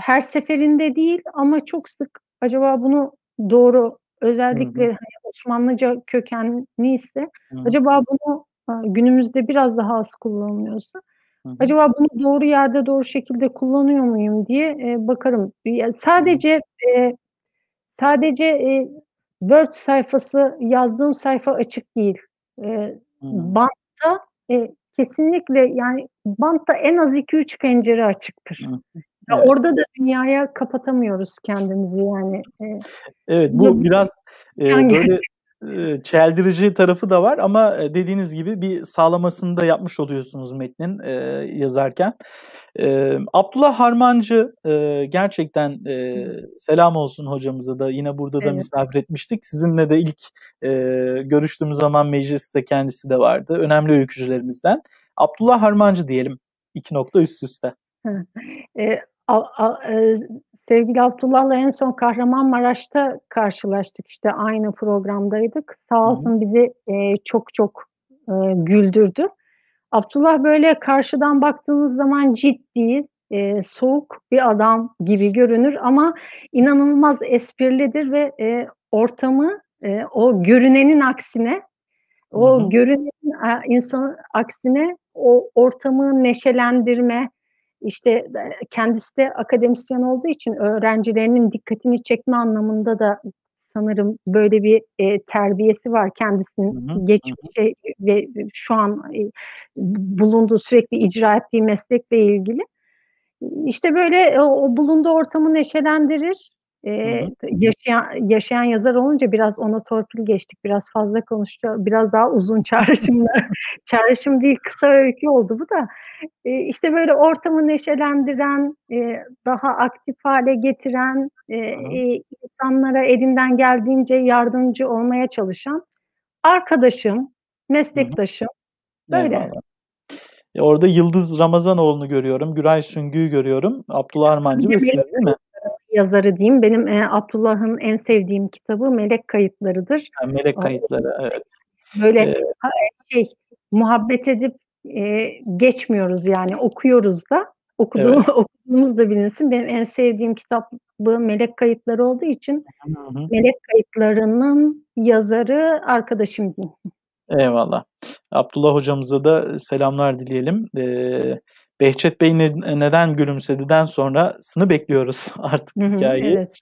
her seferinde değil ama çok sık acaba bunu doğru özellikle hı hı. Hani Osmanlıca kökenli ise hı. acaba bunu günümüzde biraz daha az kullanılıyorsa Hı hı. Acaba bunu doğru yerde, doğru şekilde kullanıyor muyum diye, eee, bakarım. Ya, sadece, eee, sadece, eee, Word sayfası yazdığım sayfa açık değil. Hı. bantta, eee, kesinlikle, yani, bantta en az 2-3 pencere açıktır. Hı hı. Ya, Evet. orada da dünyaya kapatamıyoruz kendimizi, yani. Eee, Evet, bu biraz, eee, böyle, eee, çeldirici tarafı da var ama, eee, dediğiniz gibi bir sağlamasını da yapmış oluyorsunuz metnin, eee, yazarken. Emm, Abdullah Harmancı, eee, gerçekten, eee, selam olsun hocamıza da yine burada da Evet. misafir etmiştik. Sizinle de ilk, eee, görüştüğümüz zaman mecliste kendisi de vardı. Önemli öykücülerimizden. Abdullah Harmancı diyelim. 2 nokta üst üste. Hıı. A a eee, sevgili Abdullah'la en son Kahramanmaraş'ta karşılaştık. İşte, aynı programdaydık. Sağ olsun bizi, eee, çok çok, eee, güldürdü. Abdullah, böyle, karşıdan baktığınız zaman ciddi, eee, soğuk bir adam gibi görünür ama inanılmaz esprilidir ve, eee, ortamı, eee, o görünenin aksine, o hı. görünenin, aaa, insanın aksine o ortamı neşelendirme, işte, eee, kendisi de akademisyen olduğu için öğrencilerinin dikkatini çekme anlamında da sanırım böyle bir, eee, terbiyesi var kendisinin hı. Hı hı. geçmişe ve şu an, eee, bulunduğu, sürekli icra ettiği meslekle ilgili. İşte, böyle, o o bulunduğu ortamı neşelendirir. Hı. yaşayan yaşayan yazar olunca biraz ona torpil geçtik. Biraz fazla konuştu. Biraz daha uzun <laughs> çağrışımlar çağrışım değil, kısa öykü oldu bu da. Eee, işte, böyle, ortamı neşelendiren, eee, daha aktif hâle getiren, hı. eee, insanlara elinden geldiğince yardımcı olmaya çalışan arkadaşım, meslektaşım. Böyle. Eyvallah. E, orada Yıldız Ramazanoğlu'nu görüyorum, Güray Süngü'yü görüyorum, Abdullah <laughs> Harmancı ve siz, değil mi? Yazarı diyeyim. Benim, eee, Abdullah'ın en sevdiğim kitabı Melek Kayıtları'dır. Ha, Melek Kayıtları, evet. Böyle, ha şey, muhabbet edip, eee, geçmiyoruz, yani, okuyoruz da. Okuduğu Evet. <laughs> okuduğumuz da bilinsin. Benim en sevdiğim kitap bu Melek Kayıtları olduğu için Hı hı. Melek Kayıtları'nın yazarı arkadaşım diyeyim. Eyvallah. Abdullah hocamıza da selamlar dileyelim. Eee, Behçet Bey ne neden gülümsediden sonrasını bekliyoruz <laughs> artık hikâyeyi. evet.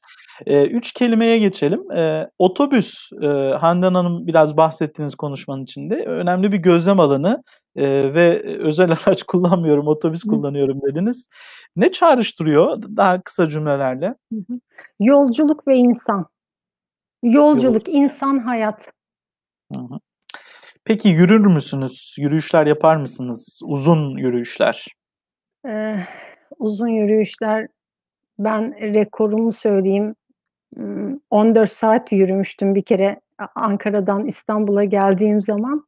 Eee, 3 kelimeye geçelim. Eee, otobüs, eee, Handan Hanım biraz bahsettiniz konuşmanın içinde. Önemli bir gözlem alanı, eee, ve özel <laughs> araç kullanmıyorum, otobüs kullanıyorum dediniz. Ne çağrıştırıyor daha kısa cümlelerle? Hı hı. Yolculuk ve insan. Yolculuk. Yolculuk, insan, hayat. Hı hı. Peki yürür müsünüz? Yürüyüşler yapar mısınız? Uzun yürüyüşler. Eee, uzun yürüyüşler, ben rekorumu söyleyeyim, ımm, 14 saat yürümüştüm bir kere Ankara'dan İstanbul'a geldiğim zaman.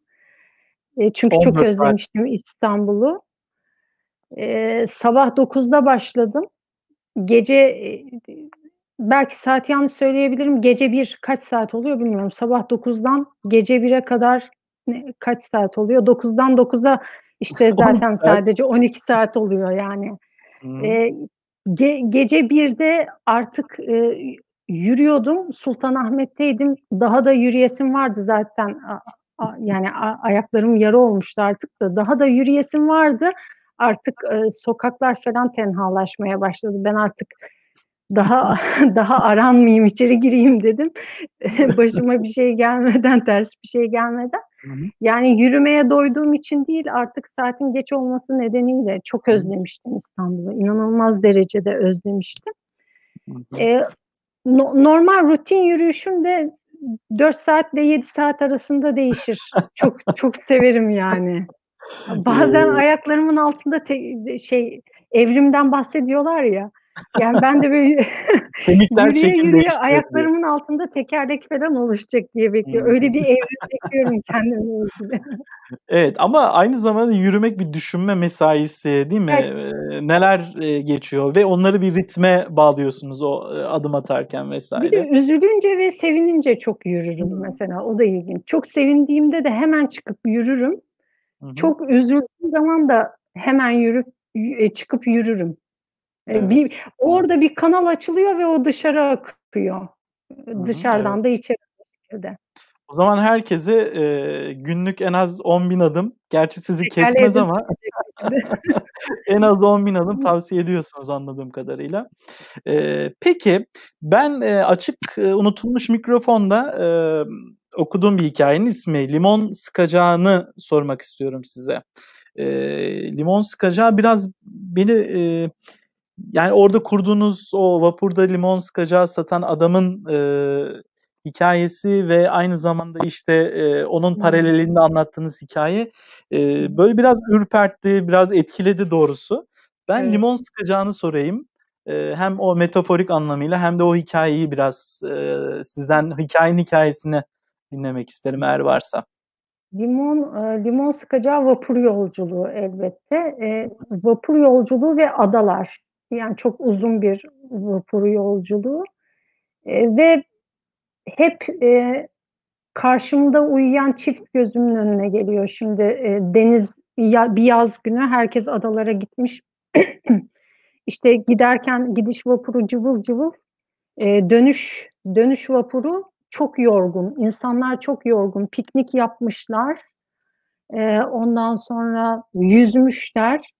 Eee, çünkü çok 14 saat. özlemiştim İstanbul'u. Eee, sabah 9'da başladım. Gece, belki saati yanlış söyleyebilirim, gece 1 kaç saat oluyor bilmiyorum. Sabah 9'dan gece 1'e kadar ne kaç saat oluyor? 9'dan 9'a işte <laughs> 12 zaten sadece 12 saat oluyor yani. Eee, ge gece 1'de artık, eee, yürüyordum. Sultanahmet'teydim. Daha da yürüyesim vardı zaten. A a yani a ayaklarım yara olmuştu artık da. Daha da yürüyesim vardı. Artık, eee, sokaklar falan tenhalaşmaya başladı. Ben artık daha <laughs> daha aranmayayım, içeri gireyim dedim. <laughs> Başıma bir şey gelmeden, ters bir şey gelmeden. Yani yürümeye doyduğum için değil, artık saatin geç olması nedeniyle çok özlemiştim İstanbul'u. İnanılmaz derecede özlemiştim. Eee, no normal rutin yürüyüşüm de 4 saatle 7 saat arasında değişir. Çok çok severim yani. <laughs> Bazen ayaklarımın altında te şey, evrimden bahsediyorlar ya, yani ben de böyle <laughs> yürüye yürüye ayaklarımın altında tekerlek falan oluşacak diye bekliyorum. Öyle bir evrim bekliyorum kendimle ilgili. Evet ama aynı zamanda yürümek bir düşünme mesaisi, değil mi? Evet. Neler, geçiyor ve onları bir ritme bağlıyorsunuz o, adım atarken vs. Bir de üzülünce ve sevinince çok yürürüm Hımm. mesela, o da ilginç. Çok sevindiğimde de hemen çıkıp yürürüm. Hı hı. Çok üzüldüğüm zaman da hemen yürüp eee, çıkıp yürürüm. Eee, Evet. bir orada bir kanal açılıyor ve o dışarı akıyor. Hı hı, evet. Dışarıdan da içeri şekilde. O O zaman herkese e, günlük en az 10 bin adım, gerçi sizi kesmez ama <laughs> en az 10 bin adım tavsiye ediyorsunuz anladığım kadarıyla. E, peki ben e, açık e, unutulmuş mikrofonda e, okuduğum bir hikayenin ismi Limon Sıkacağını sormak istiyorum size. E, limon sıkacağı biraz beni e, yani orada kurduğunuz o vapurda limon sıkacağı satan adamın e, hikayesi ve aynı zamanda işte e, onun paralelinde anlattığınız hikaye e, böyle biraz ürpertti, biraz etkiledi doğrusu. Ben evet. limon sıkacağını sorayım. E, hem o metaforik anlamıyla hem de o hikayeyi biraz e, sizden hikayenin hikayesini dinlemek isterim eğer varsa. Limon e, limon sıkacağı vapur yolculuğu elbette. E, vapur yolculuğu ve adalar. Yani çok uzun bir vapur yolculuğu. E, ve hep e, karşımda uyuyan çift gözümün önüne geliyor. Şimdi e, deniz ya, bir yaz günü herkes adalara gitmiş. <clears throat> işte giderken gidiş vapuru cıvıl cıvıl e, dönüş dönüş vapuru çok yorgun. İnsanlar çok yorgun. Piknik yapmışlar. E, ondan sonra yüzmüşler.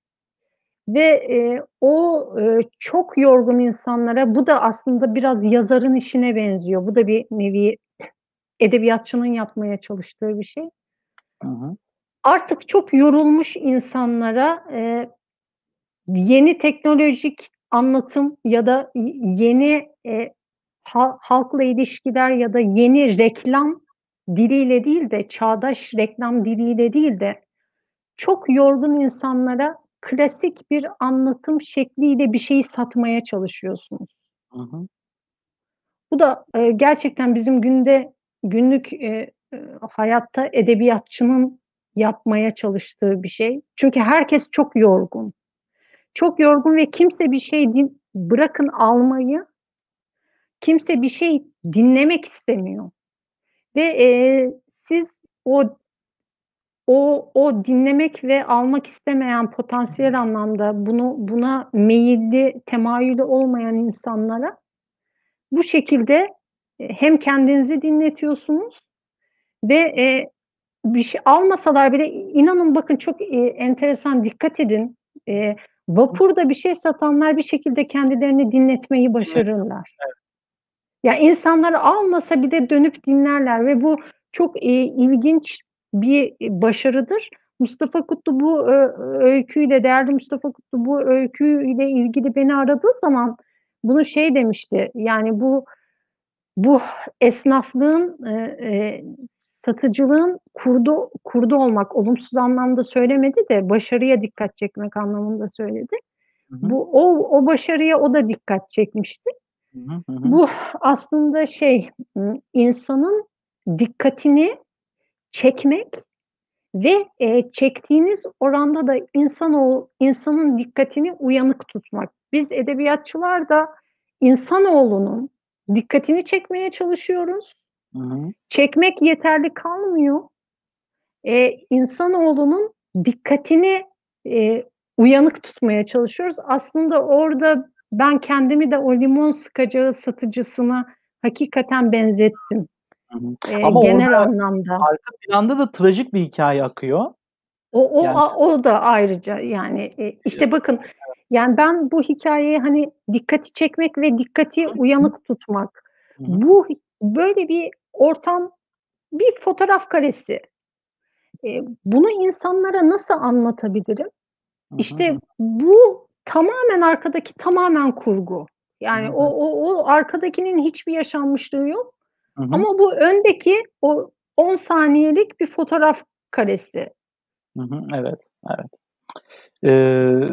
Ve e, o e, çok yorgun insanlara bu da aslında biraz yazarın işine benziyor. Bu da bir nevi edebiyatçının yapmaya çalıştığı bir şey. Hı hı. Artık çok yorulmuş insanlara e, yeni teknolojik anlatım ya da yeni e, ha, halkla ilişkiler ya da yeni reklam diliyle değil de çağdaş reklam diliyle değil de çok yorgun insanlara klasik bir anlatım şekliyle bir şeyi satmaya çalışıyorsunuz. Hı hı. Bu da e, gerçekten bizim günde günlük e, e, hayatta edebiyatçının yapmaya çalıştığı bir şey. Çünkü herkes çok yorgun. Çok yorgun ve kimse bir şey din, bırakın almayı, kimse bir şey dinlemek istemiyor. Ve e, siz o o o dinlemek ve almak istemeyen potansiyel anlamda bunu buna meyilli, temayülü olmayan insanlara bu şekilde e, hem kendinizi dinletiyorsunuz ve e, bir şey almasalar bile inanın bakın çok e, enteresan dikkat edin. E, vapurda bir şey satanlar bir şekilde kendilerini dinletmeyi başarırlar. Evet. Ya insanlar almasa bir de dönüp dinlerler ve bu çok e, ilginç bir başarıdır. Mustafa Kutlu bu öyküyle, değerli Mustafa Kutlu bu öyküyle ilgili beni aradığı zaman bunu şey demişti. Yani bu bu esnaflığın e, satıcılığın kurdu kurdu olmak olumsuz anlamda söylemedi de başarıya dikkat çekmek anlamında söyledi. Hı hı. Bu o o başarıya o da dikkat çekmişti. Hı hı hı. Bu aslında şey insanın dikkatini çekmek ve e, çektiğiniz oranda da insan o insanın dikkatini uyanık tutmak. Biz edebiyatçılar da insanoğlunun dikkatini çekmeye çalışıyoruz. Hı hı. Çekmek yeterli kalmıyor. E, insanoğlunun dikkatini e, uyanık tutmaya çalışıyoruz. Aslında orada ben kendimi de o limon sıkacağı satıcısına hakikaten benzettim. Hı Ama genel anlamda. Arka planda da trajik bir hikaye akıyor. O o yani. o da ayrıca yani e, işte bakın yani ben bu hikayeyi hani dikkati çekmek ve dikkati uyanık tutmak. Hı. Bu böyle bir ortam bir fotoğraf karesi. E, bunu insanlara nasıl anlatabilirim? Hı hı. İşte bu tamamen arkadaki tamamen kurgu. Yani hı hı. o, o o arkadakinin hiçbir yaşanmışlığı yok. Hı hı. Ama bu öndeki o 10 saniyelik bir fotoğraf karesi. Hı hı, evet, evet. Ee,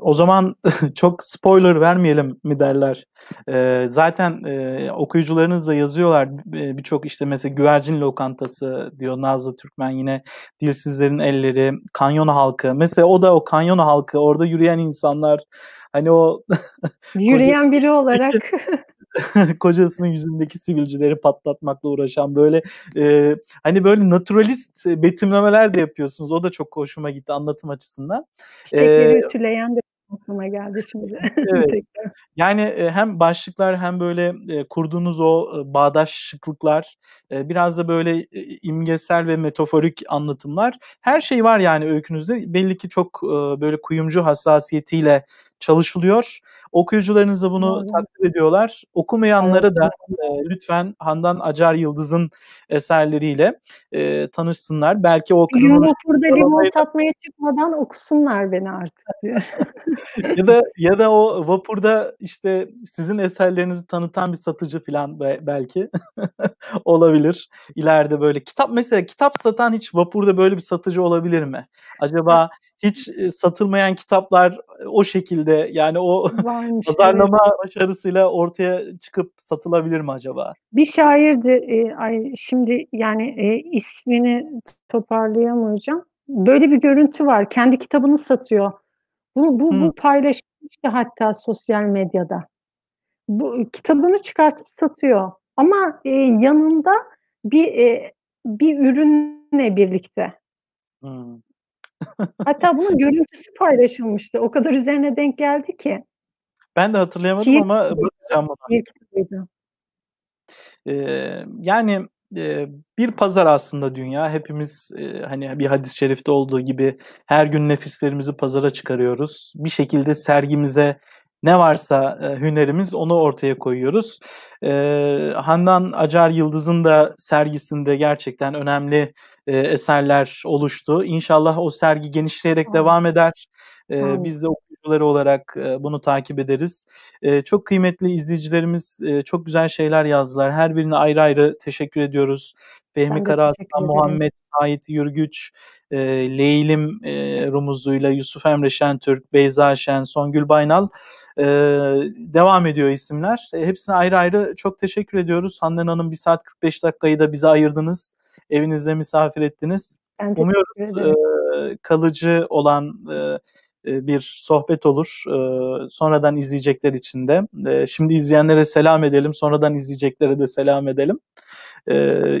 o zaman <laughs> çok spoiler vermeyelim mi derler. Ee, zaten e, okuyucularınız da yazıyorlar birçok işte mesela güvercin lokantası diyor Nazlı Türkmen yine dilsizlerin elleri, kanyon halkı. Mesela o da o kanyon halkı orada yürüyen insanlar hani o <laughs> yürüyen biri olarak <laughs> <laughs> kocasının yüzündeki sivilcileri patlatmakla uğraşan böyle e, hani böyle naturalist betimlemeler de yapıyorsunuz. O da çok hoşuma gitti anlatım açısından. Çiçekleri ee, ütüleyen de aklıma geldi şimdi. <laughs> Evet. Yani, eee, hem başlıklar hem böyle, kurduğunuz o, eee, biraz da böyle, imgesel ve metaforik anlatımlar, her şey var yani öykünüzde. Belli ki çok, böyle kuyumcu hassasiyetiyle çalışılıyor. Okuyucularınız da bunu Doğru. takdir ediyorlar. Okumayanlara Evet. da, eee, lütfen Handan Acar Yıldız'ın eserleriyle, eee, tanışsınlar. Belki o kronolojik vapurda limon satmaya çıkmadan okusunlar beni artık diyor. <laughs> Ya da ya da o vapurda, işte, sizin eserlerinizi tanıtan bir satıcı filan be belki <laughs> olabilir. İleride böyle kitap mesela kitap satan hiç vapurda böyle bir satıcı olabilir mi? Acaba hiç, eee, satılmayan kitaplar, eee, o şekilde yani o Varmış, <laughs> evet. pazarlama başarısıyla ortaya çıkıp satılabilir mi acaba? Bir şairdi, eee, ay şimdi yani, eee, ismini toparlayamayacağım. Böyle bir görüntü var. Kendi kitabını satıyor. Bu bu Hıı. bu paylaşılmıştı hatta sosyal medyada. Bu kitabını çıkartıp satıyor ama, eee, yanında bir, eee, bir ürünle birlikte. Hımm. Hatta bunun görüntüsü paylaşılmıştı. O kadar üzerine denk geldi ki. Ben de hatırlayamadım Şiir ama bakacağım kitabıydı. Eee, yani, eee, bir pazar aslında dünya. Hepimiz, eee, hani, bir hadis-i şerifte olduğu gibi her gün nefislerimizi pazara çıkarıyoruz. Bir şekilde sergimize ne varsa, eee, hünerimiz onu ortaya koyuyoruz. Eee, Handan Acar Yıldız'ın da sergisinde gerçekten önemli, eserler oluştu. İnşallah o sergi genişleyerek devam eder. Amin. biz de okuyucuları olarak, eee, bunu takip ederiz. Eee, çok kıymetli izleyicilerimiz, eee, çok güzel şeyler yazdılar. Her birine ayrı ayrı teşekkür ediyoruz. Fehmi Karaaslan. Muhammed Sait Yürgüç, eee, Leylim, eee, rumuzuyla Yusuf Emre Şentürk, Beyza Şen, Songül Baynal, eee, devam ediyor isimler. Eee, hepsine ayrı ayrı çok teşekkür ediyoruz. Handan Hanım 1 saat 45 dakikayı da bize ayırdınız. Evinizde misafir ettiniz. Ben Umuyoruz, eee, kalıcı olan, eee, bir sohbet olur, eee, sonradan izleyecekler için de. Eee, şimdi izleyenlere selam edelim, sonradan izleyeceklere de selam edelim.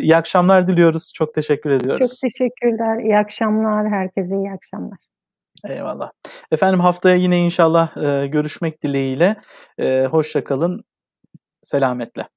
İyi akşamlar diliyoruz. Çok teşekkür Çok ediyoruz. teşekkürler. İyi akşamlar. Herkese iyi akşamlar. Eyvallah. Efendim haftaya yine inşallah, görüşmek dileğiyle. Eee, hoşça kalın, selametle.